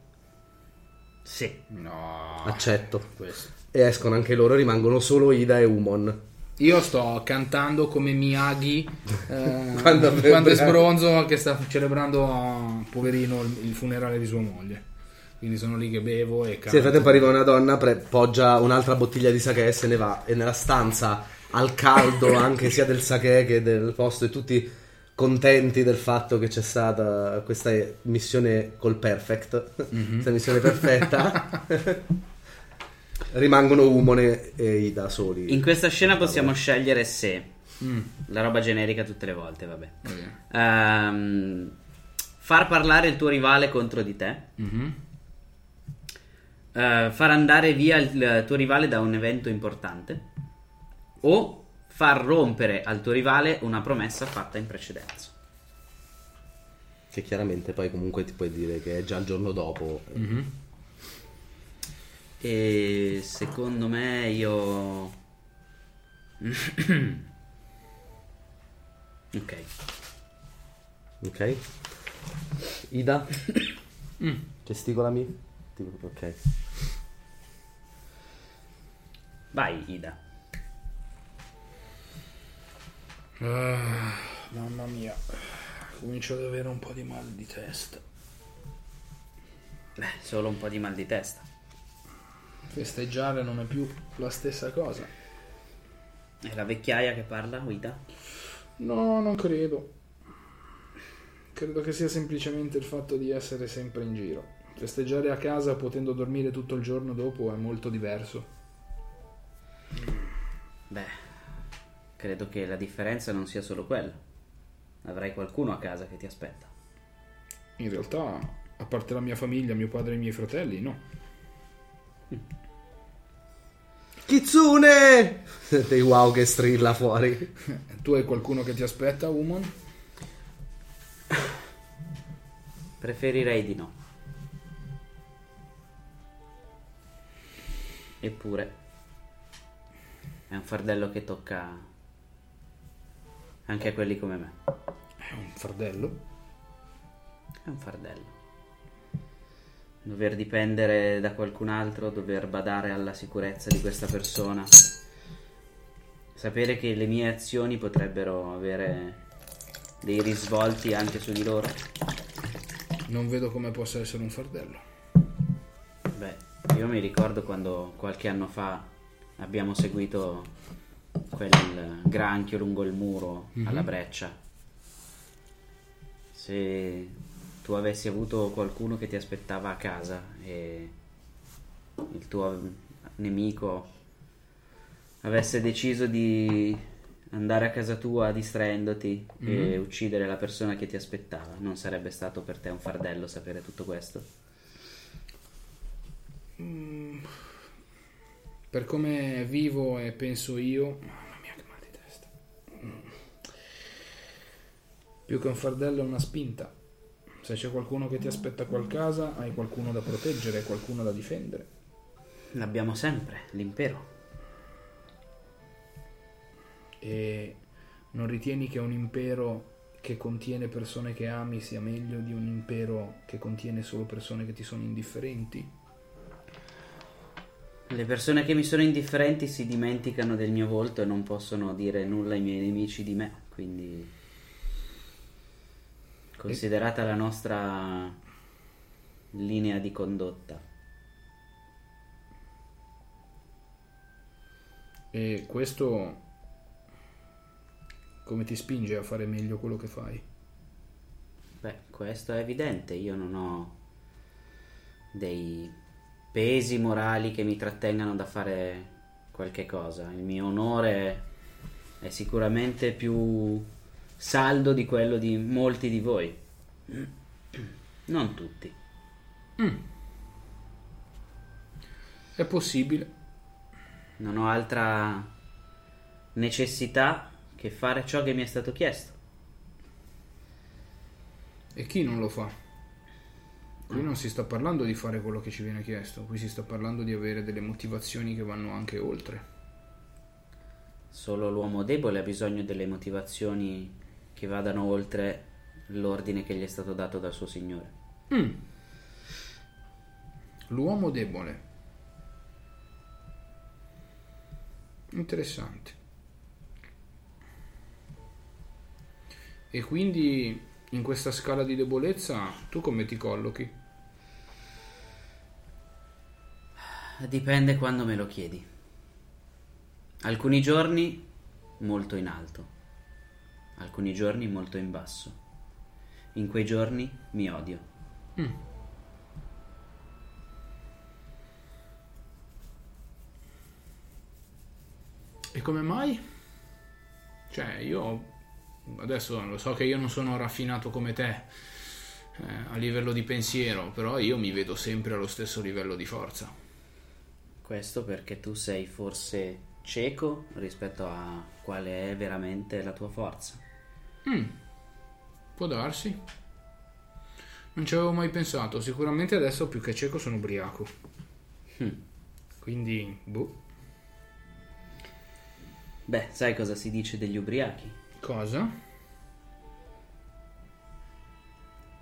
Sì. No. Accetto. Questo. E escono anche loro, rimangono solo Ida e Umon. Io sto cantando come Miyagi eh, Quando- quando, è sbronzo che sta celebrando poverino il, il funerale di sua moglie. Quindi sono lì che bevo e canto. Sì, nel frattempo arriva una donna, pre- poggia un'altra bottiglia di sake e se ne va. E nella stanza, al caldo anche sia del sake che del posto, e tutti contenti del fatto che c'è stata questa missione col perfect, questa missione perfetta. Rimangono Umone e Ida soli. In questa scena possiamo scegliere se la roba generica tutte le volte, vabbè. Ehm, far parlare il tuo rivale contro di te. Mhm. Eh, far andare via il tuo rivale da un evento importante. O far rompere al tuo rivale una promessa fatta in precedenza. Che chiaramente poi comunque ti puoi dire che è già il giorno dopo. E secondo me io. ok. Ok? Ida? Gesticolami? Tipo- Ok. Vai, Ida. Ah, mamma mia, comincio ad avere un po' di mal di testa. Beh, solo un po' di mal di testa. Festeggiare non è più la stessa cosa. È la vecchiaia che parla, Guida? No, non credo. Credo che sia semplicemente il fatto di essere sempre in giro. Festeggiare a casa potendo dormire tutto il giorno dopo è molto diverso. Beh, credo che la differenza non sia solo quella. Avrai qualcuno a casa che ti aspetta. In realtà, a parte la mia famiglia, mio padre e i miei fratelli, no. Kitsune! Dei wow che strilla fuori. Tu hai qualcuno che ti aspetta, Woman? Preferirei di no. Eppure è un fardello che tocca anche a quelli come me. È un fardello. È un fardello. Dover dipendere da qualcun altro, dover badare alla sicurezza di questa persona. Sapere che le mie azioni potrebbero avere dei risvolti anche su di loro. Non vedo come possa essere un fardello. Io mi ricordo quando qualche anno fa abbiamo seguito quel granchio lungo il muro alla breccia. Se tu avessi avuto qualcuno che ti aspettava a casa e il tuo nemico avesse deciso di andare a casa tua distraendoti e uccidere la persona che ti aspettava, non sarebbe stato per te un fardello sapere tutto questo? Per come vivo e penso io, mamma mia che mal di testa. Mm. Più che un fardello è una spinta. Se c'è qualcuno che ti aspetta qua a casa, hai qualcuno da proteggere, qualcuno da difendere. L'abbiamo sempre, l'impero. E non ritieni che un impero che contiene persone che ami sia meglio di un impero che contiene solo persone che ti sono indifferenti? Le persone che mi sono indifferenti si dimenticano del mio volto e non possono dire nulla ai miei nemici di me, quindi considerata la nostra linea di condotta. E questo come ti spinge a fare meglio quello che fai? Beh, questo è evidente, io non ho dei pesi morali che mi trattengano da fare qualche cosa. Il mio onore è sicuramente più saldo di quello di molti di voi. Non tutti. È possibile. Non ho altra necessità che fare ciò che mi è stato chiesto. E chi non lo fa? Qui non si sta parlando di fare quello che ci viene chiesto, qui si sta parlando di avere delle motivazioni che vanno anche oltre. Solo l'uomo debole ha bisogno delle motivazioni che vadano oltre l'ordine che gli è stato dato dal suo signore. L'uomo debole. Interessante. E quindi in questa scala di debolezza tu come ti collochi? Dipende quando me lo chiedi. Alcuni giorni molto in alto, alcuni giorni molto in basso. In quei giorni mi odio. E come mai? Cioè, io adesso lo so che io non sono raffinato come te eh, a livello di pensiero, però io mi vedo sempre allo stesso livello di forza. Questo perché tu sei forse cieco rispetto a quale è veramente la tua forza. Può darsi. Non ci avevo mai pensato. Sicuramente adesso più che cieco sono ubriaco. Quindi, boh. Beh, sai cosa si dice degli ubriachi? Cosa?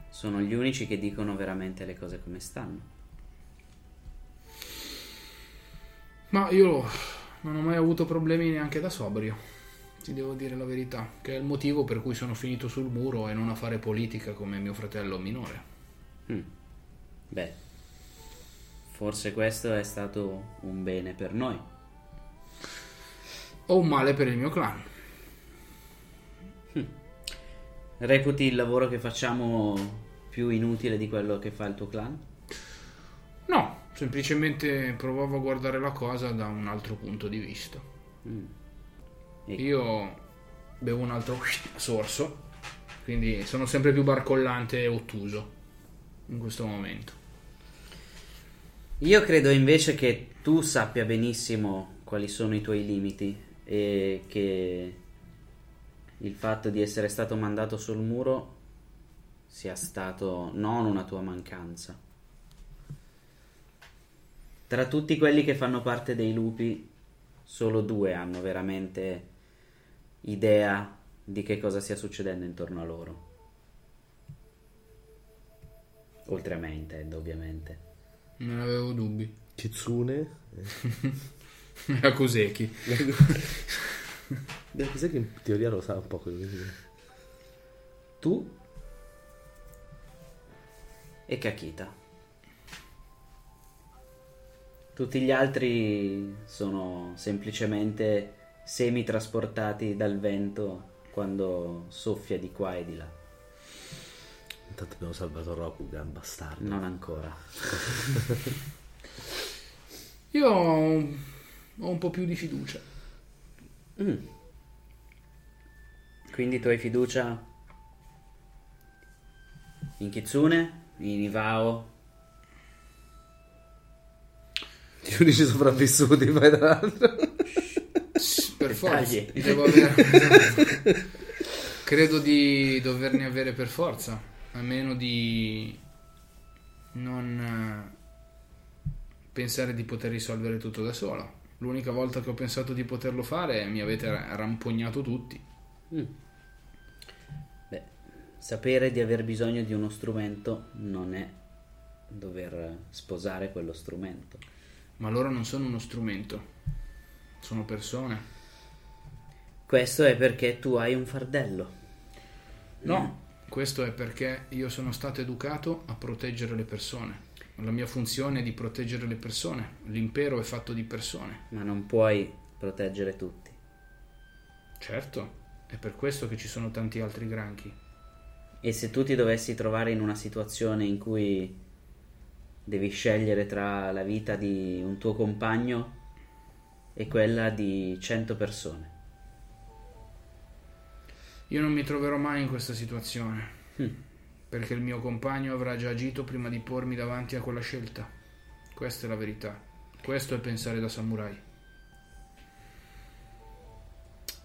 Sono gli unici che dicono veramente le cose come stanno. Ma io non ho mai avuto problemi neanche da sobrio. Ti devo dire la verità, che è il motivo per cui sono finito sul muro e non a fare politica come mio fratello minore. Mm. Beh, forse questo è stato un bene per noi. O un male per il mio clan. Reputi il lavoro che facciamo più inutile di quello che fa il tuo clan? No, semplicemente provavo a guardare la cosa da un altro punto di vista. Mm. Io bevo un altro sorso, quindi sono sempre più barcollante e ottuso in questo momento. Io credo invece che tu sappia benissimo quali sono i tuoi limiti e che il fatto di essere stato mandato sul muro sia stato non una tua mancanza. Tra tutti quelli che fanno parte dei lupi, solo due hanno veramente idea di che cosa stia succedendo intorno a loro. Oltre a me, intendo, ovviamente. Non avevo dubbi. Kitsune. Era Koseki. Beh, Cos'è che in teoria lo sa un po' quello che si Tu e Kakita. Tutti gli altri sono semplicemente semi trasportati dal vento quando soffia di qua e di là. Intanto abbiamo salvato Rokugan, bastardo. Non ancora. Io ho un po' più di fiducia. Mm. Quindi tu hai fiducia in Kitsune, in Ivao, Gli unici sopravvissuti, poi tra l'altro. Per forza. Avere... Credo di doverne avere per forza, a meno di non eh, pensare di poter risolvere tutto da sola. L'unica volta che ho pensato di poterlo fare mi avete ra- rampognato tutti. Beh, sapere di aver bisogno di uno strumento non è dover sposare quello strumento. Ma loro non sono uno strumento, sono persone. Questo è perché tu hai un fardello. No, questo è perché io sono stato educato a proteggere le persone. La mia funzione è di proteggere le persone. L'impero è fatto di persone. Ma non puoi proteggere tutti. Certo, è per questo che ci sono tanti altri granchi. E se tu ti dovessi trovare in una situazione in cui devi scegliere tra la vita di un tuo compagno e quella di 100 persone, Io non mi troverò mai in questa situazione, perché il mio compagno avrà già agito prima di pormi davanti a quella scelta. Questa è la verità. Questo è pensare da samurai.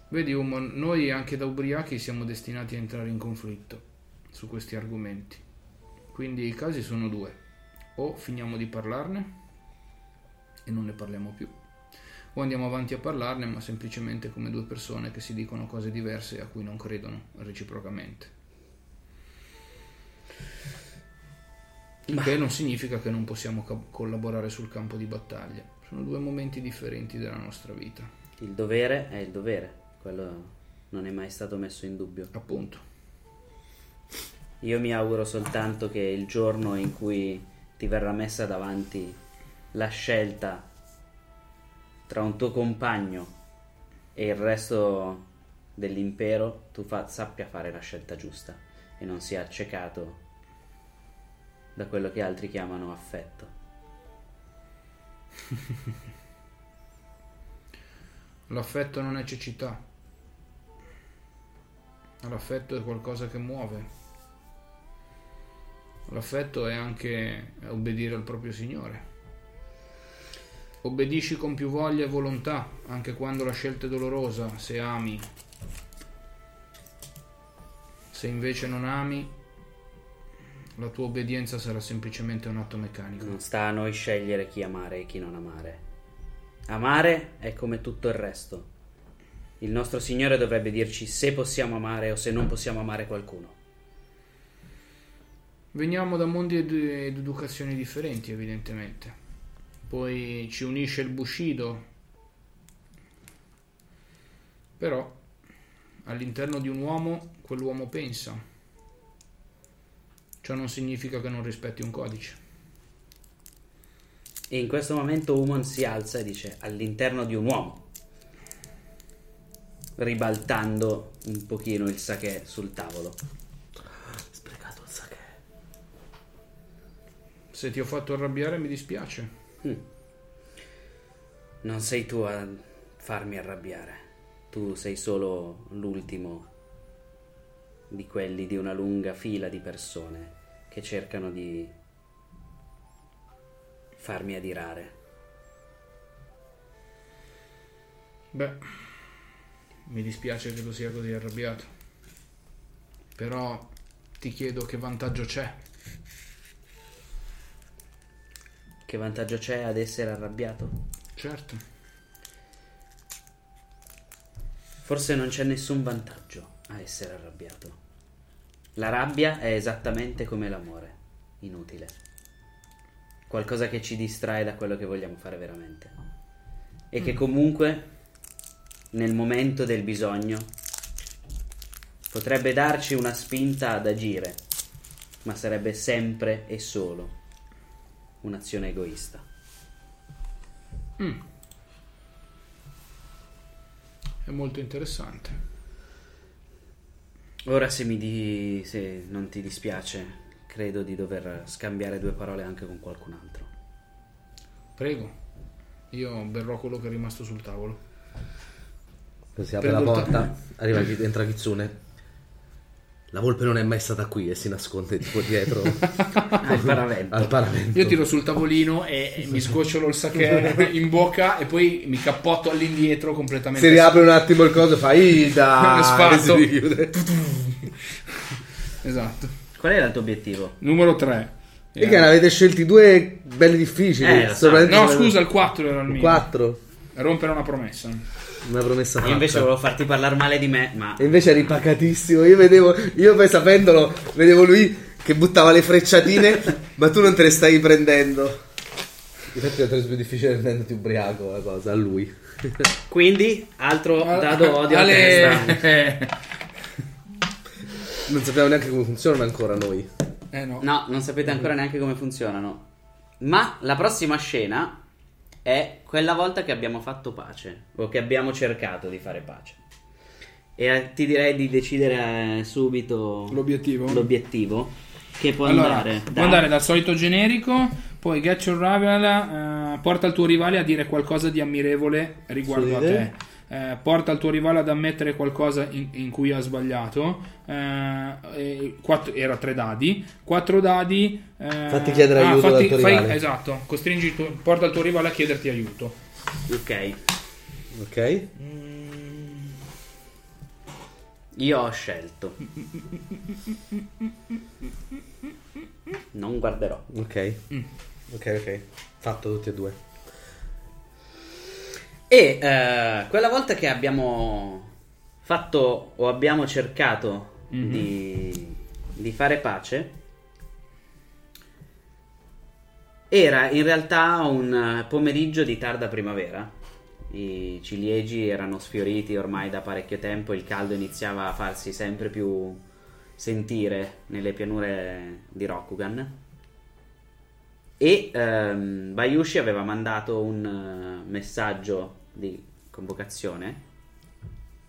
Vedi, Umo, noi anche da ubriachi siamo destinati a entrare in conflitto su questi argomenti. Quindi i casi sono due. O finiamo di parlarne e non ne parliamo più, o andiamo avanti a parlarne, ma semplicemente come due persone che si dicono cose diverse a cui non credono reciprocamente. Il che non significa che non possiamo co- collaborare sul campo di battaglia. Sono due momenti differenti della nostra vita, il dovere è il dovere, quello non è mai stato messo in dubbio. appunto. Io mi auguro soltanto che il giorno in cui ti verrà messa davanti la scelta tra un tuo compagno e il resto dell'impero, tu fa- sappia fare la scelta giusta e non sia accecato da quello che altri chiamano affetto. L'affetto non è cecità. L'affetto è qualcosa che muove. L'affetto è anche obbedire al proprio Signore. Obbedisci con più voglia e volontà, anche quando la scelta è dolorosa, se ami. Se invece non ami, la tua obbedienza sarà semplicemente un atto meccanico. Non sta a noi scegliere chi amare e chi non amare. Amare è come tutto il resto. Il nostro Signore dovrebbe dirci se possiamo amare o se non possiamo amare qualcuno. Veniamo da mondi ed, ed educazioni differenti, evidentemente. Poi ci unisce il Bushido. Però all'interno di un uomo quell'uomo pensa. Ciò non significa che non rispetti un codice. E in questo momento Umon si alza e dice all'interno di un uomo, ribaltando un pochino il sake sul tavolo. Sprecato il sake. Se ti ho fatto arrabbiare mi dispiace. Mm. Non sei tu a farmi arrabbiare. Tu sei solo l'ultimo di quelli di una lunga fila di persone che cercano di farmi adirare. Beh, mi dispiace che tu sia così arrabbiato. Però ti chiedo che vantaggio c'è. Che vantaggio c'è ad essere arrabbiato? Certo. Forse non c'è nessun vantaggio a essere arrabbiato. La rabbia è esattamente come l'amore, inutile. Qualcosa che ci distrae da quello che vogliamo fare veramente. E che comunque, nel momento del bisogno, potrebbe darci una spinta ad agire, ma sarebbe sempre e solo un'azione egoista. È molto interessante. Ora se mi di... se non ti dispiace, credo di dover scambiare due parole anche con qualcun altro. Prego. Io berrò quello che è rimasto sul tavolo. Si apre la Prendo il porta, arriva entra Kitsune. La volpe non è mai stata qui e si nasconde tipo dietro Al paravento. al paravento. Io tiro sul tavolino e, e mi scocciolo il sake in bocca e poi mi cappotto all'indietro completamente. Si riapre un attimo il coso, fa Ida e richiude. Esatto. Qual era il tuo obiettivo? Numero 3. E che ne avete scelti due belli difficili. Eh, No, scusa, il 4 era il mio. Quattro. Rompere una promessa. Una promessa fatta. Io invece volevo farti parlare male di me, ma E invece eri pacatissimo. Io vedevo, io poi sapendolo, vedevo lui che buttava le frecciatine, ma tu non te le stavi prendendo. Infatti è più difficile prendere ubriaco la cosa, a lui. quindi altro dado odio a testa. Non sappiamo neanche come funzionano ancora noi. Eh no. No, non sapete ancora neanche come funzionano. Ma la prossima scena è quella volta che abbiamo fatto pace o che abbiamo cercato di fare pace. E ti direi di decidere eh, subito L'obiettivo? l'obiettivo che può Allora, andare può da- andare dal solito generico, poi get your rival, eh, porta il tuo rivale a dire qualcosa di ammirevole riguardo Sì. a te. Eh, porta il tuo rivale ad ammettere qualcosa in, in cui ha sbagliato. Eh, quattro- era tre dadi. Quattro dadi. eh, Fatti chiedere aiuto dal tuo fai- rivale. esatto, costringi il tuo- porta il tuo rivale a chiederti aiuto. Ok, Ok? io ho scelto. Non guarderò. Ok. Ok, ok. Fatto tutti e due. E eh, quella volta che abbiamo fatto o abbiamo cercato di, di fare pace, era in realtà un pomeriggio di tarda primavera. I ciliegi erano sfioriti ormai da parecchio tempo, il caldo iniziava a farsi sempre più sentire nelle pianure di Rokugan. E ehm, Bayushi aveva mandato un eh, messaggio di convocazione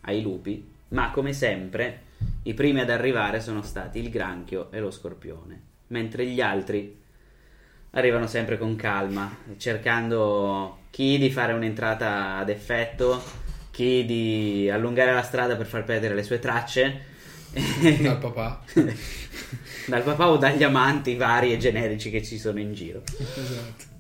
ai lupi, ma come sempre i primi ad arrivare sono stati il granchio e lo scorpione, mentre gli altri arrivano sempre con calma, cercando chi di fare un'entrata ad effetto, chi di allungare la strada per far perdere le sue tracce. Dal papà. dal papà o dagli amanti vari e generici che ci sono in giro. esatto.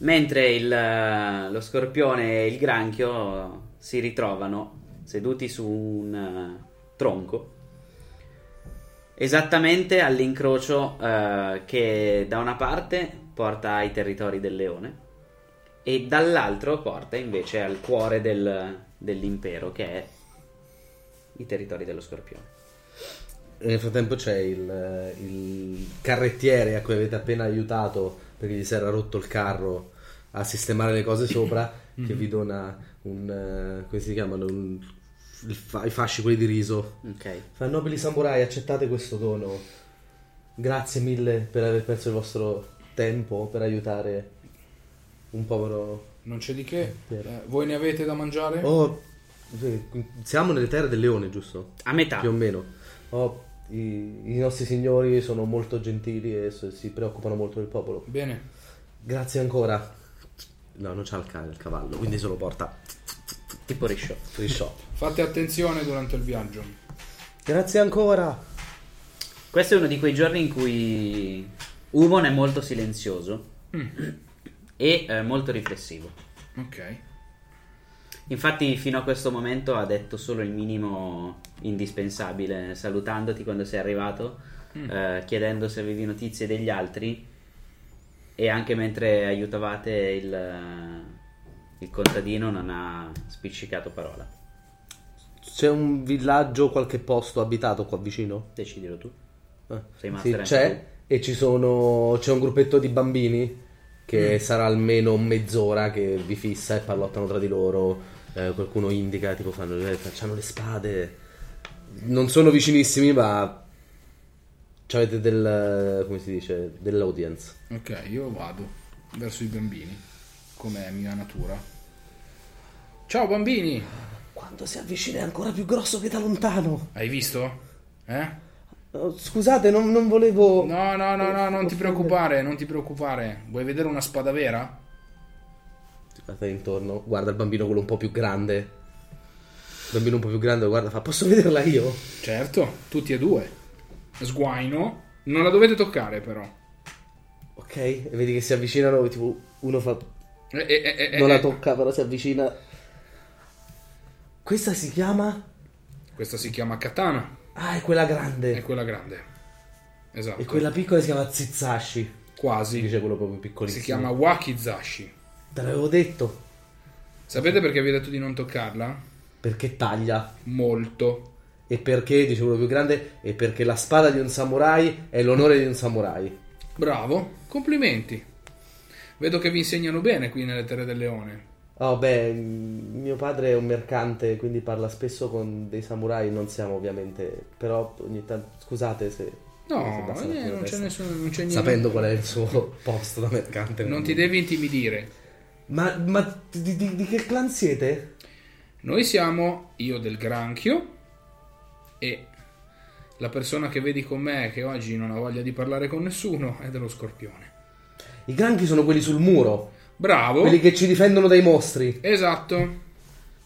Mentre il, eh, lo scorpione e il granchio si ritrovano seduti su un eh, tronco, esattamente all'incrocio eh, che da una parte porta ai territori del leone e dall'altro porta invece al cuore del- dell'impero, che è i territori dello scorpione. Nel frattempo c'è il, il carrettiere a cui avete appena aiutato perché gli si era rotto il carro a sistemare le cose sopra che vi dona un eh, come si chiamano un il fa- i fasci quelli di riso. Ok. Fa nobili samurai, accettate questo dono. Grazie mille per aver perso il vostro tempo per aiutare un povero. Non c'è di che. Vero. Eh, voi ne avete da mangiare? Oh, siamo nelle terre del leone, giusto? A metà. Più o meno. Oh, i, i nostri signori sono molto gentili e si preoccupano molto del popolo. Bene. Grazie ancora. No, non c'ha il, ca- il cavallo, quindi se lo porta Tipo Risciò. shop. Fate attenzione durante il viaggio. Grazie ancora. Questo è uno di quei giorni in cui Umon è molto silenzioso e eh, molto riflessivo. Ok. Infatti, fino a questo momento ha detto solo il minimo indispensabile, salutandoti quando sei arrivato, eh, chiedendo se avevi notizie degli altri e anche mentre aiutavate il, il contadino non ha spiccicato parola. C'è un villaggio, qualche posto abitato qua vicino? Decidilo tu. Eh, Sei sì, c'è e ci sono c'è un gruppetto di bambini che sarà almeno mezz'ora che vi fissa e parlottano tra di loro eh, qualcuno indica tipo fanno eh, facciano le spade non sono vicinissimi ma avete del come si dice dell'audience Ok, io vado verso i bambini, come mia natura. Ciao bambini! quando si avvicina è ancora più grosso che da lontano Hai visto? Eh? Oh, scusate non, non volevo No, no, no, no, non ti preoccupare, non ti preoccupare. Vuoi vedere una spada vera? guarda intorno guarda il bambino quello un po' più grande il bambino un po' più grande guarda fa posso vederla io? Certo, tutti e due. Sguaino. Non la dovete toccare però. Ok, e vedi che si avvicinano, tipo uno fa... Eh, eh, eh, eh, Non la eh. tocca, però si avvicina. Questa si chiama... Questa si chiama katana, Ah, è quella è grande. quella grande. Esatto. E quella piccola si chiama Zizashi. Si Quasi. dice quello proprio piccolissimo. Si chiama wakizashi. Te l'avevo detto. Sapete perché vi ho detto di non toccarla? Perché taglia. Molto. E perché, dice quello più grande, e perché la spada di un samurai è l'onore di un samurai. Bravo, complimenti. Vedo che vi insegnano bene qui nelle Terre del Leone. Oh, beh, mio padre è un mercante, quindi parla spesso con dei samurai, non siamo ovviamente... Però ogni tanto... Scusate se... se No, la eh, non c'è nessuno, non c'è niente. Sapendo qual è il suo posto da mercante. Non ti devi intimidire. Ma, ma di, di- di che clan siete? Noi siamo io del granchio e la persona che vedi con me che oggi non ha voglia di parlare con nessuno è dello scorpione. I granchi sono quelli sul muro, Bravo. quelli che ci difendono dai mostri. Esatto.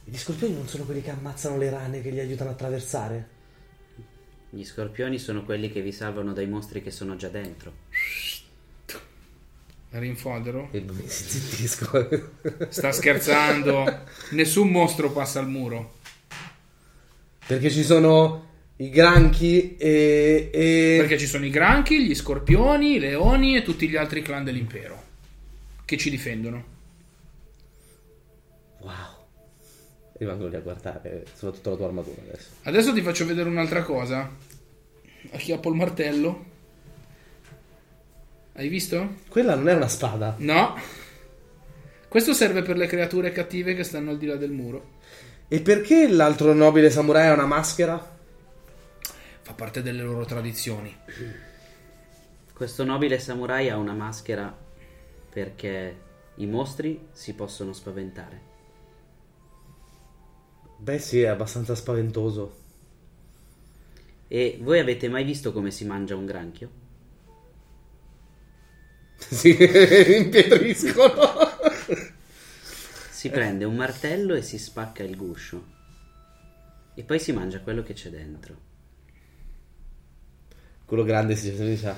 Gli scorpioni non sono quelli che ammazzano le rane che li aiutano a attraversare. Gli scorpioni sono quelli che vi salvano dai mostri che sono già dentro. Rinfodero. E mi zittisco. Sta scherzando. Nessun mostro passa al muro. Perché ci sono i granchi e... e... Perché ci sono i granchi, gli scorpioni, i leoni e tutti gli altri clan dell'impero che ci difendono. Wow. Rimango lì a guardare, soprattutto la tua armatura adesso. Adesso ti faccio vedere un'altra cosa. Acchiappo il martello. Hai visto? Quella non è una spada. No. Questo serve per le creature cattive che stanno al di là del muro. E perché l'altro nobile samurai ha una maschera? Fa parte delle loro tradizioni. Questo nobile samurai ha una maschera perché i mostri si possono spaventare. Beh sì, è abbastanza spaventoso. E voi avete mai visto come si mangia un granchio? si impietriscono. Si prende un martello e si spacca il guscio. E poi si mangia quello che c'è dentro. Quello grande si dice...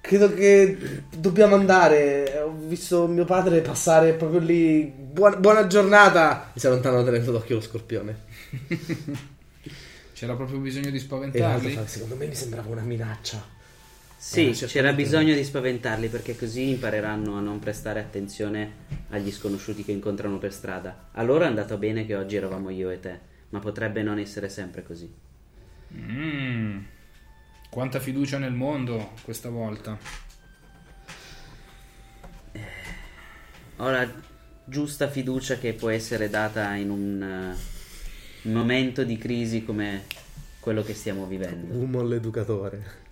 Credo che dobbiamo andare. Ho visto mio padre passare proprio lì. Buona, buona giornata. Mi si allontana tenendo d'occhio lo scorpione. C'era proprio bisogno di E spaventarli. fa, secondo me mi sembrava una minaccia. Sì, Eh, c'era bisogno di spaventarli perché così impareranno a non prestare attenzione agli sconosciuti che incontrano per strada. A loro è andato bene che oggi eravamo io e te, ma potrebbe non essere sempre così. Mm. Quanta fiducia nel mondo questa volta. Ho la giusta fiducia che può essere data in un, eh, momento di crisi come quello che stiamo vivendo. Umon l'educatore.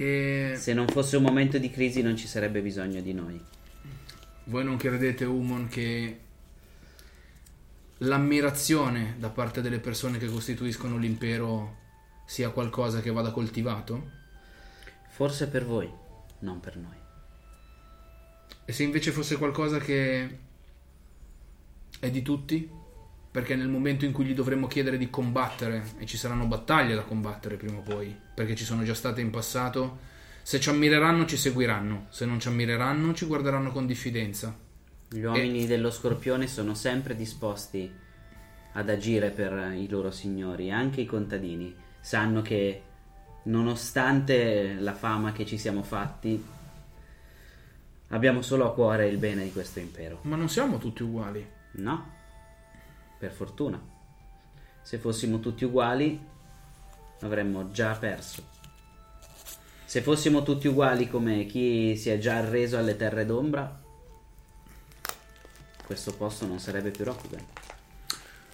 E Se non fosse un momento di crisi non ci sarebbe bisogno di noi. voi non credete, Umon, che l'ammirazione da parte delle persone che costituiscono l'impero sia qualcosa che vada coltivato? Forse per voi, non per noi. E se invece fosse qualcosa che è di tutti? Perché nel momento in cui gli dovremmo chiedere di combattere, e ci saranno battaglie da combattere prima o poi, perché ci sono già state in passato, se ci ammireranno ci seguiranno, se non ci ammireranno ci guarderanno con diffidenza. Gli uomini dello scorpione sono sempre disposti ad agire per i loro signori, anche i contadini sanno che nonostante la fama che ci siamo fatti, abbiamo solo a cuore il bene di questo impero. Ma non siamo tutti uguali. No, per fortuna. Se fossimo tutti uguali, avremmo già perso. Se fossimo tutti uguali come chi si è già arreso alle terre d'ombra, questo posto non sarebbe più Rokugan.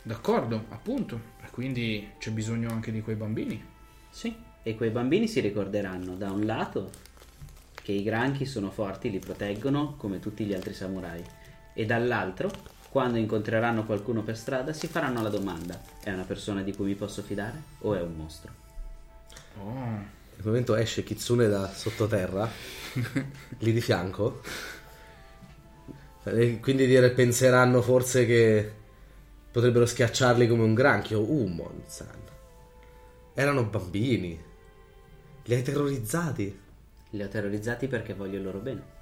D'accordo, appunto. E quindi c'è bisogno anche di quei bambini. Sì, e quei bambini si ricorderanno da un lato che i granchi sono forti, li proteggono come tutti gli altri samurai, e dall'altro, quando incontreranno qualcuno per strada, si faranno la domanda: è una persona di cui mi posso fidare o è un mostro? Oh. Nel momento esce Kitsune da sottoterra, lì di fianco. Quindi dire, penseranno forse che potrebbero schiacciarli come un granchio. Umon-san. Erano bambini. Li hai terrorizzati. Li ho terrorizzati perché voglio il loro bene.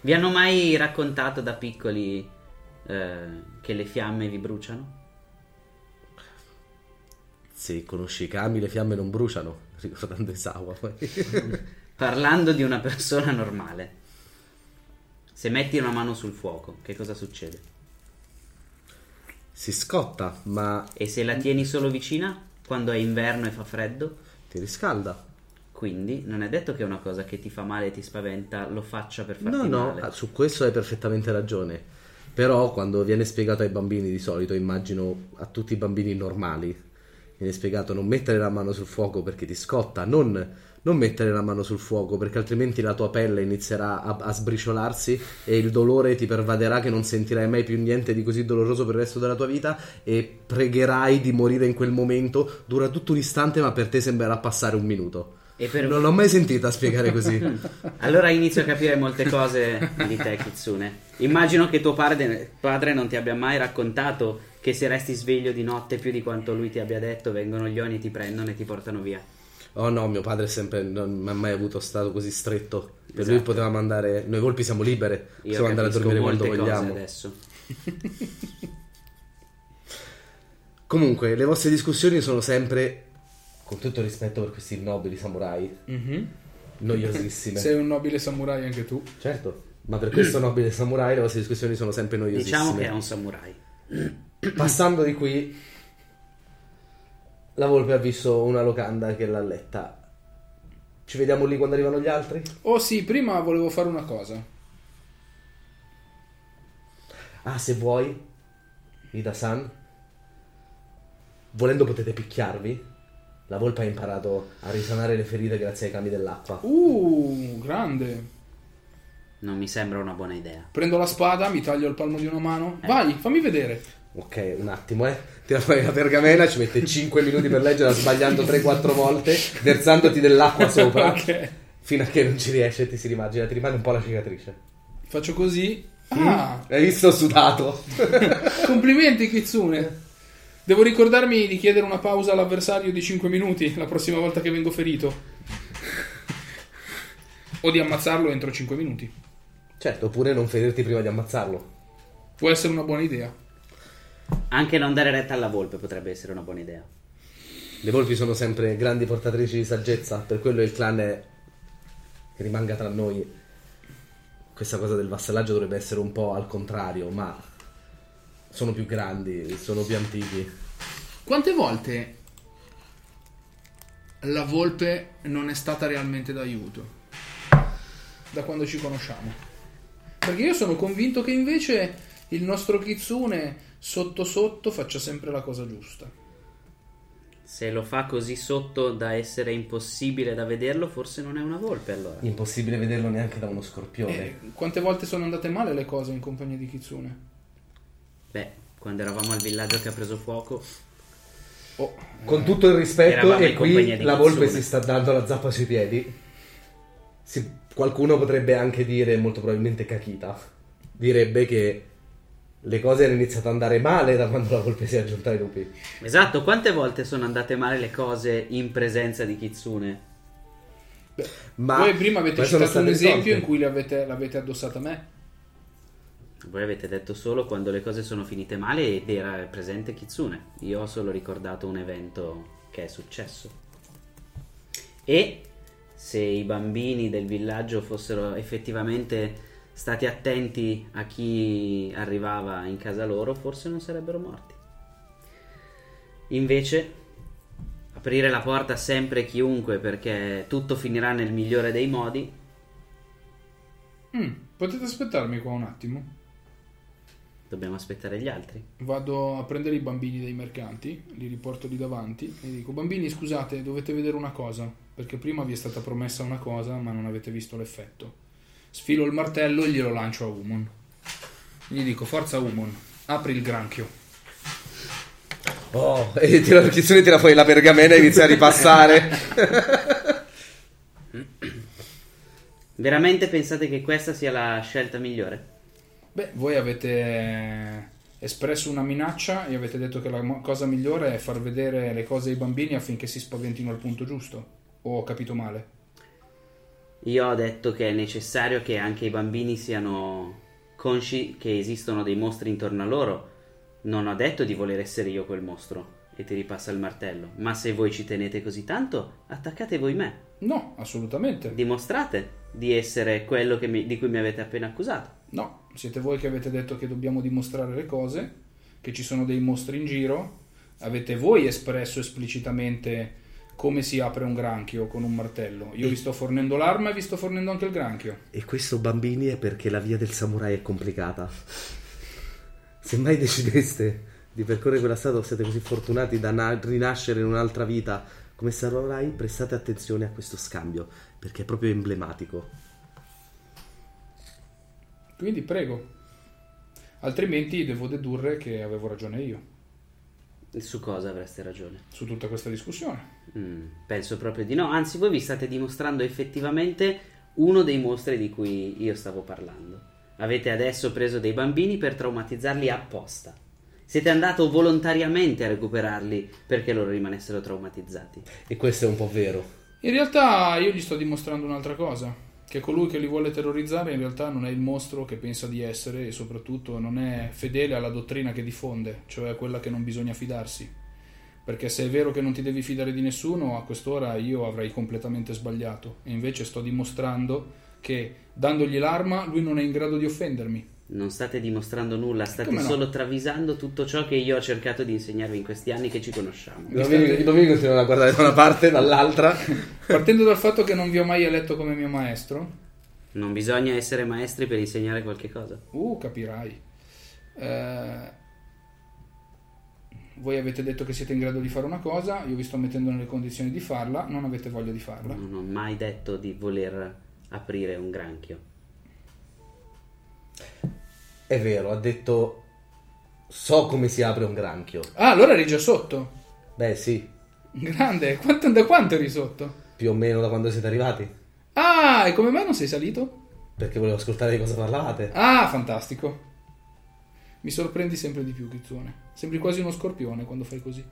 Vi hanno mai raccontato da piccoli eh, che le fiamme vi bruciano? Se conosci i kami, le fiamme non bruciano. Ricordando Isawa. Parlando di una persona normale, se metti una mano sul fuoco, che cosa succede? si scotta, ma E se la tieni solo vicina, quando è inverno e fa freddo? ti riscalda. Quindi non è detto che una cosa che ti fa male e ti spaventa lo faccia per farti No, no, male. ah, su questo hai perfettamente ragione. Però quando viene spiegato ai bambini di solito, immagino a tutti i bambini normali, viene spiegato non mettere la mano sul fuoco perché ti scotta, non, non mettere la mano sul fuoco perché altrimenti la tua pelle inizierà a, a sbriciolarsi e il dolore ti pervaderà che non sentirai mai più niente di così doloroso per il resto della tua vita e pregherai di morire in quel momento. Dura tutto un istante ma per te sembrerà passare un minuto. Per- Non l'ho mai sentita spiegare così. Allora inizio a capire molte cose di te, Kitsune. Immagino che tuo padre, padre non ti abbia mai raccontato che se resti sveglio di notte più di quanto lui ti abbia detto, vengono gli oni, ti prendono e ti portano via. Oh no, mio padre sempre non mi ha mai avuto stato così stretto. Per Esatto. lui potevamo andare. Noi volpi siamo libere, Io possiamo andare a dormire quando vogliamo. adesso. Comunque, le vostre discussioni sono sempre, con tutto il rispetto per questi nobili samurai, noiosissime. Sei un nobile samurai anche tu. Certo, ma per questo nobile samurai le vostre discussioni sono sempre noiosissime. Diciamo che è un samurai. Passando di qui, la volpe ha visto una locanda che l'ha letta. Ci vediamo lì quando arrivano gli altri? Oh sì, prima volevo fare una cosa. Ah, se vuoi, Ida-san, volendo potete picchiarvi. La volpe ha imparato a risanare le ferite grazie ai kami dell'acqua. Uh, grande. Non mi sembra una buona idea. Prendo la spada, mi taglio il palmo di una mano. Vai, fammi vedere. Ok, un attimo, eh. Tira fuori la pergamena, ci mette 5 minuti per leggerla sbagliando 3-4 volte, versandoti dell'acqua sopra. Ok. Fino a che non ci riesce e ti si rimagina, ti rimane un po' la cicatrice. Faccio così. Ah, Hai visto sudato? complimenti Kitsune. Devo ricordarmi di chiedere una pausa all'avversario di 5 minuti la prossima volta che vengo ferito. O di ammazzarlo entro 5 minuti. certo, oppure non ferirti prima di ammazzarlo. Può essere una buona idea. Anche non dare retta alla volpe potrebbe essere una buona idea. Le volpi sono sempre grandi portatrici di saggezza, per quello il clan è che rimanga tra noi. Questa cosa del vassallaggio dovrebbe essere un po' al contrario, ma sono più grandi, sono più antichi. Quante volte la volpe non è stata realmente d'aiuto? Da quando ci conosciamo. Perché io sono convinto che invece il nostro Kitsune sotto sotto faccia sempre la cosa giusta. Se lo fa così sotto da essere impossibile da vederlo, forse non è una volpe allora. Impossibile vederlo neanche da uno scorpione. E quante volte sono andate male le cose in compagnia di Kitsune? Beh, quando eravamo al villaggio che ha preso fuoco, Oh, Con tutto il rispetto, e qui la volpe si sta dando la zappa sui piedi. Si- qualcuno potrebbe anche dire, molto probabilmente Kakita, direbbe che le cose hanno iniziato ad andare male da quando la volpe si è aggiunta ai lupi. esatto, quante volte sono andate male le cose in presenza di Kitsune? Ma voi prima avete citato un state esempio risolte. in cui l'avete, l'avete addossata a me. Voi avete detto solo quando le cose sono finite male ed era presente Kitsune. Io ho solo ricordato un evento che è successo. E se i bambini del villaggio fossero effettivamente stati attenti a chi arrivava in casa loro, forse non sarebbero morti. Invece, aprire la porta sempre a chiunque perché tutto finirà nel migliore dei modi, Mm, potete aspettarmi qua un attimo? Dobbiamo aspettare gli altri. Vado a prendere i bambini dei mercanti, li riporto lì davanti e dico: Bambini, scusate, dovete vedere una cosa. Perché prima vi è stata promessa una cosa, ma non avete visto l'effetto. Sfilo il martello e glielo lancio a Umon. Gli dico: Forza, Umon, apri il granchio. Oh, e tira, Kitsune tira fuori la pergamena e inizia a ripassare. Veramente pensate che questa sia la scelta migliore? Beh, voi avete espresso una minaccia e avete detto che la cosa migliore è far vedere le cose ai bambini affinché si spaventino al punto giusto. O ho capito male? Io ho detto che è necessario che anche i bambini siano consci che esistono dei mostri intorno a loro. Non ho detto di voler essere io quel mostro e ti ripassa il martello. Ma se voi ci tenete così tanto, attaccate voi me. No, assolutamente. Dimostrate di essere quello che mi- di cui mi avete appena accusato. No, siete voi che avete detto che dobbiamo dimostrare le cose, che ci sono dei mostri in giro. Avete voi espresso esplicitamente come si apre un granchio con un martello. Io vi sto fornendo l'arma e vi sto fornendo anche il granchio. E questo bambini è perché la via del samurai è complicata. Se mai decideste di percorrere quella strada o siete così fortunati da na- rinascere in un'altra vita come samurai, prestate attenzione a questo scambio, perché è proprio emblematico. Quindi prego. Altrimenti devo dedurre che avevo ragione io Su cosa avreste ragione? su tutta questa discussione. Mm, penso proprio di no. Anzi, voi vi state dimostrando effettivamente uno dei mostri di cui io stavo parlando. Avete adesso preso dei bambini per traumatizzarli apposta. Siete andato volontariamente a recuperarli perché loro rimanessero traumatizzati. E questo è un po' vero. In realtà io gli sto dimostrando un'altra cosa, che colui che li vuole terrorizzare in realtà non è il mostro che pensa di essere e soprattutto non è fedele alla dottrina che diffonde, cioè quella che non bisogna fidarsi. Perché se è vero che non ti devi fidare di nessuno, a quest'ora io avrei completamente sbagliato e invece sto dimostrando che dandogli l'arma lui non è in grado di offendermi. Non state dimostrando nulla, state Come no? solo travisando tutto ciò che io ho cercato di insegnarvi in questi anni che ci conosciamo. I bambini, bambini continuano a guardare da una parte e dall'altra. Partendo dal fatto che non vi ho mai eletto come mio maestro, Non bisogna essere maestri per insegnare qualche cosa. Uh, capirai. Eh, voi avete detto che siete in grado di fare una cosa, io vi sto mettendo nelle condizioni di farla, non avete voglia di farla. Non ho mai detto di voler aprire un granchio. È vero, ha detto so come si apre un granchio. Ah, allora eri già sotto. Beh, sì, Grande, quanto, da quanto eri sotto? più o meno da quando siete arrivati. Ah, e come mai non sei salito? Perché volevo ascoltare di cosa parlavate. Ah, fantastico. Mi sorprendi sempre di più, Kitsune. Sembri quasi uno scorpione quando fai così.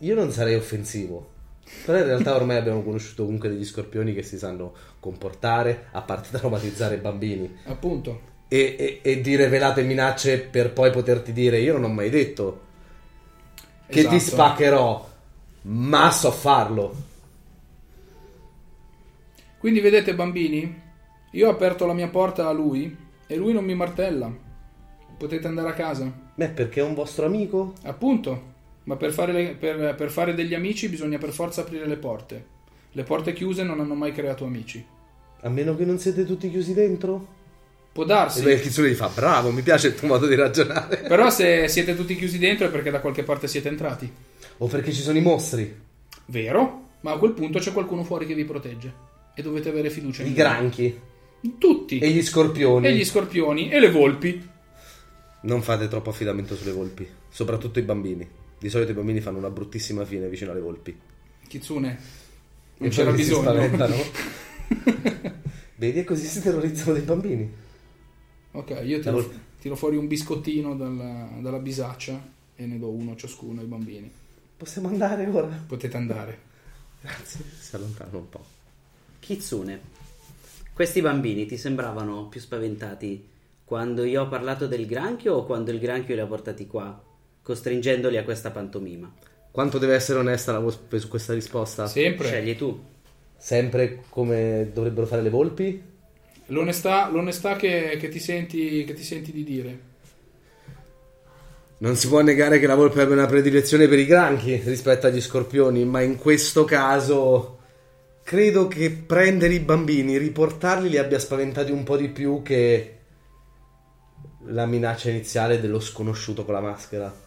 Io non sarei offensivo. Però in realtà ormai abbiamo conosciuto comunque degli scorpioni che si sanno comportare, a parte traumatizzare i bambini. Appunto. E, e- e dire velate minacce per poi poterti dire io non ho mai detto che ti Esatto. spaccherò, ma so farlo. Quindi vedete, bambini, io ho aperto la mia porta a lui e lui non mi martella. Potete andare a casa. Beh, perché è un vostro amico? Appunto, ma per fare, le- per- per fare degli amici bisogna per forza aprire le porte. Le porte chiuse non hanno mai creato amici. A meno che non siete tutti chiusi dentro? Può E darsi. poi il Kitsune gli fa, bravo, mi piace il tuo modo di ragionare. Però se siete tutti chiusi dentro è perché da qualche parte siete entrati. O perché ci sono i mostri, Vero? Ma a quel punto c'è qualcuno fuori che vi protegge. E dovete avere fiducia in i lui. granchi Tutti. e gli scorpioni. E gli scorpioni e le volpi. Non fate troppo affidamento sulle volpi, soprattutto i bambini. Di solito i bambini fanno una bruttissima fine vicino alle volpi. Kitsune. Non E c'era bisogno. Vedi, e così si terrorizzano dei bambini. Ok, io tiro, tiro fuori un biscottino dalla, dalla bisaccia e ne do uno a ciascuno ai bambini. Possiamo andare ora? Potete andare. Grazie. Si allontanano un po'. Kitsune, questi bambini ti sembravano più spaventati quando io ho parlato del granchio o quando il granchio li ha portati qua, costringendoli a questa pantomima? Quanto deve essere onesta la Wasp su questa risposta? Sempre. Scegli tu. Sempre come dovrebbero fare le volpi? L'onestà, l'onestà che, che ti senti, che ti senti di dire. Non si può negare che la volpe abbia una predilezione per i granchi rispetto agli scorpioni, ma in questo caso credo che prendere i bambini, riportarli li abbia spaventati un po' di più che la minaccia iniziale dello sconosciuto con la maschera.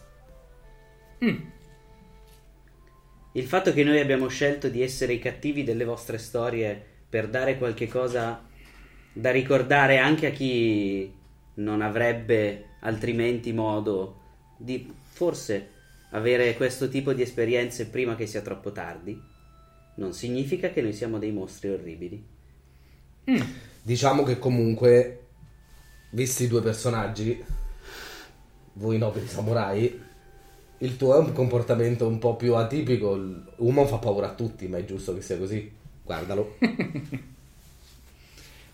Il fatto che noi abbiamo scelto di essere i cattivi delle vostre storie per dare qualche cosa da ricordare anche a chi non avrebbe altrimenti modo di forse avere questo tipo di esperienze prima che sia troppo tardi, non significa che noi siamo dei mostri orribili. Diciamo che comunque, visti i due personaggi, voi nobili samurai, il tuo è un comportamento un po' più atipico. Il Umon fa paura a tutti, ma è giusto che sia così. Guardalo.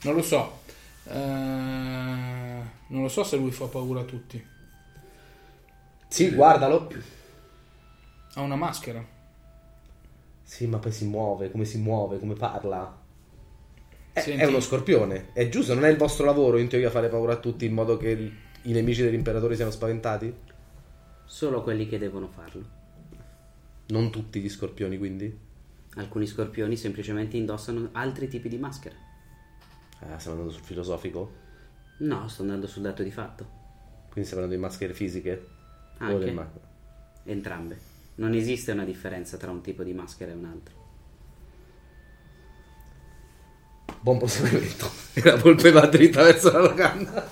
Non lo so. Eh, non lo so se lui fa paura a tutti. Sì, guardalo. Ha una maschera. Sì, ma poi si muove, come si muove, come parla. È, Senti- è uno scorpione. È giusto, non è il vostro lavoro in teoria fare paura a tutti in modo che i nemici dell'imperatore siano spaventati? Solo quelli che devono farlo. Non tutti gli scorpioni, quindi? Alcuni scorpioni semplicemente indossano altri tipi di maschere. Ah, stiamo andando sul filosofico? No, sto andando sul dato di fatto. Quindi stiamo parlando di maschere fisiche? Anche. ma- Entrambe. Non esiste una differenza tra un tipo di maschera e un altro. Buon proseguimento. La volpe va dritta verso la locanda.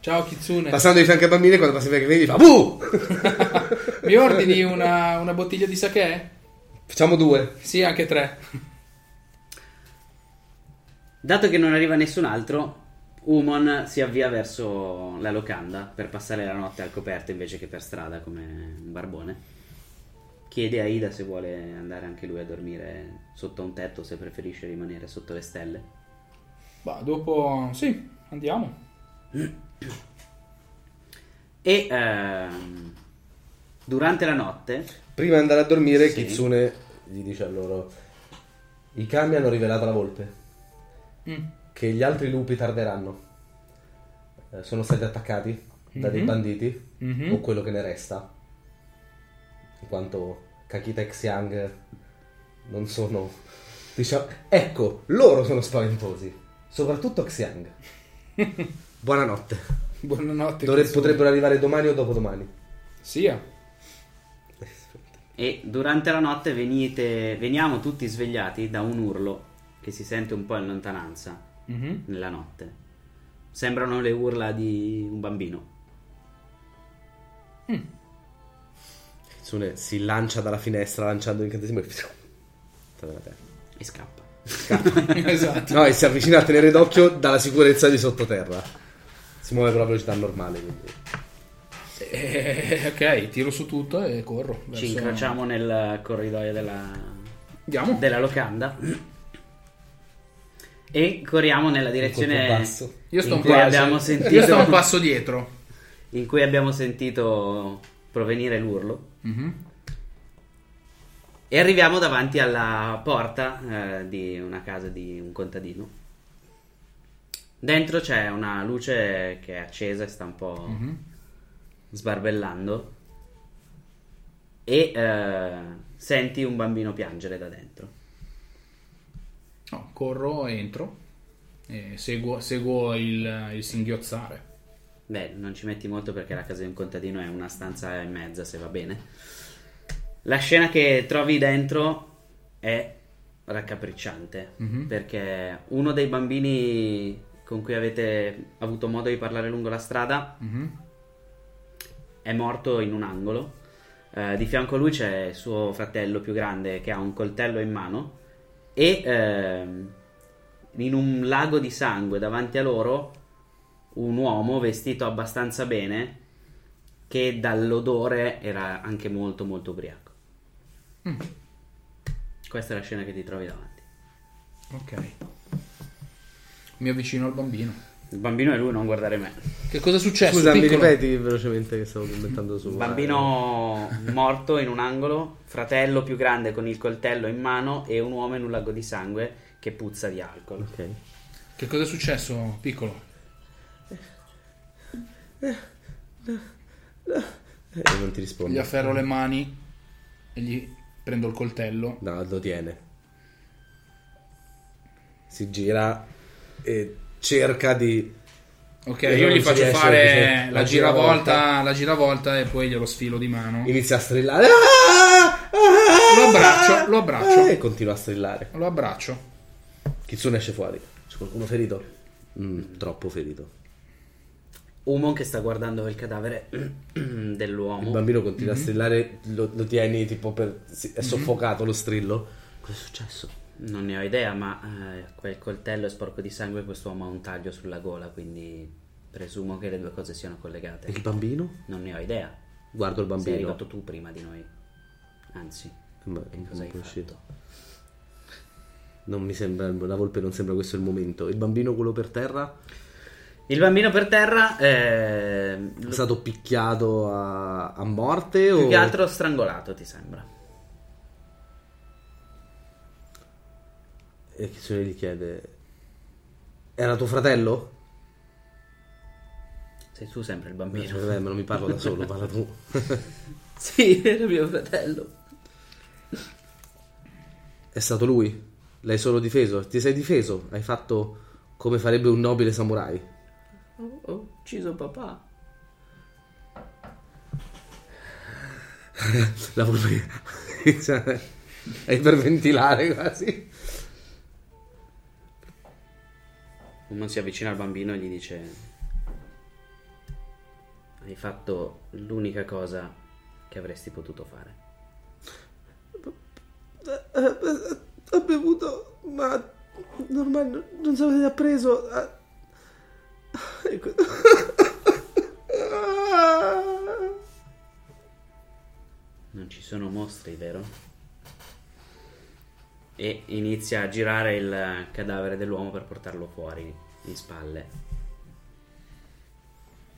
Ciao Kitsune. Passando di fianco ai bambini, quando fianco ai bambini fa Buh! Mi ordini una, una bottiglia di sake? Facciamo due. Sì, anche tre. Dato che non arriva nessun altro, Umon si avvia verso la locanda per passare la notte al coperto invece che per strada come un barbone. Chiede a Ida se vuole andare anche lui a dormire sotto un tetto, se preferisce rimanere sotto le stelle. Bah, dopo... Sì, andiamo. E ehm, durante la notte, Prima di andare a dormire, Sì. Kitsune gli dice a loro: I kami hanno rivelato la volpe. Mm. Che gli altri lupi tarderanno. Eh, sono stati attaccati da dei Mhm. banditi, Mhm. o quello che ne resta. In quanto Kakita e Xiang non sono. Diciamo, ecco, loro sono spaventosi. Soprattutto Xiang. Buonanotte. Buonanotte. Dovre- potrebbero arrivare domani o dopodomani. Sia. e durante la notte venite, veniamo tutti svegliati da un urlo che si sente un po' in lontananza Mhm. nella notte. Sembrano le urla di un bambino. Kitsune si lancia dalla finestra lanciando l'incantesimo e. E scappa. esatto. No, e si avvicina a tenere d'occhio dalla sicurezza di sottoterra. Si muove però a velocità normale. Quindi. Eh, ok, tiro su tutto e corro. Ci verso- incrociamo nel corridoio della, Andiamo. della locanda e corriamo nella direzione. Io sto in un cui abbiamo Io sto un sentito passo dietro. in cui abbiamo sentito provenire l'urlo Mhm. e arriviamo davanti alla porta eh, di una casa di un contadino. Dentro c'è una luce che è accesa e sta un po' Mhm. sbarbellando e eh, senti un bambino piangere da dentro. No, corro, entro e seguo, seguo il, il singhiozzare. Beh, non ci metti molto perché la casa di un contadino è una stanza e mezza, se va bene. La scena che trovi dentro è raccapricciante Mhm. perché uno dei bambini con cui avete avuto modo di parlare lungo la strada Mhm. è morto in un angolo. Eh, di fianco a lui c'è suo fratello più grande che ha un coltello in mano e ehm, in un lago di sangue davanti a loro un uomo vestito abbastanza bene che dall'odore era anche molto molto ubriaco. Questa è la scena che ti trovi davanti. Ok. Mi avvicino al bambino. Il bambino è lui, non guardare me. Che cosa è successo? Scusa, mi piccolo? ripeti velocemente che stavo commentando su. Bambino morto in un angolo, fratello più grande con il coltello in mano e un uomo in un lago di sangue che puzza di alcol. Ok. Che cosa è successo, piccolo? E non ti rispondo. Gli afferro le mani e gli prendo il coltello. No, lo tiene. Si gira e cerca di. Ok, io gli faccio fare la la giravolta, giravolta- la giravolta e poi glielo sfilo di mano. Inizia a strillare. Ah! Ah! Lo abbraccio, lo abbraccio. E continua a strillare. Lo abbraccio. Kitsune esce fuori. C'è qualcuno ferito? Mm, troppo ferito. Umon che sta guardando il cadavere dell'uomo. Il bambino continua Mhm. a strillare. Lo, lo tieni tipo per. È soffocato lo strillo. Cosa è successo? Non ne ho idea, ma eh, quel coltello è sporco di sangue e quest'uomo ha un taglio sulla gola, quindi presumo che le due cose siano collegate. E il bambino? Non ne ho idea. Guardo il Sei bambino. arrivato tu prima di noi. Anzi, Ma- che non cosa hai fatto? Non mi sembra. La volpe non sembra questo il momento. Il bambino, quello per terra, Il bambino per terra eh, è stato picchiato a, a morte più o. che altro strangolato, ti sembra? E Kitsune gli chiede: Era tuo fratello? Sei tu sempre il Eh, bambino. vabbè, ma non mi parlo da solo, parla tu. sì, era mio fratello. È stato lui? L'hai solo difeso? Ti sei difeso? Hai fatto come farebbe un nobile samurai? Ho, ho ucciso papà. La volpe inizia a iperventilare quasi. Umon si avvicina al bambino e gli dice: Hai fatto l'unica cosa che avresti potuto fare. Ho bevuto, ma normale, non so se ha preso. Ecco. Non ci sono mostri, vero? E inizia a girare il cadavere dell'uomo per portarlo fuori in spalle.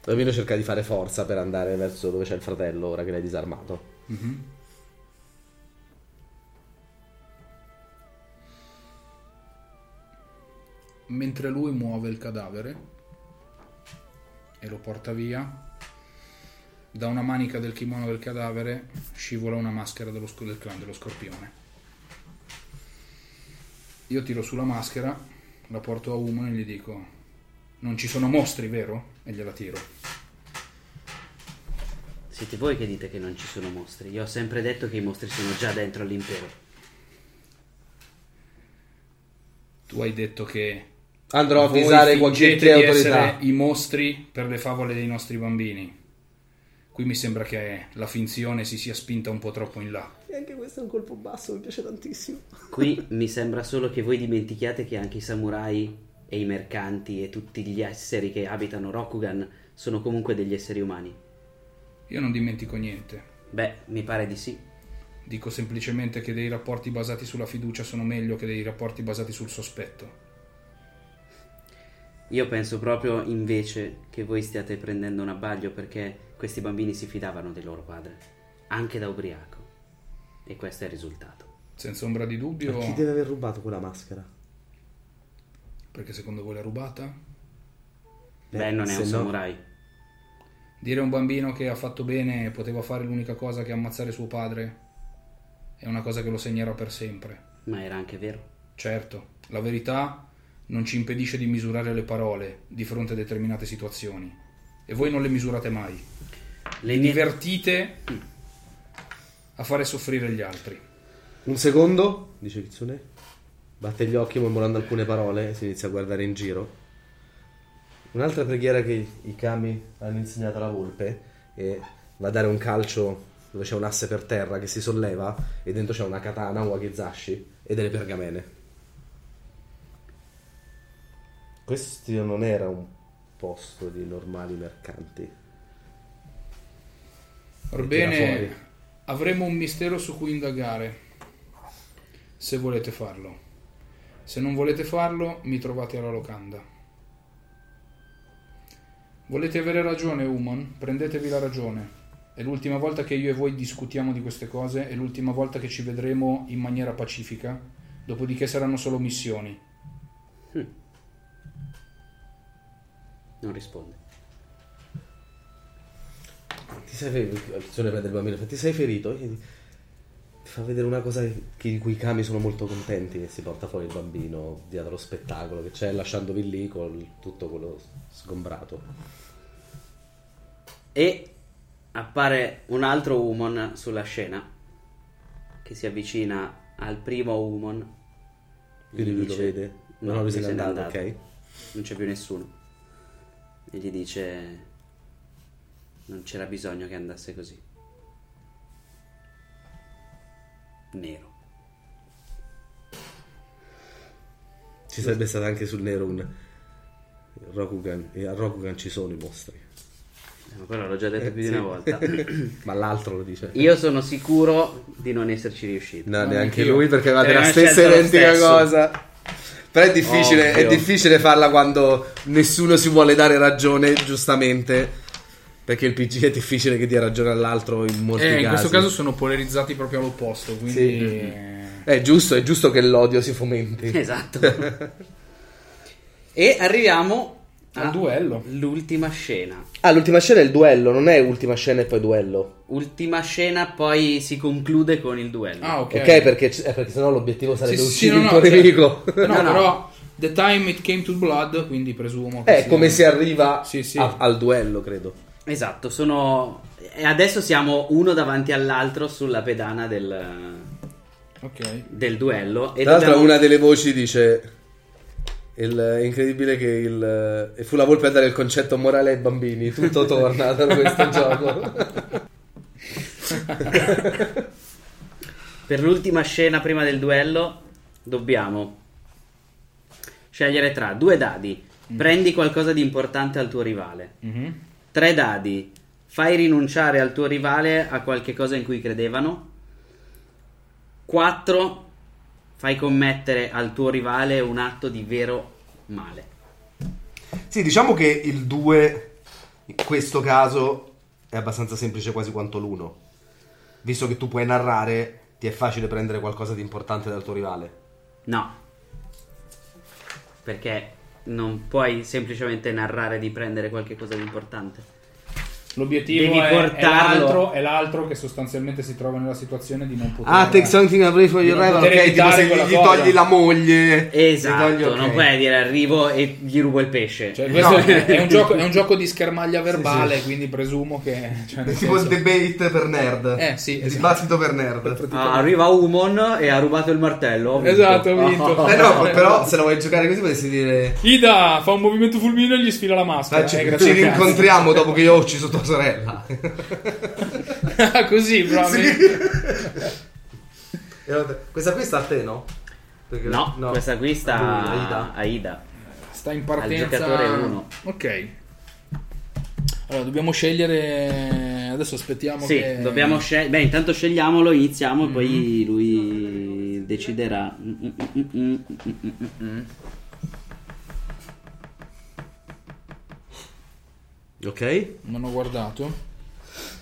Bambino cerca di fare forza per andare verso dove c'è il fratello ora che l'hai disarmato. Mentre lui muove il cadavere e lo porta via, da una manica del kimono del cadavere scivola una maschera dello, sc- del clan dello scorpione. Io tiro sulla maschera, la porto a Umo e gli dico: Non ci sono mostri, vero? E gliela tiro. Siete voi che dite che non ci sono mostri. Io ho sempre detto che i mostri sono già dentro l'impero. Tu hai detto che Andrò a avvisare qualche di autorità. i mostri per le favole dei nostri bambini. Qui mi sembra che la finzione si sia spinta un po' troppo in là. E anche questo è un colpo basso, mi piace tantissimo. Qui mi sembra solo che voi dimentichiate che anche i samurai e i mercanti e tutti gli esseri che abitano Rokugan sono comunque degli esseri umani. Io non dimentico niente. Beh, mi pare di sì. Dico semplicemente che dei rapporti basati sulla fiducia sono meglio che dei rapporti basati sul sospetto. Io penso proprio invece che voi stiate prendendo un abbaglio perché questi bambini si fidavano del loro padre, anche da ubriaco. E questo è il risultato. Senza ombra di dubbio, Ma chi deve aver rubato quella maschera? perché secondo voi l'ha rubata? Beh, non è un no- samurai. Dire a un bambino che ha fatto bene e poteva fare l'unica cosa che ammazzare suo padre è una cosa che lo segnerà per sempre. Ma era anche vero. Certo, la verità non ci impedisce di misurare le parole di fronte a determinate situazioni. E voi non le misurate mai. Le Vi mie- divertite a fare soffrire gli altri. Un secondo, dice Kitsune. Batte gli occhi mormorando alcune parole e si inizia a guardare in giro. Un'altra preghiera che i kami hanno insegnato alla volpe è va a dare un calcio dove c'è un asse per terra che si solleva e dentro c'è una katana, un wakizashi e delle pergamene. Questo non era un posto di normali mercanti. Orbene. Avremo un mistero su cui indagare. Se volete farlo. Se non volete farlo, mi trovate alla locanda. Volete avere ragione, Human? Prendetevi la ragione. È l'ultima volta che io e voi discutiamo di queste cose, è l'ultima volta che ci vedremo in maniera pacifica, dopodiché saranno solo missioni. Non risponde. Ti sei ferito? Kitsune prende il bambino ti sei ferito? Gli fa vedere una cosa che- di cui i kami sono molto contenti e si porta fuori il bambino via dallo spettacolo che c'è lasciandovi lì con tutto quello sgombrato. E appare un altro Humon sulla scena che si avvicina al primo Humon. Quindi lui lo dice- vede? No, No, lui se n'è andato. ok? Non c'è più nessuno. E gli dice: Non c'era bisogno che andasse così. Nero. Ci sarebbe stato anche sul nero un Rokugan e a Rokugan ci sono i mostri. Eh, Ma quello l'ho già detto Eh, più di sì. una volta. Ma l'altro lo dice. Io sono sicuro di non esserci riuscito. No, No, neanche lui perché aveva Eh, la stessa identica cosa. Però è difficile, è difficile farla quando nessuno si vuole dare ragione, giustamente. Perché il PG è difficile che dia ragione all'altro in molti Eh, casi. in questo caso sono polarizzati proprio all'opposto, quindi... Sì. È giusto, è giusto che l'odio si fomenti. Esatto. e arriviamo Al duello. L'ultima scena. Ah, l'ultima scena è il duello, non è ultima scena e poi duello. Ultima scena, poi si conclude con il duello. Ah, ok. Ok, perché, eh, perché sennò l'obiettivo sarebbe Sì, sì, uccidere no, il tuo cioè- nemico. No, No, no. però The Time It Came to Blood, quindi presumo che È sia- come si arriva Sì, sì. a- al duello, credo. Esatto, sono... E adesso siamo uno davanti all'altro sulla pedana del, Ok. del duello. E Tra l'altro dobbiamo- una delle voci dice... il- è incredibile che il... E fu la volpe a dare il concetto morale ai bambini. Tutto torna da questo gioco. Per l'ultima scena prima del duello dobbiamo scegliere tra due dadi. Prendi qualcosa di importante al tuo rivale. Mhm. Tre dadi. Fai rinunciare al tuo rivale a qualche cosa in cui credevano. 4. Fai commettere al tuo rivale un atto di vero male. Sì, diciamo che il 2 in questo caso è abbastanza semplice quasi quanto l'1. Visto che tu puoi narrare, ti è facile prendere qualcosa di importante dal tuo rivale. No. Perché non puoi semplicemente narrare di prendere qualche cosa di importante. L'obiettivo Devi è, è l'altro, è l'altro che sostanzialmente si trova nella situazione di non poter... Ah, take something away from your rival. Ok, tipo se gli cosa. togli la moglie. gli Esatto, togli- ok. non puoi dire arrivo e gli rubo il pesce. Cioè, questo No. è, è un gioco, è un gioco di schermaglia verbale, quindi presumo che... Cioè, nel Tipo il senso- debate per nerd. Eh, sì, Il esatto. dibattito per nerd. Ah, arriva Umon e ha rubato il martello. Esatto, ho vinto. Eh no, però se la vuoi giocare così potresti dire... Ida fa un movimento fulmineo e gli sfila la maschera. "Ah, ci, Eh, ci rincontriamo dopo che io ho ucciso tua sorella. Così, proprio. E vabbè, Questa qui sta a te, no? Perché- No, questa qui sta A Aida. a Ida. Sta in partenza. Al giocatore uno. Ok. Allora, dobbiamo scegliere. Adesso aspettiamo Sì, che. dobbiamo scegliere. Beh, intanto scegliamolo, iniziamo e Mm-hmm. poi lui deciderà. Mm, Ok, Non ho guardato.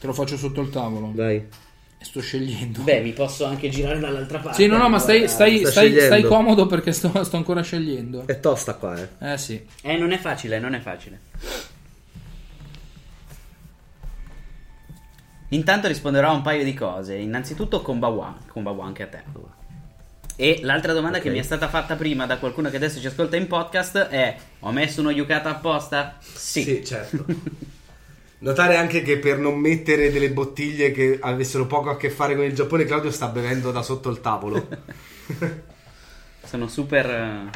Te lo faccio sotto il tavolo. dai. E sto scegliendo. Beh, mi posso anche girare dall'altra parte. Sì, no, no, ma stai, stai, sta stai, scegliendo. stai comodo perché sto, sto ancora scegliendo. È tosta qua, eh. Eh sì. Eh, non è facile, non è facile. Intanto risponderò a un paio di cose. Innanzitutto con Bawan, con Bawan che a te. E l'altra domanda Ok. che mi è stata fatta prima da qualcuno che adesso ci ascolta in podcast è: Ho messo uno yukata apposta? Sì. certo. Notare anche che per non mettere delle bottiglie che avessero poco a che fare con il Giappone, Claudio sta bevendo da sotto il tavolo. Sono super eh,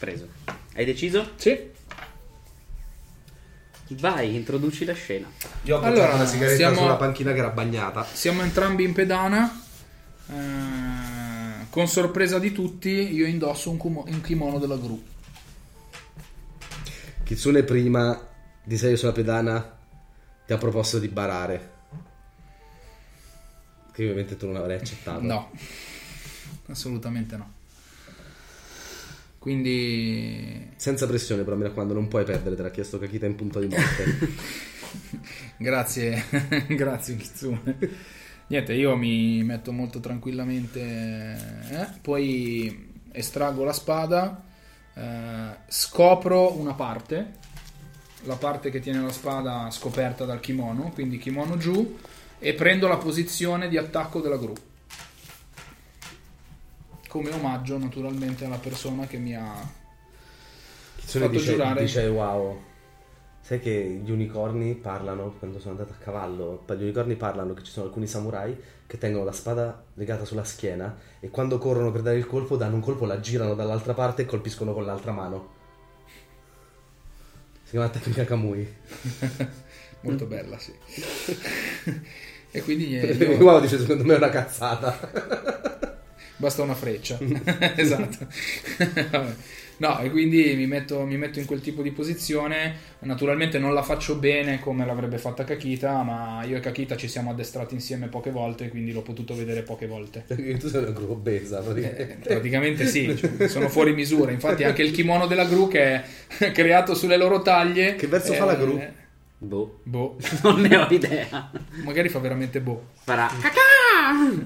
preso. Hai deciso? Sì. Vai, introduci la scena. Io ho Allora, allora, una sigaretta siamo- sulla panchina che era bagnata. Siamo entrambi in pedana. Eh, con sorpresa di tutti, io indosso un, kumo- un kimono della gru. Kitsune prima di salire sulla pedana ti ha proposto di barare. Che ovviamente tu non avrei accettato. No, assolutamente no. Quindi, Senza pressione, però mi raccomando, non puoi perdere, te l'ha chiesto Kakita in punto di morte. grazie, grazie Kitsune. Niente, io mi metto molto tranquillamente, eh, poi estraggo la spada, eh, scopro una parte, la parte che tiene la spada scoperta dal kimono, quindi kimono giù, e prendo la posizione di attacco della gru. Come omaggio naturalmente alla persona che mi ha... Kitsune Fatto dice, giurare. dice, wow. Sai che gli unicorni parlano, quando sono andato a cavallo, gli unicorni parlano che ci sono alcuni samurai che tengono la spada legata sulla schiena e quando corrono per dare il colpo danno un colpo, la girano dall'altra parte e colpiscono con l'altra mano. Si chiama tecnica Kamui. Molto bella, sì. e quindi io- Wow dice secondo me è una cazzata. Basta una freccia. esatto. Vabbè. No, e quindi mi metto, mi metto in quel tipo di posizione. Naturalmente non la faccio bene come l'avrebbe fatta Kakita, ma io e Kakita ci siamo addestrati insieme poche volte, quindi l'ho potuto vedere poche volte. Perché tu sei una gru obesa Eh, praticamente. praticamente sì, cioè, sono fuori misura. Infatti, anche il kimono della gru che è creato sulle loro taglie. Che verso fa la gru? eh, Boh, Boh, non ne ho idea. magari fa veramente boh. Farà.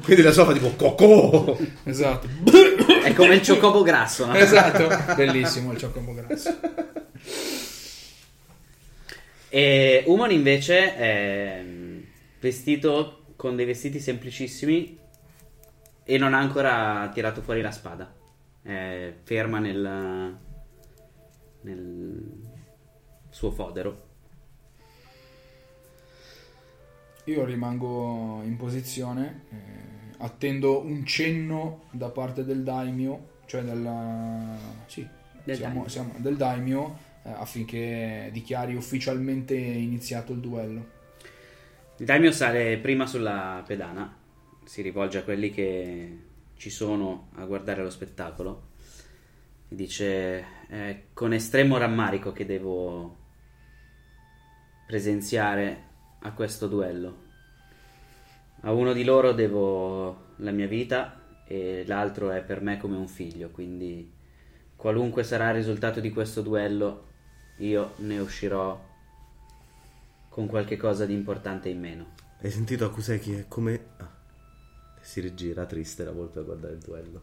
Quindi la sua fa tipo cocò. Esatto, È come il ciocobo grasso. no? esatto. Bellissimo il cioccobo grasso. E Umon invece è mm, vestito con dei vestiti semplicissimi e non ha ancora tirato fuori la spada. È ferma nel, nel suo fodero. Io rimango in posizione, eh, attendo un cenno da parte del daimyo, cioè della... sì, Del siamo, daimyo. siamo- del daimyo, eh, affinché dichiari ufficialmente iniziato il duello. Il daimyo sale prima sulla pedana, si rivolge a quelli che ci sono a guardare lo spettacolo e dice è con estremo rammarico che devo presenziare a questo duello. A uno di loro devo la mia vita e l'altro è per me come un figlio, quindi qualunque sarà il risultato di questo duello io ne uscirò con qualche cosa di importante in meno. Hai sentito Akuseki? È come... Ah. Si rigira triste la volpe a guardare il duello.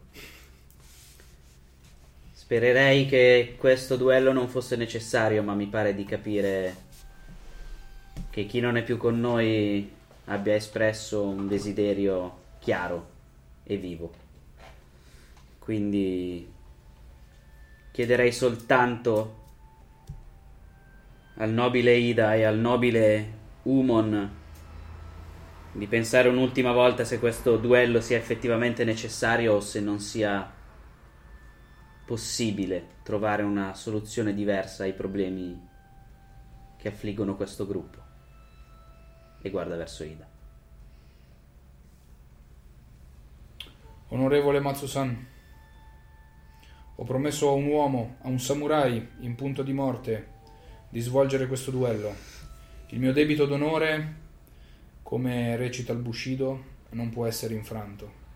Spererei che questo duello non fosse necessario, ma mi pare di capire che chi non è più con noi abbia espresso un desiderio chiaro e vivo. Quindi chiederei soltanto al nobile Ida e al nobile Umon di pensare un'ultima volta se questo duello sia effettivamente necessario o se non sia possibile trovare una soluzione diversa ai problemi che affliggono questo gruppo. E guarda verso Ida. Onorevole Matsusan, ho promesso a un uomo, a un samurai in punto di morte, di svolgere questo duello. Il mio debito d'onore, come recita il Bushido, non può essere infranto.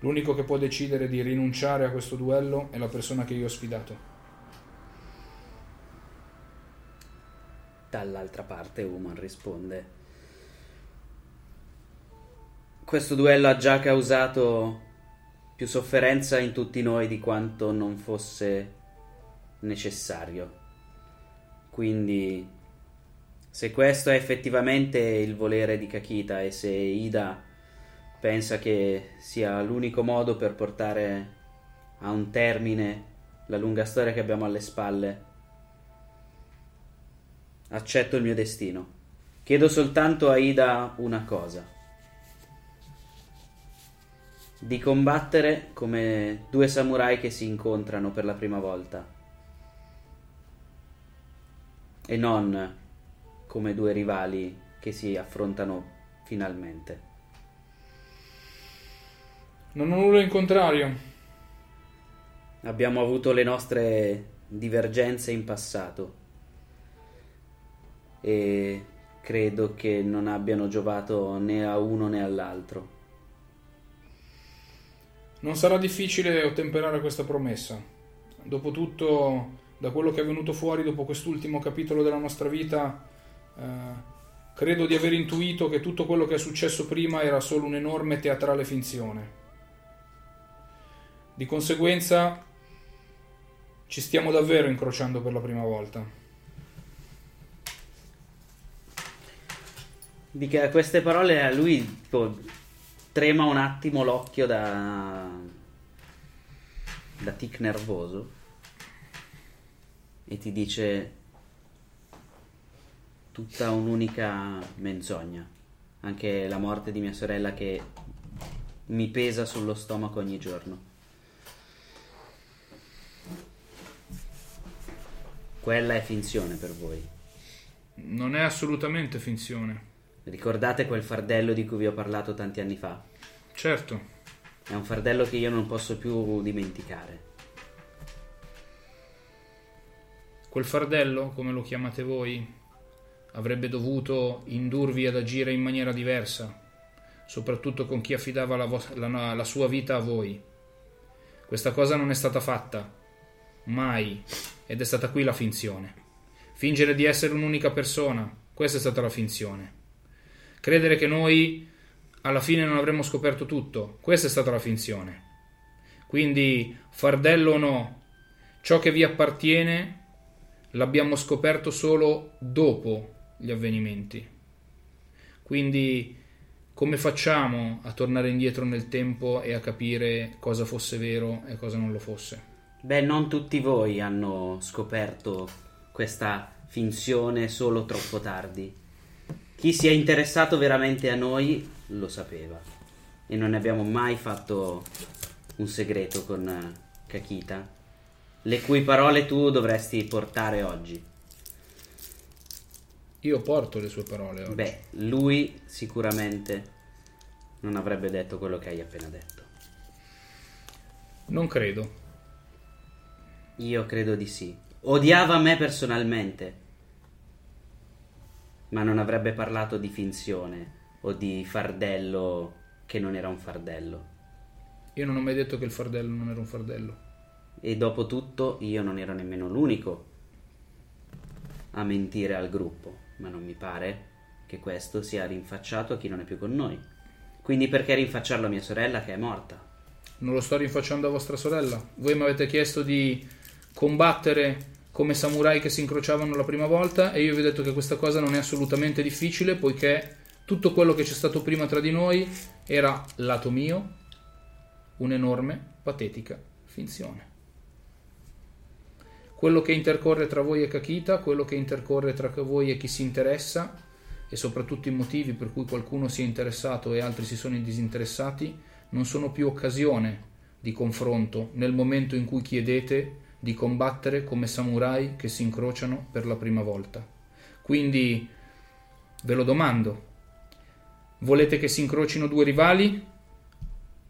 L'unico che può decidere di rinunciare a questo duello è la persona che io ho sfidato. Dall'altra parte Uman risponde Questo duello ha già causato più sofferenza in tutti noi di quanto non fosse necessario. Quindi se questo è effettivamente il volere di Kakita e se Ida pensa che sia l'unico modo per portare a un termine la lunga storia che abbiamo alle spalle, accetto il mio destino. Chiedo soltanto a Ida una cosa. Di combattere come due samurai che si incontrano per la prima volta. E non come due rivali che si affrontano finalmente. Non ho nulla in contrario. Abbiamo avuto le nostre divergenze in passato e credo che non abbiano giovato né a uno né all'altro. Non sarà difficile ottemperare questa promessa. Dopotutto, da quello che è venuto fuori dopo quest'ultimo capitolo della nostra vita, eh, credo di aver intuito che tutto quello che è successo prima era solo un'enorme teatrale finzione. Di conseguenza, ci stiamo davvero incrociando per la prima volta. Di queste parole a lui trema un attimo l'occhio da da tic nervoso e ti dice tutta un'unica menzogna. Anche la morte di mia sorella che mi pesa sullo stomaco ogni giorno. Quella è finzione per voi. Non è assolutamente finzione. Ricordate quel fardello di cui vi ho parlato tanti anni fa? Certo, È un fardello che io non posso più dimenticare. quel fardello, come lo chiamate voi, avrebbe dovuto indurvi ad agire in maniera diversa, soprattutto con chi affidava la, vos- la- la sua vita a voi. Questa cosa non è stata fatta, mai, ed è stata qui la finzione. Fingere di essere un'unica persona, questa è stata la finzione. Credere che noi alla fine non avremmo scoperto tutto, questa è stata la finzione. Quindi, fardello o no, ciò che vi appartiene l'abbiamo scoperto solo dopo gli avvenimenti. Quindi, come facciamo a tornare indietro nel tempo e a capire cosa fosse vero e cosa non lo fosse? Beh, non tutti voi hanno scoperto questa finzione solo troppo tardi. Chi si è interessato veramente a noi lo sapeva. E non ne abbiamo mai fatto un segreto con eh, Kakita, le cui parole tu dovresti portare oggi. Io porto le sue parole oggi. Beh, lui sicuramente non avrebbe detto quello che hai appena detto. Non credo. Io credo di sì. Odiava me personalmente, ma non avrebbe parlato di finzione o di fardello che non era un fardello. Io non ho mai detto che il fardello non era un fardello. E dopo tutto io non ero nemmeno l'unico a mentire al gruppo, ma non mi pare che questo sia rinfacciato a chi non è più con noi. Quindi perché rinfacciarlo a mia sorella che è morta? Non lo sto rinfacciando a vostra sorella. Voi mi avete chiesto di combattere come samurai che si incrociavano la prima volta e io vi ho detto che questa cosa non è assolutamente difficile poiché tutto quello che c'è stato prima tra di noi era lato mio un'enorme, patetica finzione. Quello che intercorre tra voi e Kakita, quello che intercorre tra voi e chi si interessa e soprattutto i motivi per cui qualcuno si è interessato e altri si sono disinteressati non sono più occasione di confronto nel momento in cui chiedete di combattere come samurai che si incrociano per la prima volta. Quindi ve lo domando, volete che si incrocino due rivali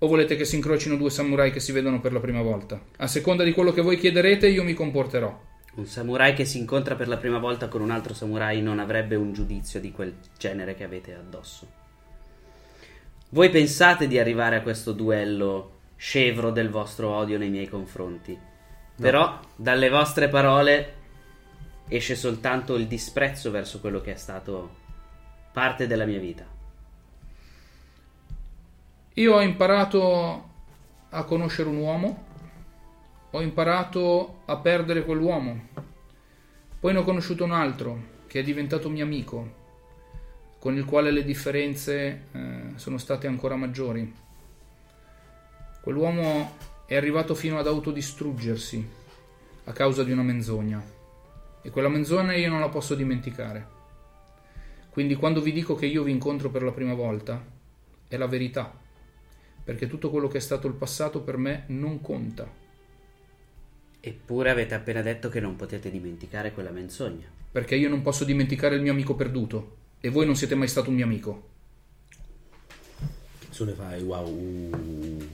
o volete che si incrocino due samurai che si vedono per la prima volta? A seconda di quello che voi chiederete io mi comporterò. Un samurai che si incontra per la prima volta con un altro samurai non avrebbe un giudizio di quel genere che avete addosso. Voi pensate di arrivare a questo duello scevro del vostro odio nei miei confronti. Però dalle vostre parole esce soltanto il disprezzo verso quello che è stato parte della mia vita. Io ho imparato a conoscere un uomo, ho imparato a perdere quell'uomo, poi ne ho conosciuto un altro che è diventato mio amico, con il quale le differenze eh, sono state ancora maggiori. Quell'uomo è arrivato fino ad autodistruggersi a causa di una menzogna. E quella menzogna io non la posso dimenticare. Quindi quando vi dico che io vi incontro per la prima volta, è la verità, perché tutto quello che è stato il passato per me non conta, Eppure avete appena detto che non potete dimenticare quella menzogna. perché io non posso dimenticare il mio amico perduto, e voi non siete mai stato un mio amico. Su ne fai, wow. uh.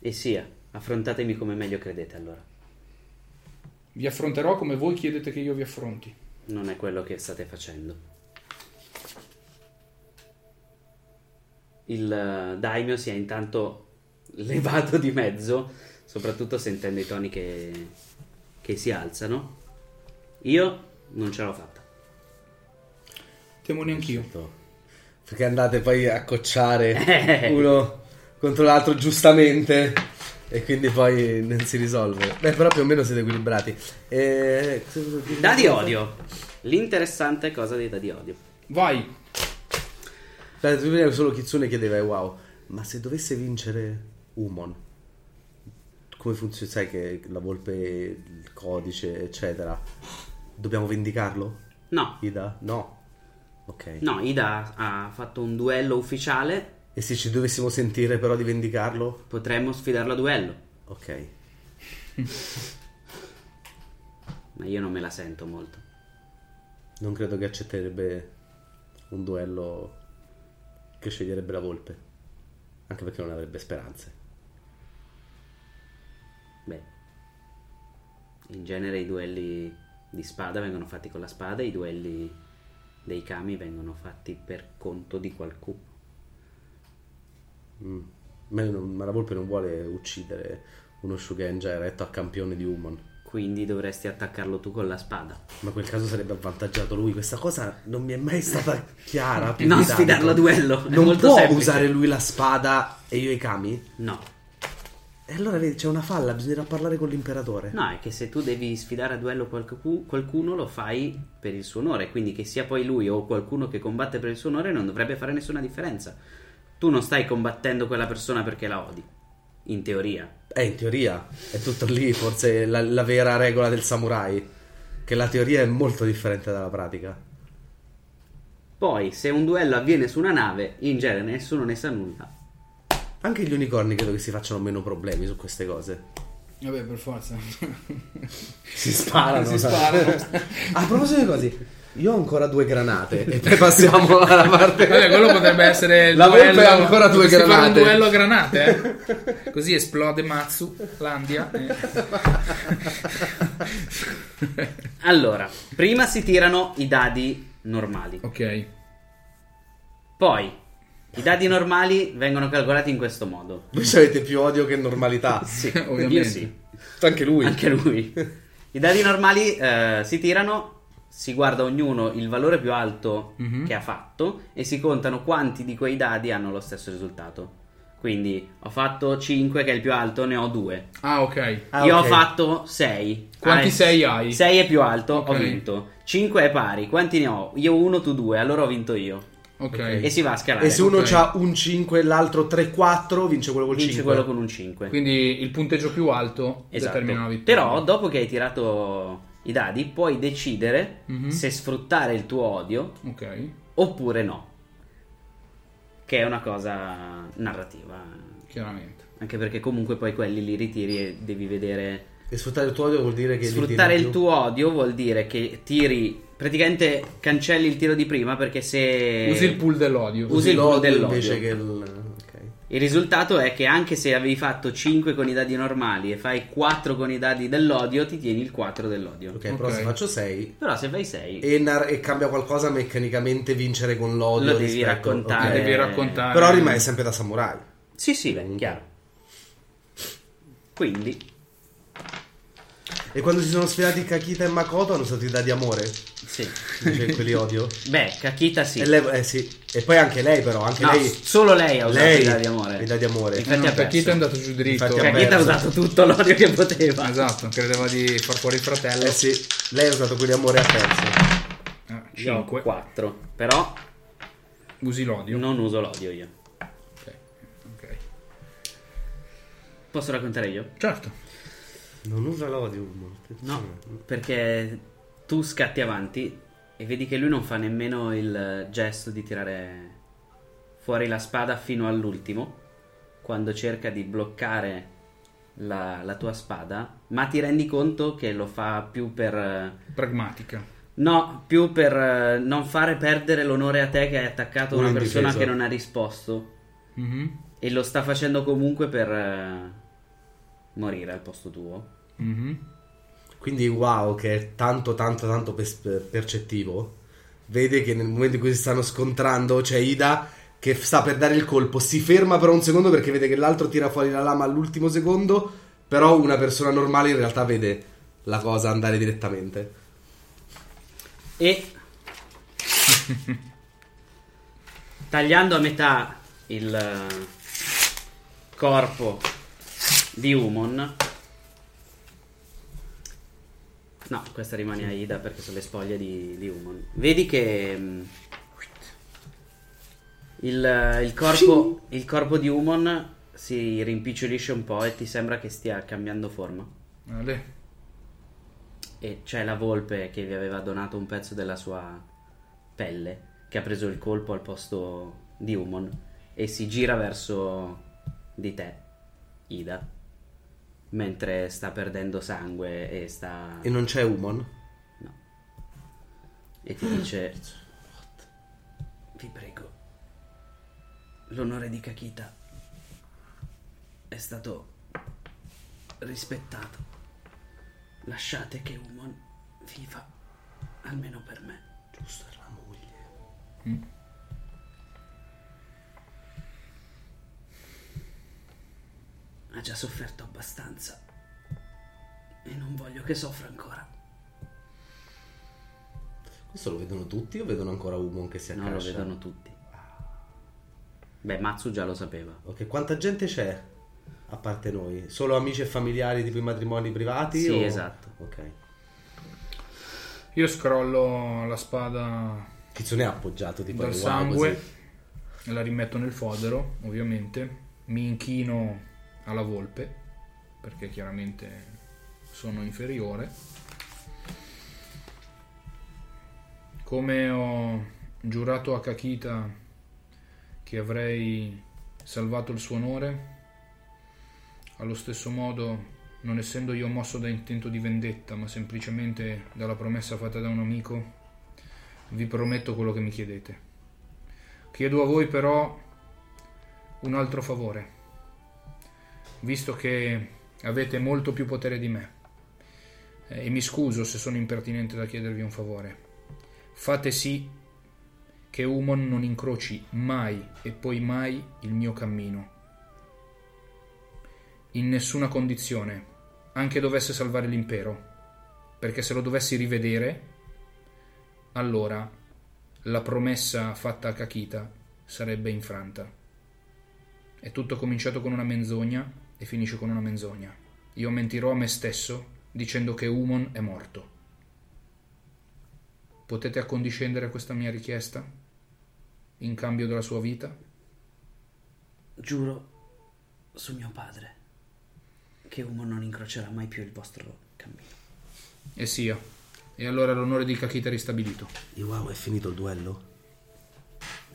E sia, affrontatemi come meglio credete allora. Vi affronterò come voi chiedete che io vi affronti. Non è quello che state facendo. Il eh, daimyo si è intanto levato di mezzo, soprattutto sentendo i toni che, che si alzano. Io non ce l'ho fatta. Temo neanch'io. Perché andate poi a cocciare uno contro l'altro giustamente e quindi poi non si risolve. Beh, però più o meno siete equilibrati. E... Dadi odio. L'interessante cosa dei dadi odio. Vai, prima solo Kitsune chiedeva wow, ma se dovesse vincere Umon, come funziona? Sai che la volpe, il codice, eccetera, dobbiamo vendicarlo? No, Ida? No. Ok. no, Ida ha fatto un duello ufficiale. E se ci dovessimo sentire però di vendicarlo? Potremmo sfidarlo a duello. Ok. Ma io non me la sento molto. Non credo che accetterebbe un duello che sceglierebbe la volpe. Anche perché non avrebbe speranze. Beh, in genere i duelli di spada vengono fatti con la spada, i duelli dei kami vengono fatti per conto di qualcuno. Mm. Ma, la volpe non vuole uccidere uno Shugenja eretto a campione di Umon. Quindi dovresti attaccarlo tu con la spada. Ma in quel caso sarebbe avvantaggiato lui. Questa cosa non mi è mai stata chiara. Non sfidarlo a duello, è Non può semplice. usare lui la spada e io i kami? No, E allora vedi, c'è una falla, bisognerà parlare con l'imperatore. no, è che se tu devi sfidare a duello qualcu- qualcuno lo fai per il suo onore, quindi che sia poi lui o qualcuno che combatte per il suo onore non dovrebbe fare nessuna differenza. Tu non stai combattendo quella persona perché la odi, in teoria. Eh, in teoria è tutto lì, forse la, la vera regola del samurai. Che la teoria è molto differente dalla pratica. Poi, se un duello avviene su una nave, in genere nessuno ne sa nulla. Anche gli unicorni credo che si facciano meno problemi su queste cose. vabbè, per forza. Si sparano. Si sparano. a proposito di cose, io ho ancora due granate. e poi passiamo alla parte. Vabbè, quello potrebbe essere il La volpe duello. ha ancora due dovresti fare un granate. duello a granate, eh? Così esplode Matsu, Landia. eh. Allora, prima si tirano i dadi normali. Ok. Poi, i dadi normali vengono calcolati in questo modo. Voi avete più odio che normalità. Sì, Ovviamente. io sì. Anche lui. Anche lui. I dadi normali eh, si tirano, si guarda ognuno il valore più alto Mhm. che ha fatto e si contano quanti di quei dadi hanno lo stesso risultato. Quindi ho fatto 5 che è il più alto, ne ho 2. Ah, ok. Ah, Io ok. ho fatto 6. Quanti sei hai? 6 è più alto, Ok. ho vinto. 5 è pari, quanti ne ho? Io 1, tu 2, allora ho vinto io. Ok. E si va a scalare. E se uno ok. ha un 5 e l'altro 3-4, vince quello col vince 5. quello con un 5. Quindi il punteggio più alto Esatto. determina la vittoria. Però dopo che hai tirato i dadi puoi decidere Mhm. se sfruttare il tuo odio Ok. oppure no. Che è una cosa narrativa. Chiaramente. Anche perché comunque poi quelli li ritiri e devi vedere... E sfruttare il tuo odio vuol dire che Sfruttare il più. tuo odio vuol dire che tiri... Praticamente cancelli il tiro di prima perché se... Usi il pool dell'odio. Usi il pool l'odio dell'odio. invece che il... Il risultato è che anche se avevi fatto 5 con i dadi normali e fai 4 con i dadi dell'odio, ti tieni il 4 dell'odio. Ok, però Ok. se faccio 6 Però se fai 6, e, nar- e cambia qualcosa meccanicamente vincere con l'odio Lo devi rispetto- raccontare. ok. Devi raccontare. Però rimane sempre da samurai. Sì, sì, beh, chiaro. Quindi, E quando si sono sfidati Kakita e Makoto hanno stati dati amore? sì. Invece quelli odio? Beh, Kakita sì. E, lei- eh, sì. e poi anche lei però, anche No, lei... solo lei ha usato lei i dadi amore. i dadi amore. Infatti no. Kakita è andato giù dritto. Infatti Kakita ha usato tutto l'odio che poteva. Esatto, credeva di far fuori il fratello. Eh sì, lei ha usato quelli amore a ho 5. 4. Però Usi l'odio. non uso l'odio io. Ok. ok. Posso raccontare io? Certo. Non usa l'odio. No, perché tu scatti avanti e vedi che lui non fa nemmeno il gesto di tirare fuori la spada fino all'ultimo, quando cerca di bloccare la, la tua spada, ma ti rendi conto che lo fa più per... Pragmatica. No, più per eh, non fare perdere l'onore a te che hai attaccato Uno una persona che non ha risposto. Mhm. E lo sta facendo comunque per eh, morire al posto tuo. Mhm. Quindi wow, che è tanto tanto tanto pes- percettivo, vede che nel momento in cui si stanno scontrando c'è Ida che sta per dare il colpo, si ferma per un secondo perché vede che l'altro tira fuori la lama all'ultimo secondo, però una persona normale in realtà vede la cosa andare direttamente. E tagliando a metà il corpo di Umon. No, questa rimane a Ida perché sono le spoglie di, di Umon. Vedi che mm, il, il corpo, il corpo di Umon si rimpicciolisce un po' e ti sembra che stia cambiando forma. Ale. E c'è la volpe che vi aveva donato un pezzo della sua pelle, che ha preso il colpo al posto di Umon e si gira verso di te, Ida, mentre sta perdendo sangue e sta... E non c'è Umon? No. E ti dice: Vi prego, l'onore di Kakita è stato rispettato. Lasciate che Umon viva, almeno per me. Giusto, è la moglie. Ha già sofferto abbastanza. E non voglio che soffra ancora. Questo lo vedono tutti o vedono ancora Umon che si Non lo accascia? vedono tutti. Beh, Matsu già lo sapeva. Ok, quanta gente c'è a parte noi? Solo amici e familiari tipo i matrimoni privati? Sì, o- esatto. Ok. Io scrollo la spada Kitsune è appoggiato tipo dal sangue così. la rimetto nel fodero, ovviamente. Mi inchino alla volpe, perché chiaramente sono inferiore. Come ho giurato a Kakita che avrei salvato il suo onore, allo stesso modo, non essendo io mosso da intento di vendetta, ma semplicemente dalla promessa fatta da un amico, vi prometto quello che mi chiedete. Chiedo a voi però un altro favore, visto che avete molto più potere di me, eh, e mi scuso se sono impertinente da chiedervi un favore. Fate sì che Umon non incroci mai e poi mai il mio cammino. In nessuna condizione, anche dovesse salvare l'impero, perché se lo dovessi rivedere, allora la promessa fatta a Kakita sarebbe infranta. È tutto cominciato con una menzogna e finisce con una menzogna. Io mentirò a me stesso dicendo che Umon è morto. Potete accondiscendere a questa mia richiesta? In cambio della sua vita? Giuro su mio padre che Umon non incrocerà mai più il vostro cammino. E sia. E allora l'onore di Kakita è ristabilito. Wow, è finito il duello?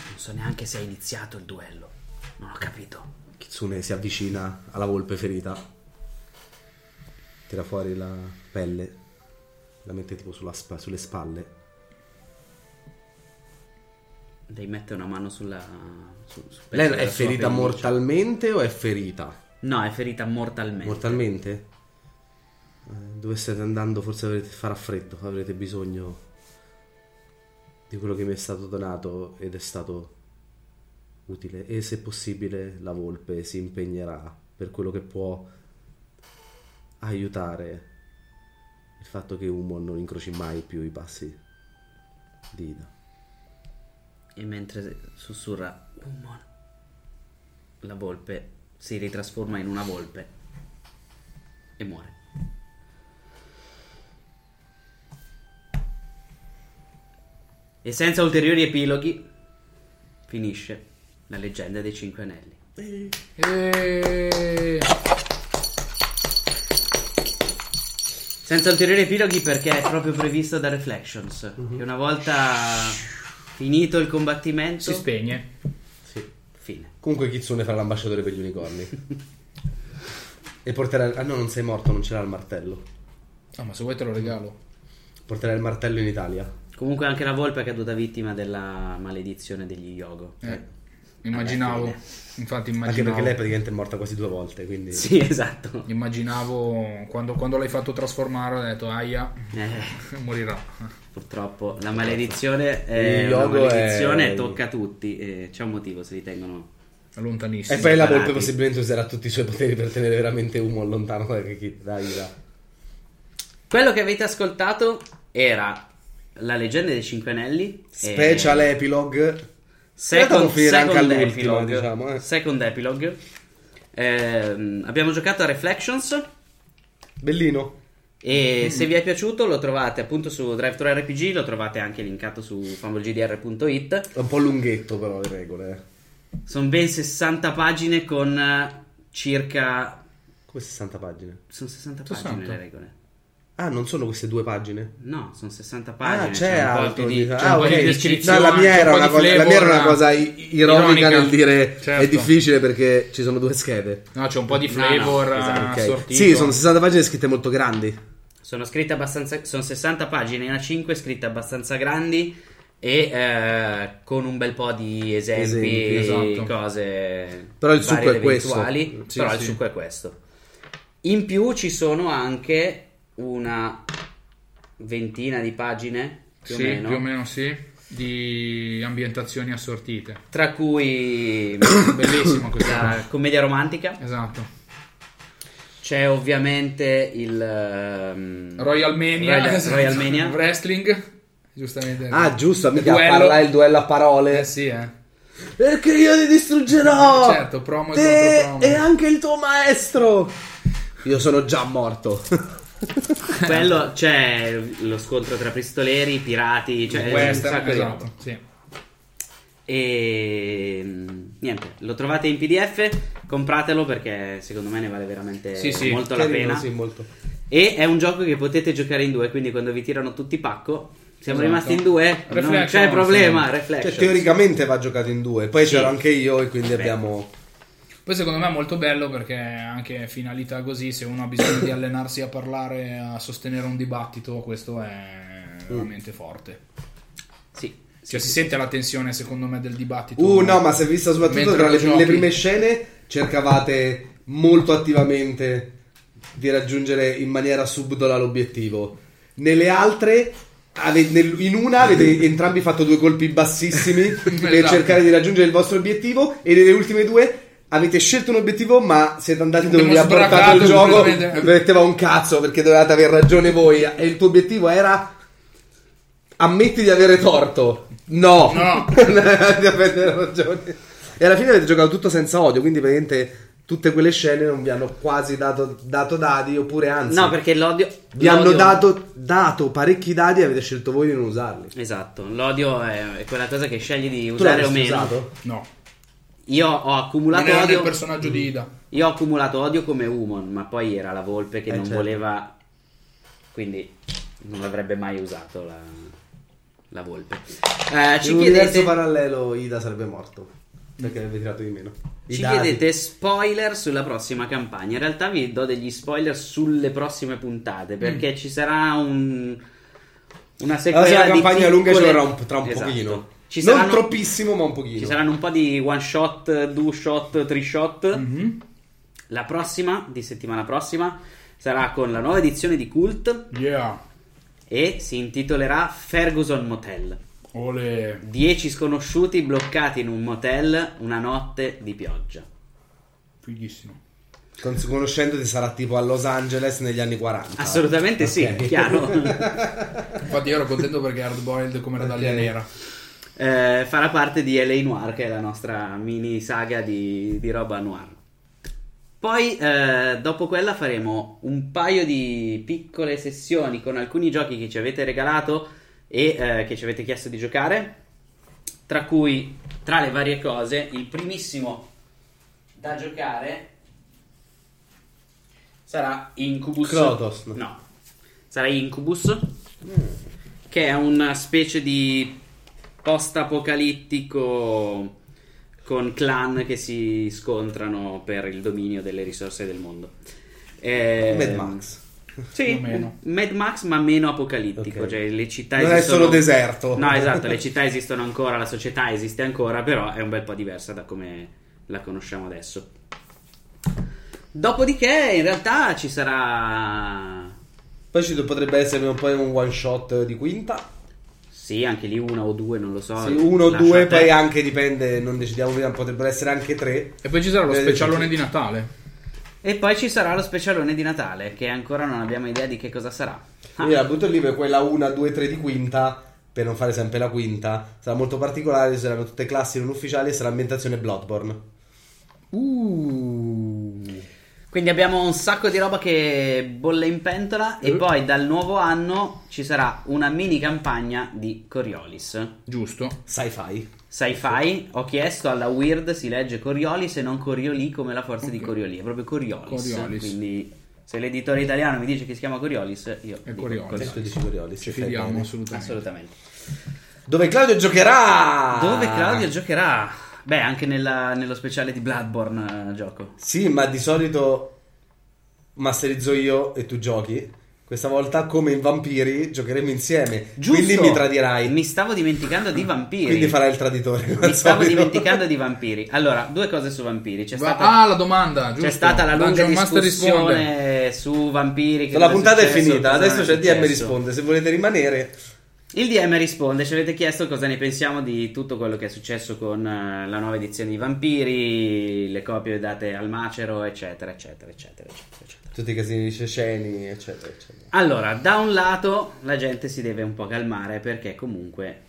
Non so neanche se è iniziato il duello. Non ho capito. Kitsune si avvicina alla volpe ferita. Tira fuori la pelle. La mette tipo sulla spa- sulle spalle. Lei mette una mano sulla. Su, pezzo Lei è ferita pelliccia. mortalmente o è ferita? No, è ferita mortalmente. Mortalmente? Eh, dove state andando forse avrete farà freddo, avrete bisogno di quello che mi è stato donato ed è stato utile e se possibile la volpe si impegnerà per quello che può aiutare il fatto che Umon non incroci mai più i passi di Ida. E mentre sussurra Umon, la volpe si ritrasforma in una volpe e muore. E senza ulteriori epiloghi finisce la leggenda dei Cinque Anelli. E... Senza ulteriori epiloghi perché è proprio previsto da Reflections. Mhm. Che una volta finito il combattimento, Si spegne. Sì. fine. Comunque Kitsune farà l'ambasciatore per gli unicorni. e porterà... Ah no, non sei morto, non ce l'ha il martello. Ah, ma se vuoi te lo regalo. Porterà il martello in Italia. Comunque anche la volpe è caduta vittima della maledizione degli Yogo. Eh, immaginavo. Infatti Anche immaginavo. perché lei praticamente è morta quasi due volte, quindi... Sì, esatto. Immaginavo quando, quando l'hai fatto trasformare, ho detto, aia, Eh, morirà. purtroppo la maledizione è Il una maledizione è- tocca a tutti. e c'è un motivo se li tengono. Lontanissimo. E poi la volpe possibilmente userà tutti i suoi poteri per tenere veramente Umo lontano da. Dai, dai. Quello che avete ascoltato era La leggenda dei Cinque Anelli. e- Special epilogue. Second, second all'ultimo, epilogue. diciamo, eh. Second epilogue. Ehm, abbiamo giocato a Reflections. Bellino. E Mm. se vi è piaciuto lo trovate appunto su Drive Thru RPG, lo trovate anche linkato su fumblegdr.it. È un po' lunghetto però le regole. eh. Sono ben 60 pagine con eh, circa... Come 60 pagine? Sono 60 60. pagine le regole. Ah, non sono queste due pagine? No, sono 60 pagine. Ah, c'è, po' altro. di- c'è ah, ok. descrizione, No, la mia c'è era una cosa, la mia era una cosa i- ironica, ironica. nel dire è Certo. difficile perché ci sono due schede. No, c'è un po' di No, flavor no, esatto, eh, Ok. assortito. Sì, sono 60 pagine scritte molto grandi. Sono scritte abbastanza. Sono 60 pagine in A5 scritte abbastanza grandi e eh, con un bel po' di esempi, Esempi, esatto. cose. Però il succo è questo. eventuali, Sì, però il sì. succo è questo. In più ci sono anche una ventina di pagine più Sì, o meno, più o meno sì, di ambientazioni assortite. tra cui Bellissima questa la commedia romantica. Esatto. C'è ovviamente il ehm, Royal Mania, Royal- esatto. Royal Mania. Wrestling, giustamente. Ah, giusto, mica Duello. parla il duello a parole. Eh sì, eh. Perché io ti distruggerò! Certo, promo e te contropromo. e anche il tuo maestro! Io sono già morto. quello c'è lo scontro tra pistoleri, pirati, cioè un Western, sacco di esatto, roba. sì. E mm, niente, lo trovate in PDF, compratelo perché secondo me ne vale veramente Sì, sì, molto la pena. Sì, molto. E è un gioco che potete giocare in due, quindi quando vi tirano tutti pacco, siamo Esatto. rimasti in due, non Reflections, c'è problema, sì. Cioè, teoricamente va giocato in due. Poi Sì. c'ero anche io e quindi Beh. abbiamo. Poi secondo me è molto bello perché anche finalità così, se uno ha bisogno di allenarsi a parlare, a sostenere un dibattito, questo è veramente forte. Sì. Cioè si sente la tensione secondo me del dibattito. Uh, no, ma si è vista soprattutto tra le, le prime scene. Cercavate molto attivamente di raggiungere in maniera subdola l'obiettivo. Nelle altre. ave- nel- in una avete entrambi fatto due colpi bassissimi per Esatto. cercare di raggiungere il vostro obiettivo e nelle ultime due avete scelto un obiettivo ma siete andati dove vi ha portato il gioco metteva un cazzo perché dovevate aver ragione voi e il tuo obiettivo era ammetti di avere torto no No. di avere ragione e alla fine avete giocato tutto senza odio quindi praticamente tutte quelle scene non vi hanno quasi dato, dato dadi oppure anzi No, perché l'odio... vi hanno l'odio- dato, dato parecchi dadi e avete scelto voi di non usarli Esatto, l'odio è, quella cosa che scegli di usare o meno. usato? No. Io ho accumulato Non odio. personaggio di Ida. Io ho accumulato odio come Umon, ma poi era la volpe che Eh, non certo. voleva. Quindi non avrebbe mai usato la, la volpe. Eh, ci in chiedete, parallelo Ida sarebbe morto perché avrebbe tirato di meno I ci dadi. chiedete spoiler sulla prossima campagna. In realtà vi do degli spoiler sulle prossime puntate perché ci sarà un. Una la sequela prossima di campagna lunga ci piccole- vorrà un, tra un Esatto. pochino Ci non saranno- troppissimo ma un pochino Ci saranno un po' di one shot, two shot, three shot. Mhm. La prossima, di settimana prossima, sarà con la nuova edizione di Cult Yeah. e si intitolerà Ferguson Motel. Ole. 10 sconosciuti bloccati in un motel una notte di pioggia. Fighissimo. Con- conoscendoti sarà tipo a Los Angeles negli anni 40 Assolutamente sì, Ok. chiaro. Infatti io ero contento perché Hardboiled come medaglia Ok. nera. Eh, farà parte di LA Noir, che è la nostra mini saga di, di roba noir. Poi, eh, dopo quella, faremo un paio di piccole sessioni con alcuni giochi che ci avete regalato e eh, che ci avete chiesto di giocare. Tra cui, tra le varie cose, il primissimo da giocare sarà Incubus. Crotos, no. No. Sarà Incubus, che è una specie di post-apocalittico con clan che si scontrano per il dominio delle risorse del mondo. Eh, Mad Max. Sì. Mad Max ma meno apocalittico, Ok. cioè le città Non è esistono... solo deserto. No, esatto, le città esistono ancora, la società esiste ancora, però è un bel po' diversa da come la conosciamo adesso. Dopodiché, in realtà ci sarà. Poi ci potrebbe essere un po' un one shot di quinta. Sì, anche lì una o due, non lo so. Sì, uno o due, poi anche dipende, non decidiamo prima, potrebbero essere anche tre. E poi ci sarà lo Eh, specialone di Natale. E poi ci sarà lo specialone di Natale, che ancora non abbiamo idea di che cosa sarà. Ah, Io la butto lì per quella 1, 2, 3 di quinta, per non fare sempre la quinta. Sarà molto particolare, saranno tutte classi non ufficiali e sarà ambientazione Bloodborne. Uh. Quindi abbiamo un sacco di roba che bolle in pentola. E Eh. poi dal nuovo anno ci sarà una mini campagna di Coriolis. Giusto. Sci-fi. Sci-fi, ho chiesto alla Weird si legge Coriolis e non Corioli come la forza di Ok. Corioli, è proprio Coriolis. Coriolis. Quindi se l'editore italiano mi dice che si chiama Coriolis, io È dico Coriolis. E tu dici Coriolis. Ci fidiamo assolutamente. Assolutamente. Dove Claudio giocherà? Dove Claudio giocherà? Beh, anche nella- nello speciale di Bloodborne eh, gioco. Sì, ma di solito masterizzo io e tu giochi. Questa volta, come in Vampiri, giocheremo insieme. Giusto! Quindi mi tradirai. Mi stavo dimenticando di vampiri. Quindi farai il traditore. Mi stavo solito. dimenticando di vampiri. Allora, due cose su vampiri. C'è Va- stata, ah, la domanda, giusto. c'è stata la lunga Dungeon discussione su vampiri. che La puntata è successo, finita, adesso c'è è DM risponde. Se volete rimanere, Il DM risponde, ci avete chiesto cosa ne pensiamo di tutto quello che è successo con eh, la nuova edizione di Vampiri, le copie date al macero, eccetera, eccetera, eccetera, eccetera, eccetera. tutti i casini di ceceni, eccetera, eccetera. Allora, da un lato la gente si deve un po' calmare perché comunque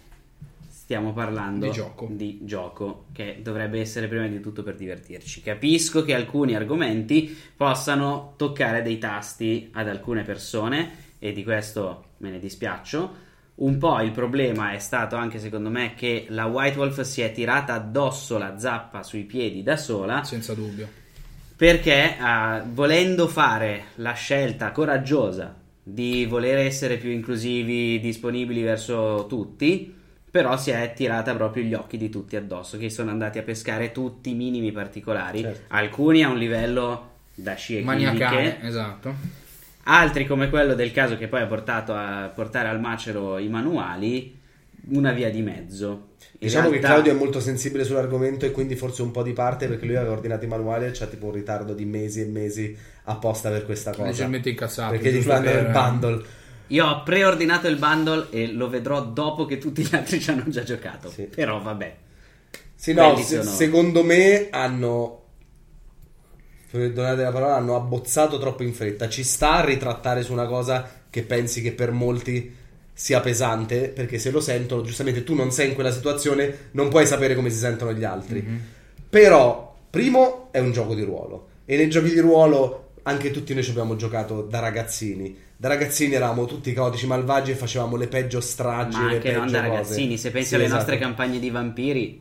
stiamo parlando Di gioco. di gioco, che dovrebbe essere prima di tutto per divertirci. Capisco che alcuni argomenti possano toccare dei tasti ad alcune persone e di questo me ne dispiaccio. Un po' il problema è stato anche secondo me che la White Wolf si è tirata addosso la zappa sui piedi da sola Senza dubbio. perché eh, volendo fare la scelta coraggiosa di voler essere più inclusivi, disponibili verso tutti, però si è tirata proprio gli occhi di tutti addosso, che sono andati a pescare tutti i minimi particolari, Certo. alcuni a un livello da scie Maniacale, esatto. Altri come quello del caso che poi ha portato a portare al macero i manuali, una via di mezzo. In Diciamo che realtà- Claudio è molto sensibile sull'argomento e quindi forse un po' di parte perché lui aveva ordinato i manuali e c'ha tipo un ritardo di mesi e mesi apposta per questa cosa. Leggermente incazzato. Perché gli fanno per- il bundle. Io ho preordinato il bundle e lo vedrò dopo che tutti gli altri ci hanno già giocato. Sì. Però vabbè. Sì, no, se- secondo me hanno. Donate la parola, hanno abbozzato troppo in fretta. Ci sta a ritrattare su una cosa che pensi che per molti sia pesante, perché se lo sentono, giustamente tu non sei in quella situazione, non puoi sapere come si sentono gli altri. Però, primo, è un gioco di ruolo. E nei giochi di ruolo anche tutti noi ci abbiamo giocato da ragazzini. Da ragazzini eravamo tutti caotici malvagi e facevamo le peggio stragi. Ma anche non da cose. ragazzini. Se pensi Sì, alle esatto. nostre campagne di vampiri.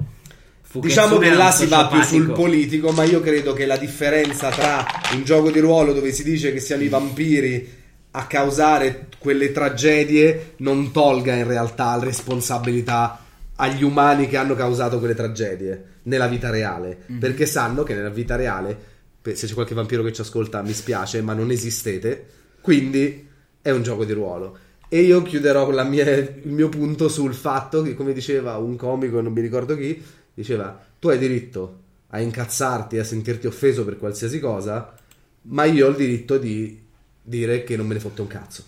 Diciamo che là si va più sul politico, ma io credo che la differenza tra un gioco di ruolo dove si dice che siano i vampiri a causare quelle tragedie non tolga in realtà la responsabilità agli umani che hanno causato quelle tragedie nella vita reale, perché sanno che nella vita reale, se c'è qualche vampiro che ci ascolta mi spiace, ma non esistete, quindi è un gioco di ruolo. E io chiuderò mia- il mio punto sul fatto che, come diceva un comico, non mi ricordo chi, diceva tu hai diritto a incazzarti, a sentirti offeso per qualsiasi cosa, ma io ho il diritto di dire che non me ne fotte un cazzo.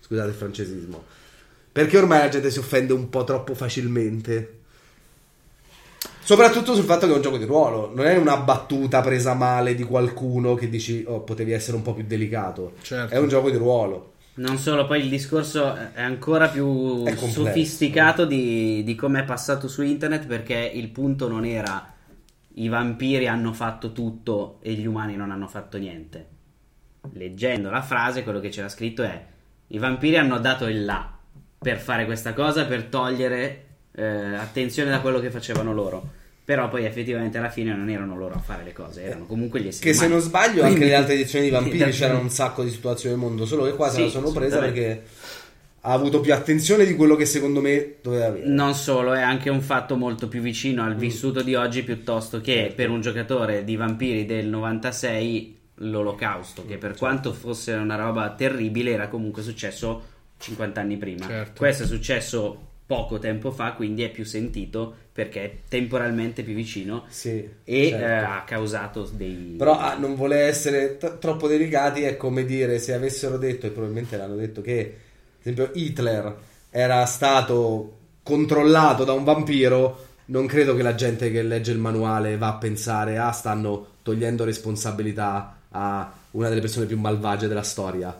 Scusate il francesismo. Perché ormai la gente si offende un po' troppo facilmente. Soprattutto sul fatto che è un gioco di ruolo, non è una battuta presa male di qualcuno che dici oh, potevi essere un po' più delicato. Certo. È un gioco di ruolo. Non solo, poi il discorso è ancora più È sofisticato di, di come è passato su internet perché il punto non era i vampiri hanno fatto tutto e gli umani non hanno fatto niente. Leggendo la frase, quello che c'era scritto è i vampiri hanno dato il là per fare questa cosa, per togliere eh, attenzione da quello che facevano loro. Però poi effettivamente alla fine non erano loro a fare le cose, erano comunque gli esseri Che se umani. non sbaglio, anche nelle altre edizioni di Vampiri c'erano un sacco di situazioni del mondo, solo che qua se la sono presa perché ha avuto più attenzione di quello che secondo me doveva avere. Non solo, è anche un fatto molto più vicino Mm. al vissuto di oggi piuttosto che Certo. per un giocatore di vampiri del 96 l'olocausto, che Mm, per certo. quanto fosse una roba terribile era comunque successo 50 anni prima. Certo. Questo è successo poco tempo fa, quindi è più sentito perché è temporalmente più vicino Sì, e certo. eh, ha causato dei... Però ah, non vuole essere t- troppo delicati, è come dire se avessero detto, e probabilmente l'hanno detto, che ad esempio Hitler era stato controllato da un vampiro, non credo che la gente che legge il manuale va a pensare, ah, stanno togliendo responsabilità a una delle persone più malvagie della storia.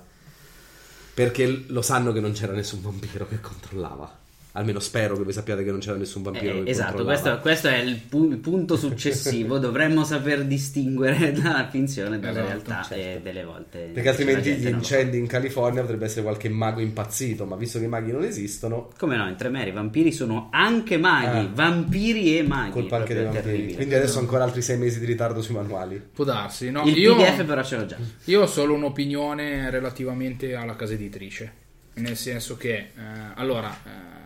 Perché lo sanno che non c'era nessun vampiro che controllava. Almeno spero che voi sappiate che non c'era nessun vampiro Eh, che esatto, questo, questo è il, pu- il punto successivo. Dovremmo saper distinguere la finzione dalla Esatto, realtà certo. e delle volte. Perché altrimenti gli incendi in California potrebbe essere qualche mago impazzito, ma visto che i maghi non esistono, Come no, in Tremere i vampiri sono anche maghi, Ah. vampiri e maghi. colpa anche dei vampiri. terribile. Quindi adesso ancora altri sei mesi di ritardo sui manuali. Può darsi, no? Il io, PDF però ce l'ho già. io ho solo un'opinione relativamente alla casa editrice. Nel senso che, eh, allora, eh,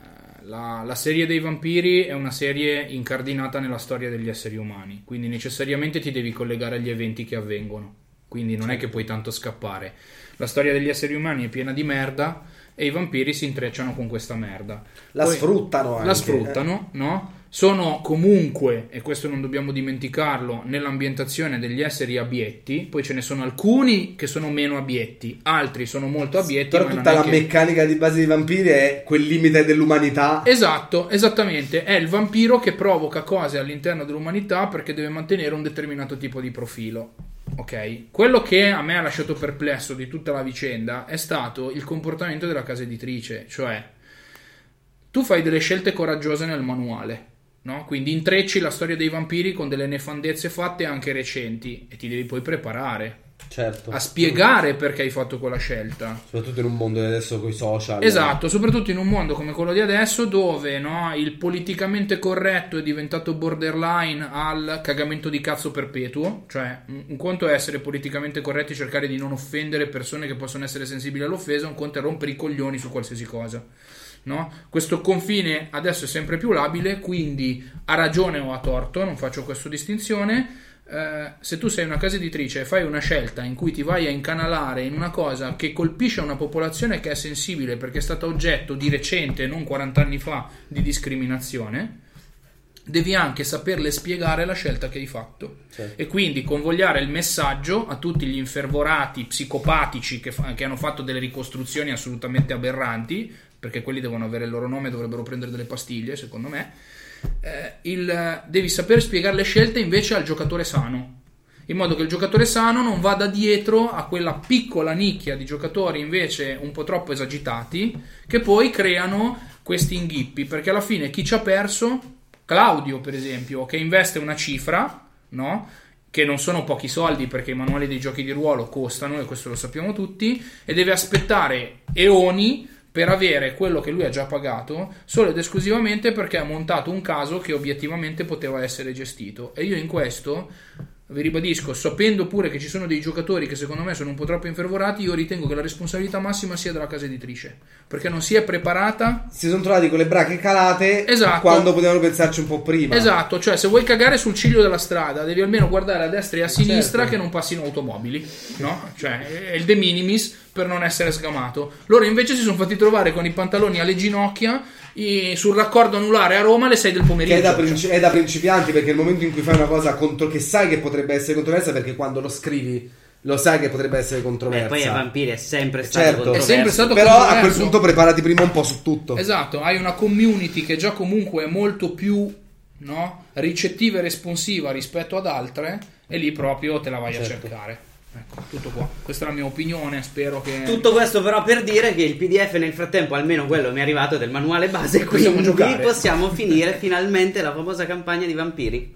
la, la serie dei vampiri è una serie incardinata nella storia degli esseri umani, quindi necessariamente ti devi collegare agli eventi che avvengono. Quindi non è che puoi tanto scappare. La storia degli esseri umani è piena di merda e i vampiri si intrecciano con questa merda. La Poi- sfruttano anche. La sfruttano, no? Sono comunque, e questo non dobbiamo dimenticarlo, nell'ambientazione degli esseri abietti, poi ce ne sono alcuni che sono meno abietti, altri sono molto abietti. Però tutta la che- meccanica di base dei vampiri è quel limite dell'umanità. Esatto, esattamente, è il vampiro che provoca cose all'interno dell'umanità perché deve mantenere un determinato tipo di profilo. Ok? Quello che a me ha lasciato perplesso di tutta la vicenda è stato il comportamento della casa editrice, cioè tu fai delle scelte coraggiose nel manuale, no? Quindi intrecci la storia dei vampiri con delle nefandezze fatte anche recenti e ti devi poi preparare Certo. a spiegare perché hai fatto quella scelta. Soprattutto in un mondo di adesso con i social. Esatto, soprattutto in un mondo come quello di adesso dove no, il politicamente corretto è diventato borderline al cagamento di cazzo perpetuo, cioè un conto è essere politicamente corretti e cercare di non offendere persone che possono essere sensibili all'offesa, un conto è rompere i coglioni su qualsiasi cosa. No? Questo confine adesso è sempre più labile, quindi ha ragione o ha torto, non faccio questa distinzione. Eh, se tu sei una casa editrice e fai una scelta in cui ti vai a incanalare in una cosa che colpisce una popolazione che è sensibile perché è stata oggetto di recente, non 40 anni fa, di discriminazione, devi anche saperle spiegare la scelta che hai fatto Certo. e quindi convogliare il messaggio a tutti gli infervorati psicopatici che, fa- che hanno fatto delle ricostruzioni assolutamente aberranti perché quelli devono avere il loro nome e dovrebbero prendere delle pastiglie secondo me eh, il- devi saper spiegare le scelte invece al giocatore sano. In modo che il giocatore sano non vada dietro a quella piccola nicchia di giocatori invece un po' troppo esagitati che poi creano questi inghippi. Perché alla fine chi ci ha perso? Claudio per esempio che investe una cifra no? che non sono pochi soldi perché i manuali dei giochi di ruolo costano e questo lo sappiamo tutti e deve aspettare eoni per avere quello che lui ha già pagato solo ed esclusivamente perché ha montato un caso che obiettivamente poteva essere gestito e io in questo vi ribadisco, sapendo pure che ci sono dei giocatori che secondo me sono un po' troppo infervorati, io ritengo che la responsabilità massima sia della casa editrice, perché non si è preparata Si sono trovati con le brache calate Esatto. quando potevano pensarci un po' prima. Esatto, cioè se vuoi cagare sul ciglio della strada, devi almeno guardare a destra e a sinistra Certo. che non passino automobili, no? Cioè è il de minimis per non essere sgamato. Loro invece si sono fatti trovare con i pantaloni alle ginocchia sul raccordo anulare a Roma alle 6 del Che pomeriggio. è da, Cioè, princi- è da principianti perché nel momento in cui fai una cosa contro- che sai che potrebbe essere controversa perché quando lo scrivi lo sai che potrebbe essere Beh, controversa. poi ai vampiri è sempre stato Certo. controverso. È sempre stato Però a quel punto preparati prima un po' su tutto. Esatto, hai una community che già comunque è molto più no, ricettiva e responsiva rispetto ad altre e lì proprio te la vai a Certo. cercare. Ecco, tutto qua. Questa è la mia opinione, spero che... Tutto questo però per dire che il PDF nel frattempo, almeno quello mi è arrivato del manuale base, Possiamo quindi giocare. possiamo finire finalmente la famosa campagna di vampiri.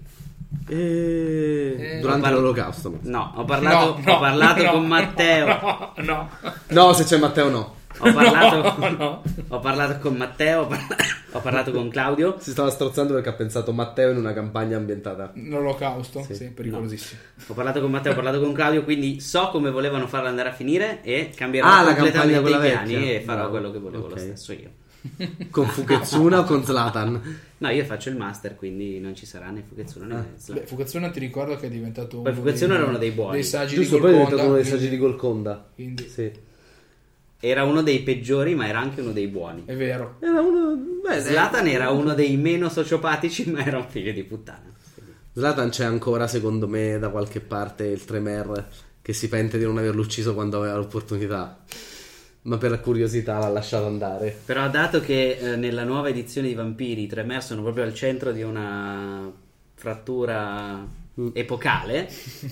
Eh, Durante Ho par- l'olocausto. no. No, ho parlato, No, no, ho parlato no, con Matteo. No, no. No, se c'è Matteo no. Ho parlato, No, no. ho parlato con Matteo, ho parla- ho parlato con Claudio. Si stava strozzando perché ha pensato Matteo in una campagna ambientata. L'olocausto, sì, pericolosissimo. Ho parlato con Matteo, ho parlato con Claudio, quindi so come volevano farla andare a finire e cambierò Ah, la completamente campagna i piani e farò quello che volevo Ok. lo stesso io. Con Fukezzuna o con Zlatan? No, io faccio il master, quindi non ci sarà né Fukezzuna né Ah. Zlatan. Beh, Fugazzone ti ricordo che è diventato Poi dei- era uno dei buoni. dei saggi Giusto, di poi è Golconda, diventato uno dei quindi- saggi di Golconda. Quindi Sì. Era uno dei peggiori, ma era anche uno dei buoni. è vero. Era uno... Beh, Zlatan era uno dei meno sociopatici, ma era un figlio di puttana. Zlatan c'è ancora, secondo me, da qualche parte il Tremer che si pente di non averlo ucciso quando aveva l'opportunità. Ma per curiosità l'ha lasciato andare. Però dato che eh, nella nuova edizione di Vampiri i Tremere sono proprio al centro di una frattura Mm. epocale,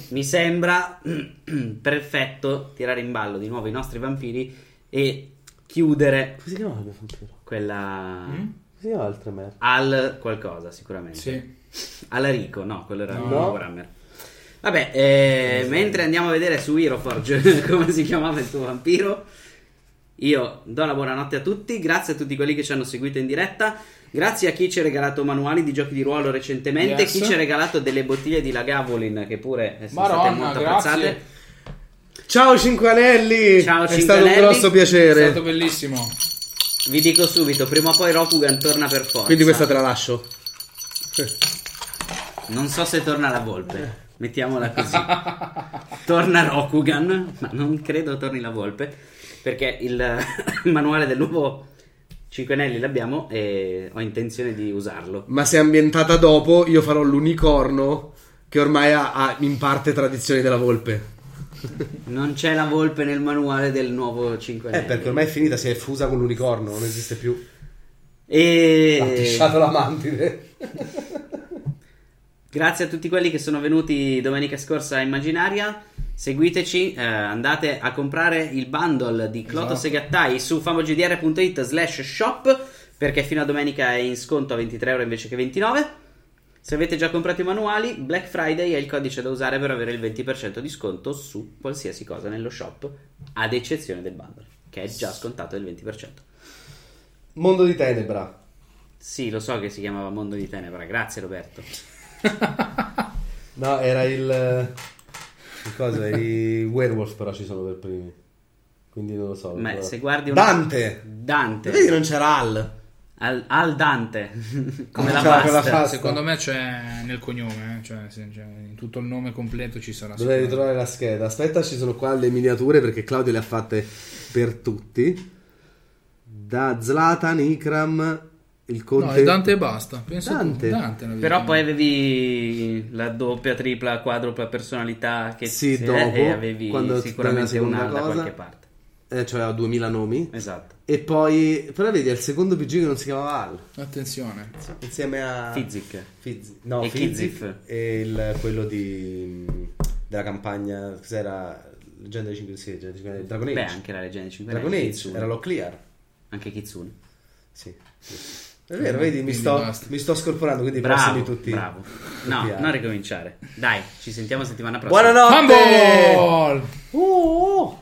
mi sembra perfetto tirare in ballo di nuovo i nostri vampiri e chiudere Come si chiamava quella Mm? Chiamava il Tremer? al qualcosa sicuramente. Sì. All'Arico, no, quello era No. il Warhammer. Vabbè, eh, mentre andiamo a vedere su Heroforge come si chiamava il tuo vampiro, io do la buonanotte a tutti, grazie a tutti quelli che ci hanno seguito in diretta, grazie a chi ci ha regalato manuali di giochi di ruolo recentemente, Yes. chi ci ha regalato delle bottiglie di Lagavulin che pure sono state Maronna, molto grazie. apprezzate. Ciao Cinque Anelli! Ciao, È Cinque stato un grosso È piacere. stato bellissimo. Vi dico subito, prima o poi Rokugan torna per forza. Quindi questa te la lascio. Non so se torna la volpe, mettiamola così. torna Rokugan, ma non credo torni la volpe, perché il, manuale del nuovo 5 anelli l'abbiamo e ho intenzione di usarlo. Ma se è ambientata dopo, io farò l'unicorno che ormai ha, ha in parte tradizioni della volpe. Non c'è la volpe nel manuale del nuovo 5 Eh, anelli. perché ormai è finita, si è fusa con l'unicorno, non esiste più. Ha E pisciato la mantide. grazie a tutti quelli che sono venuti domenica scorsa a Immaginaria. Seguiteci, eh, andate a comprare il bundle di Cloto Esatto. Segattai su famogdr.it slash shop perché fino a domenica è in sconto a 23 euro invece che 29. Se avete già comprato i manuali, Black Friday è il codice da usare per avere il 20% di sconto su qualsiasi cosa nello shop, ad eccezione del bundle, che è già scontato del 20%. Mondo di Tenebra. Sì, lo so che si chiamava Mondo di Tenebra, grazie Roberto. No, era il... il cosa? I werewolf però ci sono per primi. Quindi non lo so. Ma però- se guardi una- Dante! Dante. Vedi che non c'era Al? Al, al Dante, come la quella pasta. fa- Secondo me c'è nel cognome, eh, cioè, cioè, in tutto il nome completo ci sarà. Dovrei ritrovare la scheda. Aspetta, ci sono qua le miniature perché Claudio le ha fatte per tutti. Da Zlatan, Ikram, il No, conte... è Dante e basta. Penso Dante. Dante Però poi avevi la doppia, tripla, quadrupla personalità che Sì, dopo, e avevi quando sicuramente una da cosa. qualche parte. Eh, cioè ha 2000 nomi. Esatto. E poi... Però vedi, è il secondo PG che non si chiamava Al. Attenzione. Insieme a... Fizik. Fizzi. No, E Fizzi Kizif. e il, quello di... della campagna... Cos'era? Leggenda dei 5 sì, Leggenda dei 5 Dragon Age. Beh, anche la leggenda dei 5 Dragon anelli, Age, Kitsune. era lo clear. Anche Kitsune. Sì. È vero, vedi, mi sto, mi sto scorporando, quindi Bravo, prossimi tutti. bravo. No, tutti non ricominciare. Dai, ci sentiamo settimana prossima. Buonanotte! Fumble! Oh!